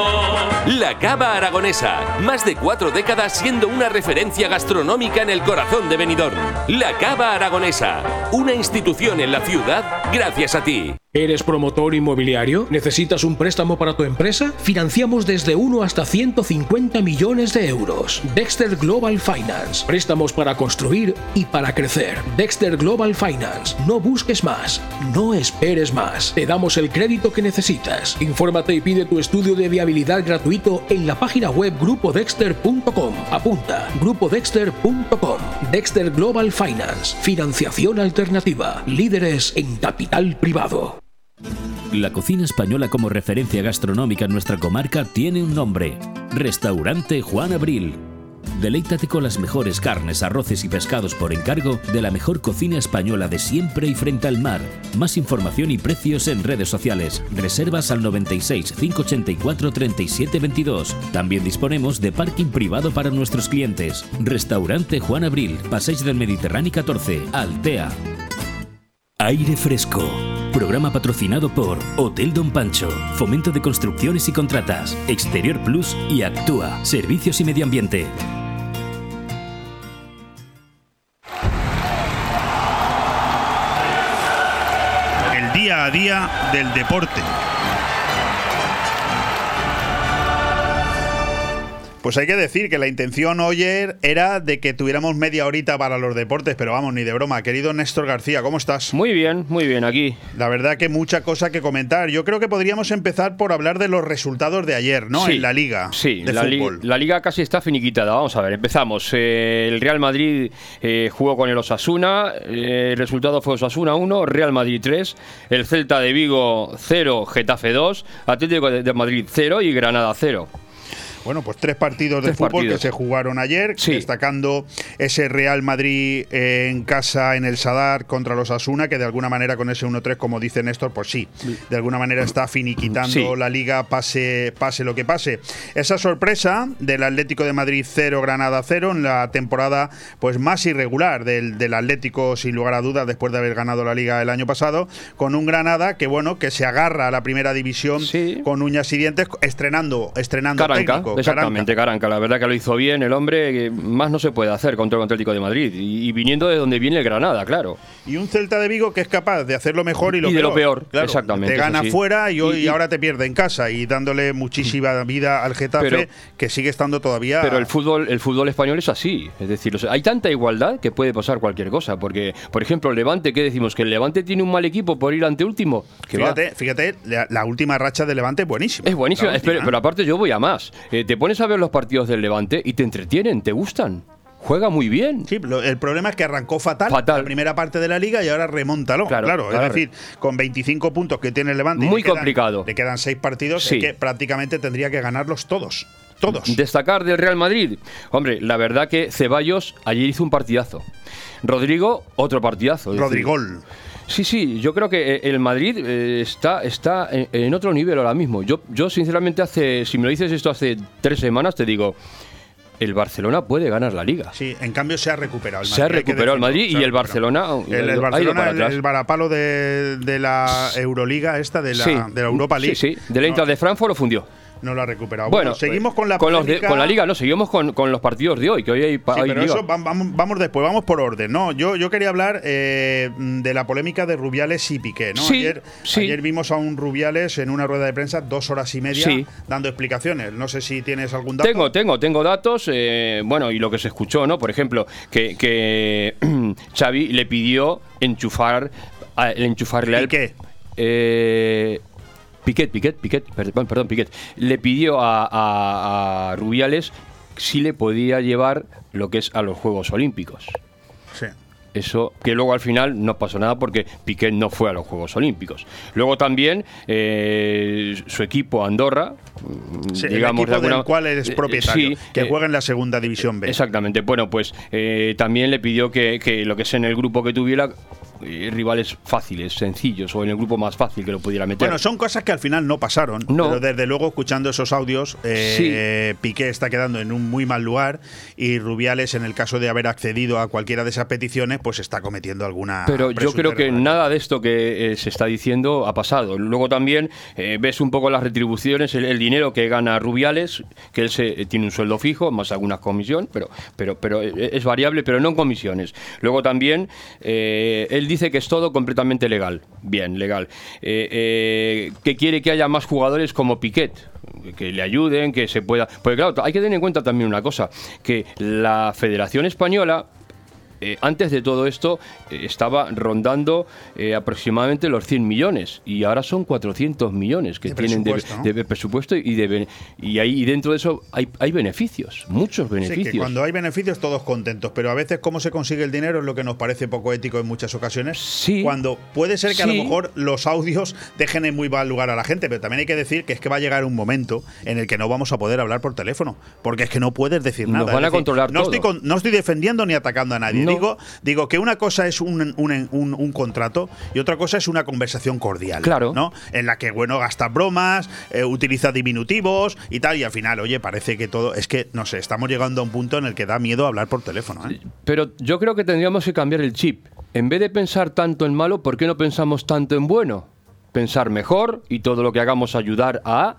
La Cava Aragonesa, más de cuatro décadas siendo una referencia gastronómica en el corazón de Benidorm. La Cava Aragonesa, una institución en la ciudad gracias a ti. ¿Eres promotor inmobiliario? ¿Necesitas un préstamo para tu empresa? Financiamos desde 1 hasta 150 millones de euros. Dexter Global Finance. Préstamos para construir y para crecer. Dexter Global Finance. No busques más. No esperes más. Te damos el crédito que necesitas. Infórmate y pide tu estudio de viabilidad gratuito en la página web grupodexter.com. Apunta. grupodexter.com. Dexter Global Finance. Financiación alternativa. Líderes en capital privado. La cocina española como referencia gastronómica en nuestra comarca tiene un nombre, Restaurante Juan Abril. Deleítate con las mejores carnes, arroces y pescados por encargo de la mejor cocina española de siempre y frente al mar. Más información y precios en redes sociales. Reservas al 96 584 37 22. También disponemos de parking privado para nuestros clientes. Restaurante Juan Abril, Paseis del Mediterráneo 14, Altea. Aire fresco Programa patrocinado por Hotel Don Pancho, Fomento de Construcciones y Contratas, Exterior Plus y Actúa, Servicios y Medio Ambiente. El día a día del deporte. Pues hay que decir que la intención hoy era de que tuviéramos media horita para los deportes, pero vamos, ni de broma. Querido Néstor García, ¿cómo estás? Muy bien, muy bien, aquí. La verdad que mucha cosa que comentar. Yo creo que podríamos empezar por hablar de los resultados de ayer, ¿no? en la liga. Sí, la, la, liga casi está finiquitada. Vamos a ver, empezamos. Eh, el Real Madrid eh, jugó con el Osasuna. Eh, el resultado fue Osasuna 1, Real Madrid 3. El Celta de Vigo 0, Getafe 2. Atlético de Madrid 0 y Granada 0. Bueno, pues tres partidos de fútbol que se jugaron ayer, destacando ese Real Madrid en casa en el Sadar contra los Asuna, que de alguna manera con ese 1-3, como dice Néstor, pues sí, de alguna manera está finiquitando la liga, pase, pase lo que pase. Esa sorpresa del Atlético de Madrid 0, Granada 0, en la temporada pues más irregular del, del Atlético, sin lugar a dudas, después de haber ganado la liga el año pasado, con un Granada que bueno, que se agarra a la primera división con uñas y dientes, estrenando, estrenando técnico Exactamente, Caranca. La verdad que lo hizo bien el hombre. que Más no se puede hacer contra el Atlético de Madrid. Y, y viniendo de donde viene el Granada, claro. Y un Celta de Vigo que es capaz de hacerlo mejor y lo Y de peor. lo peor, Claro, exactamente, Te gana sí. fuera y, hoy, Y- ahora te pierde en casa y dándole muchísima vida al Getafe Pero- que sigue estando todavía. Pero el fútbol, el fútbol español es así. Es decir, o sea, hay tanta igualdad que puede pasar cualquier cosa. Porque, por ejemplo, el Levante, ¿qué decimos? ¿Que el Levante tiene un mal equipo por ir ante último? Va. Fíjate, fíjate, la, la última racha de Levante es buenísima. Es buenísimo, La pero, aparte yo voy a más. Eh, te pones a ver los partidos del Levante y te entretienen, te gustan. Juega muy bien. Sí, lo- el problema es que arrancó fatal, Fatal. la primera parte de la liga y ahora remóntalo. Claro, Claro, claro. es decir, con 25 puntos que tiene el Levante. y Muy le quedan- complicado. Le quedan 6 partidos, Sí. es que prácticamente tendría que ganarlos todos. Todos. Destacar del Real Madrid. Hombre, la verdad que Ceballos ayer hizo un partidazo. Rodrigo, otro partidazo. decir, Rodrigol. Sí, sí, yo creo que eh, el Madrid eh, está, está en, otro nivel ahora mismo. Yo, yo, sinceramente, hace, si me lo dices esto hace tres semanas, te digo, el Barcelona puede ganar la liga. Sí, en cambio se ha recuperado el Madrid. Se ha recuperado el Madrid y el. Barcelona. El, el Barcelona, el, atrás. el varapalo de, de la Euroliga, esta, de la, Sí. de la Europa League. Sí, sí, de la Inter de Frankfurt lo fundió. No lo ha recuperado. Bueno, Bueno, seguimos con la con, los de- polémica- con la liga, no, seguimos con, con los partidos de hoy, que hoy hay, Sí, hay pero liga. eso vam- vamos, vamos después, vamos por orden. No, yo, yo quería hablar eh, de la polémica de Rubiales y Piqué. ¿no? Sí, ayer, sí. ayer vimos a un Rubiales en una rueda de prensa dos horas y media dando explicaciones. No sé si tienes algún dato. Tengo, tengo, tengo datos, eh, bueno, y lo que se escuchó, ¿no? Por ejemplo, que, que Xavi le pidió enchufar, enchufarle al... Piqué. Eh, Piquet, Piquet, Piquet, perdón, perdón, Piquet. Le pidió a, a- Rubiales si le podía llevar lo que es a los Juegos Olímpicos. Sí. Eso, que luego al final no pasó nada porque Piquet no fue a los Juegos Olímpicos. Luego también eh, su equipo Andorra, mm, Sí, digamos el equipo de alguna- del cual eres eh, propietario, sí, que eh, juega en la segunda división B. Exactamente. Bueno, pues eh, también le pidió que, que lo que es en el grupo que tuviera eh, rivales fáciles, sencillos, o en el grupo más fácil que lo pudiera meter. Bueno, son cosas que al final no pasaron. No. Pero desde luego, escuchando esos audios, eh, Piqué está quedando en un muy mal lugar y Rubiales, en el caso de haber accedido a cualquiera de esas peticiones, pues está cometiendo alguna. Pero yo creo que nada de esto que eh, se está diciendo ha pasado. Luego también eh, ves un poco las retribuciones, el, el dinero que gana Rubiales, que él se, eh, tiene un sueldo fijo, más alguna comisión, pero, pero, pero es variable, pero no en comisiones. Luego también eh, él dice que es todo completamente legal. Bien, legal. Que quiere que haya más jugadores como Piquet que le ayuden, que se pueda... Porque claro, hay que tener en cuenta también una cosa, que la Federación Española eh, antes de todo esto eh, estaba rondando eh, aproximadamente los 100 millones y ahora son 400 millones que De tienen de, presupuesto, ¿no? de presupuesto y de y ahí y dentro de eso hay, hay beneficios, muchos Sí, beneficios. que cuando hay beneficios todos contentos, pero a veces cómo se consigue el dinero es lo que nos parece poco ético en muchas ocasiones. Sí. Cuando puede ser que a lo Sí. mejor los audios dejen en muy mal lugar a la gente, pero también hay que decir que es que va a llegar un momento en el que no vamos a poder hablar por teléfono, porque es que no puedes decir Nos nada. van Es a controlar no todo. Estoy con- no estoy defendiendo ni atacando a nadie. No. Digo, digo que una cosa es un, un- un- un contrato y otra cosa es una conversación cordial. Claro. ¿no? En la que, bueno, gastas bromas, eh, utiliza diminutivos y tal, y al final, oye, parece que todo. Es que, no sé, estamos llegando a un punto en el que da miedo hablar por teléfono. ¿eh? Pero yo creo que tendríamos que cambiar el chip. En vez de pensar tanto en malo, ¿por qué no pensamos tanto en bueno? Pensar mejor y todo lo que hagamos ayudar a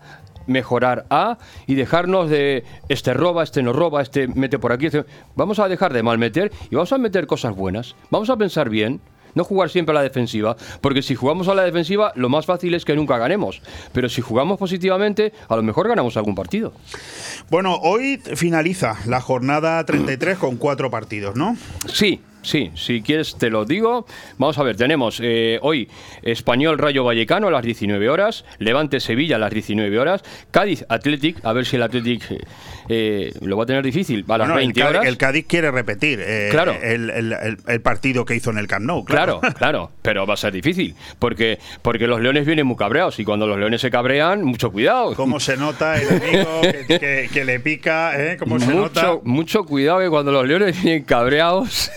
mejorar a y dejarnos de este roba, este no roba, este mete por aquí. este- Vamos a dejar de malmeter y vamos a meter cosas buenas. Vamos a pensar bien. No jugar siempre a la defensiva, porque si jugamos a la defensiva, lo más fácil es que nunca ganemos. Pero si jugamos positivamente, a lo mejor ganamos algún partido. Bueno, hoy finaliza la jornada 33 con cuatro partidos, ¿no? Sí, sí, si quieres te lo digo. Vamos a ver, tenemos eh, hoy Español Rayo Vallecano a las 19 horas, Levante Sevilla a las 19 horas, Cádiz Athletic, a ver si el Athletic eh, lo va a tener difícil, a las Bueno, el 20 Cádiz- horas. El Cádiz quiere repetir eh, Claro. el, el- el- el partido que hizo en el Camp Nou. Claro, claro, pero va a ser difícil, porque, porque los leones vienen muy cabreados y cuando los leones se cabrean, mucho cuidado. Cómo se nota el amigo que, que- que le pica, ¿eh? Cómo se nota. mucho, mucho cuidado que cuando los leones vienen cabreados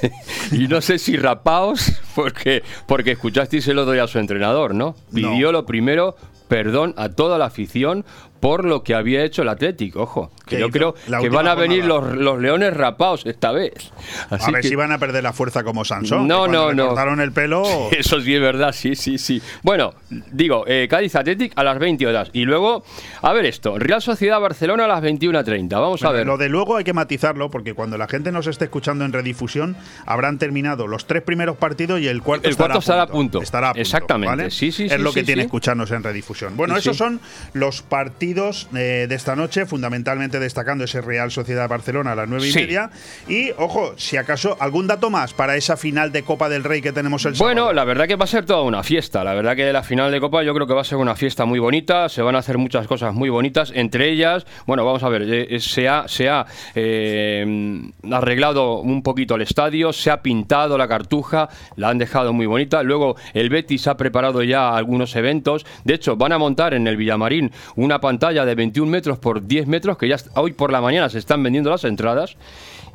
y no sé si rapaos, porque, porque escuchasteis el otro día a su entrenador, ¿no? Pidió lo primero perdón a toda la afición por lo que había hecho el Atlético, ojo. Que yo creo que van a venir los, los leones rapados esta vez. Así a ver que- si van a perder la fuerza como Sansón. No, no, no. cortaron el pelo. Eso sí es verdad, sí, sí, sí. Bueno, digo, eh, Cádiz Athletic a las 20 horas. Y luego, a ver esto, Real Sociedad Barcelona a las 21.30. Vamos a Bueno, ver. Lo de luego hay que matizarlo porque cuando la gente nos esté escuchando en redifusión habrán terminado los tres primeros partidos y el cuarto, El cuarto estará a punto. Estará a punto, Exactamente. ¿vale? Sí, sí, Es sí, lo que tiene escucharnos en redifusión. Bueno, esos son los partidos eh, de esta noche, fundamentalmente destacando ese Real Sociedad Barcelona a las nueve y Sí. media. Y ojo, si acaso algún dato más para esa final de Copa del Rey que tenemos el sábado. Bueno, la verdad que va a ser toda una fiesta. La verdad que la final de Copa yo creo que va a ser una fiesta muy bonita. Se van a hacer muchas cosas muy bonitas. Entre ellas, bueno, vamos a ver, eh, eh, se ha, se ha eh, arreglado un poquito el estadio, se ha pintado la cartuja, la han dejado muy bonita. Luego el Betis ha preparado ya algunos eventos. De hecho, van a montar en el Villamarín una pantalla de 21 metros por 10 metros que ya est- hoy por la mañana se están vendiendo las entradas.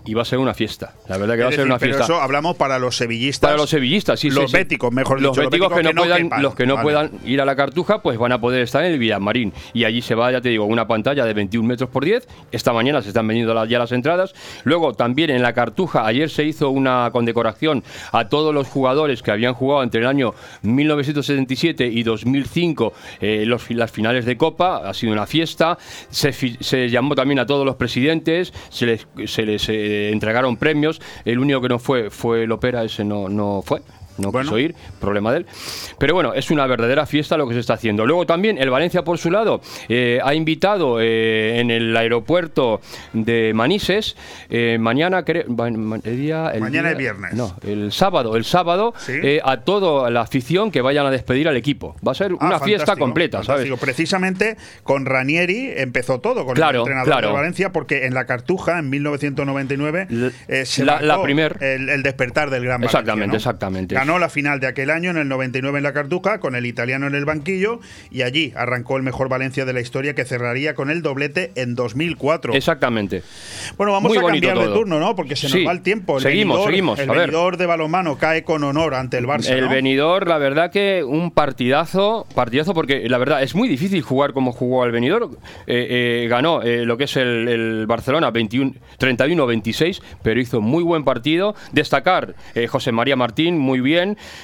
Y va a ser una fiesta. La verdad que va a ser una pero fiesta. eso hablamos para los sevillistas. Para los sevillistas, sí, Los sí. béticos, mejor los dicho. béticos que no, puedan, quepan. los que no Vale. puedan ir a la Cartuja, pues van a poder estar en el Villamarín. Y allí se va, ya te digo, una pantalla de 21 metros por 10. Esta mañana se están vendiendo las- ya las entradas. Luego también en la Cartuja, ayer se hizo una condecoración a todos los jugadores que habían jugado entre el año 1977 y 2005 eh, los, las finales de Copa. Ha sido una fiesta. Se, se llamó también a todos los presidentes, se les, se les eh, entregaron premios. El único que no fue fue Lopera, ese no, no fue. No quiso ir, problema de él. Pero bueno, es una verdadera fiesta lo que se está haciendo. Luego también el Valencia, por su lado, eh, ha invitado eh, en el aeropuerto de Manises, eh, mañana, el día, el Mañana día- es viernes. No, el sábado, el sábado, eh, a toda la afición que vayan a despedir al equipo. Va a ser Ah, una fiesta fantástico, completa, ¿sabes? Precisamente con Ranieri empezó todo, con Claro, el entrenador claro. de Valencia, porque en la Cartuja, en 1999, eh, se la- la primer- el, el despertar del Gran Valencia, Exactamente, ¿no? exactamente. Ganó la final de aquel año, en el 99 en la Cartuja, con el italiano en el banquillo, y allí arrancó el mejor Valencia de la historia, que cerraría con el doblete en 2004. Exactamente. Bueno, vamos Muy a cambiar de turno, ¿no? Porque se nos Sí. va el tiempo. El Seguimos, seguimos, El venidor de balonmano cae con honor ante el Barça, El ¿no? venidor, la verdad que un partidazo, partidazo porque la verdad es muy difícil jugar como jugó el venidor. Eh, eh, ganó eh, lo que es el, el Barcelona 21 31-26, pero hizo muy buen partido. Destacar José María Martín, muy bien.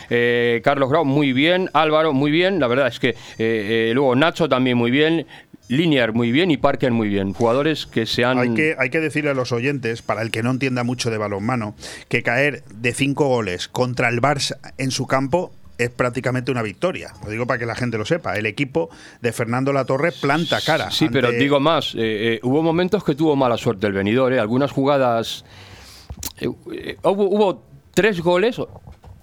Eh, Carlos Grau, muy bien. Álvaro, muy bien. La verdad es que eh, eh, luego Nacho también muy bien. Linear muy bien y Parker muy bien. Jugadores que se han... Hay que, hay que decirle a los oyentes, para el que no entienda mucho de balonmano, que caer de cinco goles contra el Barça en su campo es prácticamente una victoria. Lo digo para que la gente lo sepa. El equipo de Fernando Latorre planta cara. Sí, pero digo más, eh, eh, hubo momentos que tuvo mala suerte el venidor, eh, algunas jugadas... hubo, hubo tres goles,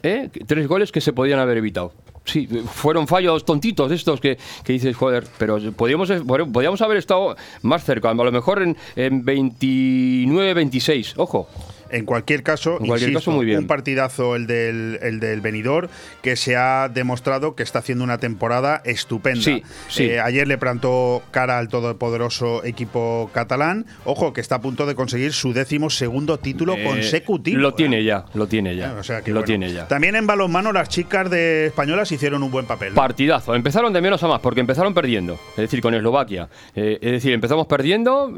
eh, tres goles que se podían haber evitado. Sí, fueron fallos tontitos estos que, que dices, joder, pero podíamos, podíamos haber estado más cerca, a lo mejor en, en 29-26, ojo. En cualquier caso, En cualquier insisto, caso, muy bien. un partidazo el del, el del Benidorm que se ha demostrado que está haciendo una temporada estupenda. Sí, sí. Eh, ayer le plantó cara al todopoderoso equipo catalán. Ojo, que está a punto de conseguir su décimo segundo título Eh, consecutivo. Lo tiene ya, lo tiene ya. O sea que, lo bueno. tiene ya. También en balonmano las chicas de españolas hicieron un buen papel. ¿no? Partidazo. Empezaron de menos a más, porque empezaron perdiendo. Es decir, con Eslovaquia. Eh, es decir, empezamos perdiendo,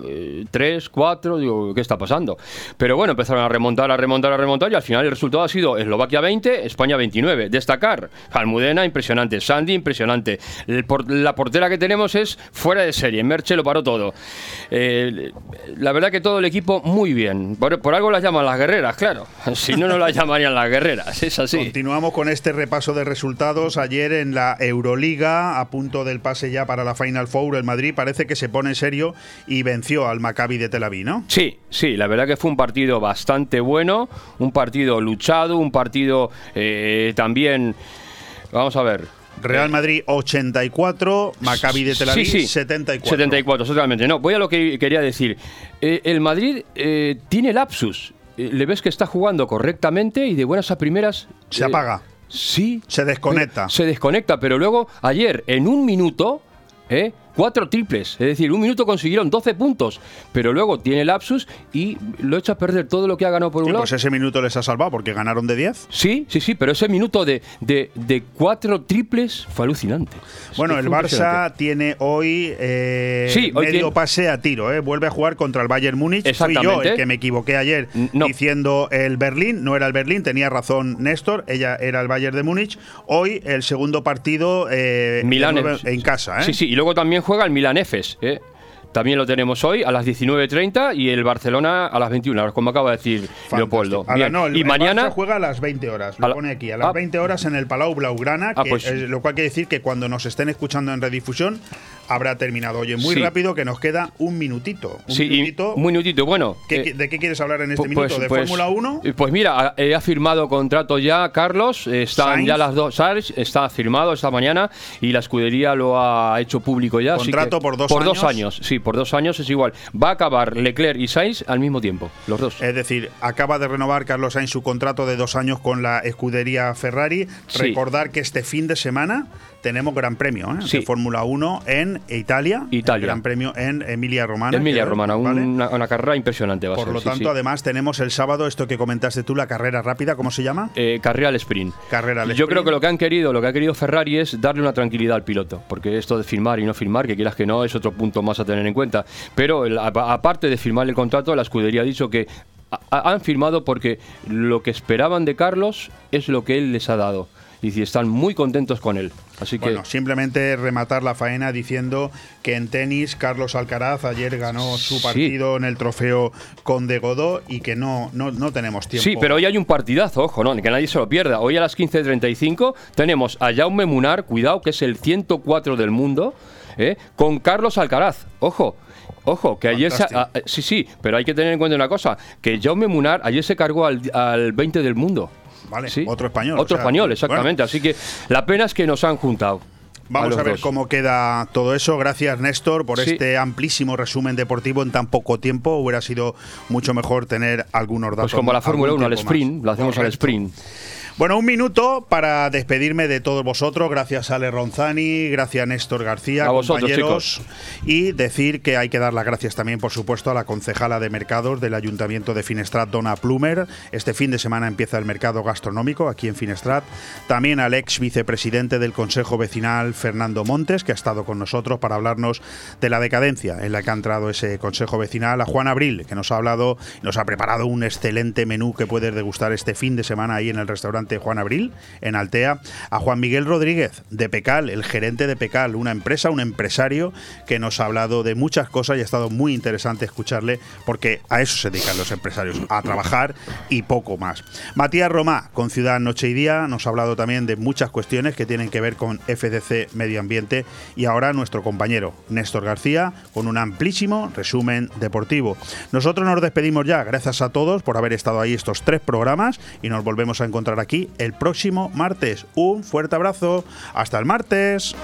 3, 4, digo, ¿qué está pasando? Pero bueno, empezaron a remontar, a remontar, a remontar, y al final el resultado ha sido Eslovaquia 20, España 29. Destacar, Almudena, impresionante. Sandy, impresionante. El por- la portera que tenemos es fuera de serie. Merche lo paró todo. Eh, la verdad que todo el equipo muy bien. Por, por algo las llaman las guerreras, claro. Si no, no las llamarían las guerreras. Es así. Continuamos con este repaso de resultados. Ayer en la Euroliga, a punto del pase ya para la Final Four, el Madrid parece que se pone serio y venció al Maccabi de Tel Aviv, ¿no? Sí, sí, la verdad que fue un partido bastante bueno, un partido luchado, un partido eh, también, vamos a ver. Real Madrid 84, Maccabi de Tel Aviv Sí, sí, 74. 74, totalmente. No, voy a lo que quería decir. Eh, el Madrid eh, tiene lapsus. Eh, le ves que está jugando correctamente y de buenas a primeras... Se apaga. Sí. Se desconecta. Se desconecta, pero luego ayer en un minuto... ¿eh? Cuatro triples. Es decir, un minuto consiguieron 12 puntos, pero luego tiene lapsus y lo echa a perder todo lo que ha ganado por un Sí, lado. pues ese minuto les ha salvado porque ganaron de 10. Sí, sí, sí, pero ese minuto de, de, de cuatro triples fue alucinante. Bueno, el. Barça tiene hoy, eh, Sí, hoy medio tiene- pase a tiro. eh. Vuelve a jugar contra el Bayern Múnich. Fui yo el que me equivoqué ayer diciendo el Berlín. No era el Berlín, tenía razón Néstor. Ella era el Bayern de Múnich. Hoy el segundo partido eh, Milán en- en casa. ¿eh? Sí, sí, y luego también juega el Milan Efes, ¿eh? También lo tenemos hoy a las 19.30 y el Barcelona a las 21, como acaba de decir Leopoldo. No, el, y el mañana Barça juega a las 20 horas. Lo la- pone aquí. A las Ah. 20 horas en el Palau Blaugrana. Ah, que pues- es- lo cual quiere decir que cuando nos estén escuchando en redifusión habrá terminado. Oye, muy Sí. rápido que nos queda un minutito. Un Sí, minutito. un minutito. Bueno, ¿Qué- eh, ¿De qué quieres hablar en este Pu- minuto? ¿De Fórmula 1? eh, Pues mira, ha, eh, ha firmado contrato ya Carlos, están Sainz. ya las dos, Sainz está firmado esta mañana y la escudería lo ha hecho público ya. así Contrato que- por dos Por dos años. años, sí, por dos años es igual. Va a acabar Leclerc y Sainz al mismo tiempo, los dos. Es decir, acaba de renovar Carlos Sainz su contrato de dos años con la escudería Ferrari. Sí. Recordar que este fin de semana tenemos Gran Premio ¿eh? Sí. de Fórmula 1 en Italia. Italia. Gran Premio en Emilia Romana. Emilia Romana, ¿vale? una, una carrera impresionante va a Por ser, lo sí, tanto, sí. además tenemos el sábado esto que comentaste tú, la carrera rápida, ¿cómo se llama? Eh, carrera al sprint. Carrera al Yo sprint. creo que lo que han querido, lo que ha querido Ferrari es darle una tranquilidad al piloto, porque esto de firmar y no firmar, que quieras que no, es otro punto más a tener en cuenta. Pero el- a- aparte de firmar el contrato, la escudería ha dicho que a- han firmado porque lo que esperaban de Carlos es lo que él les ha dado. Y si están muy contentos con él. Así que Bueno, simplemente rematar la faena diciendo que en tenis Carlos Alcaraz ayer ganó su Sí. partido en el trofeo Conde Godó y que no, no, no tenemos tiempo. Sí, pero hoy hay un partidazo, ojo, no, que nadie se lo pierda. Hoy a las 15.35 tenemos a Jaume Munar, cuidado, que es el 104 del mundo, ¿eh? con Carlos Alcaraz, ojo. Ojo, que ayer se, a- sí, sí, pero hay que tener en cuenta una cosa, que Jaume Munar ayer se cargó al, al 20 del mundo. Vale, Sí. otro español. Otro o sea, español, bueno. exactamente. Así que la pena es que nos han juntado. Vamos a, ver dos. cómo queda todo eso. Gracias, Néstor, por Sí. este amplísimo resumen deportivo en tan poco tiempo. Hubiera sido mucho mejor tener algunos datos. Pues como la Fórmula 1 al más. sprint, lo hacemos al Correcto. sprint. Bueno, un minuto para despedirme de todos vosotros. Gracias Ale Ronzani, gracias Néstor García, A vosotros, compañeros. Y decir que hay que dar las gracias también, por supuesto, a la concejala de mercados del Ayuntamiento de Finestrat, Donna Plumer. Este fin de semana empieza el mercado gastronómico aquí en Finestrat. También al ex vicepresidente del Consejo Vecinal, Fernando Montes, que ha estado con nosotros para hablarnos de la decadencia en la que ha entrado ese Consejo Vecinal. A Juan Abril, que nos ha hablado, nos ha preparado un excelente menú que puedes degustar este fin de semana ahí en el restaurante Juan Abril, en Altea. A Juan Miguel Rodríguez, de Pecal, el gerente de Pecal, una empresa, un empresario que nos ha hablado de muchas cosas y ha estado muy interesante escucharle porque a eso se dedican los empresarios, a trabajar y poco más. Matías Romá, con Ciudad Noche y Día, nos ha hablado también de muchas cuestiones que tienen que ver con FDC Medio Ambiente y ahora nuestro compañero Néstor García con un amplísimo resumen deportivo. Nosotros nos despedimos ya, gracias a todos por haber estado ahí estos tres programas y nos volvemos a encontrar el próximo martes. Un fuerte abrazo, hasta el martes.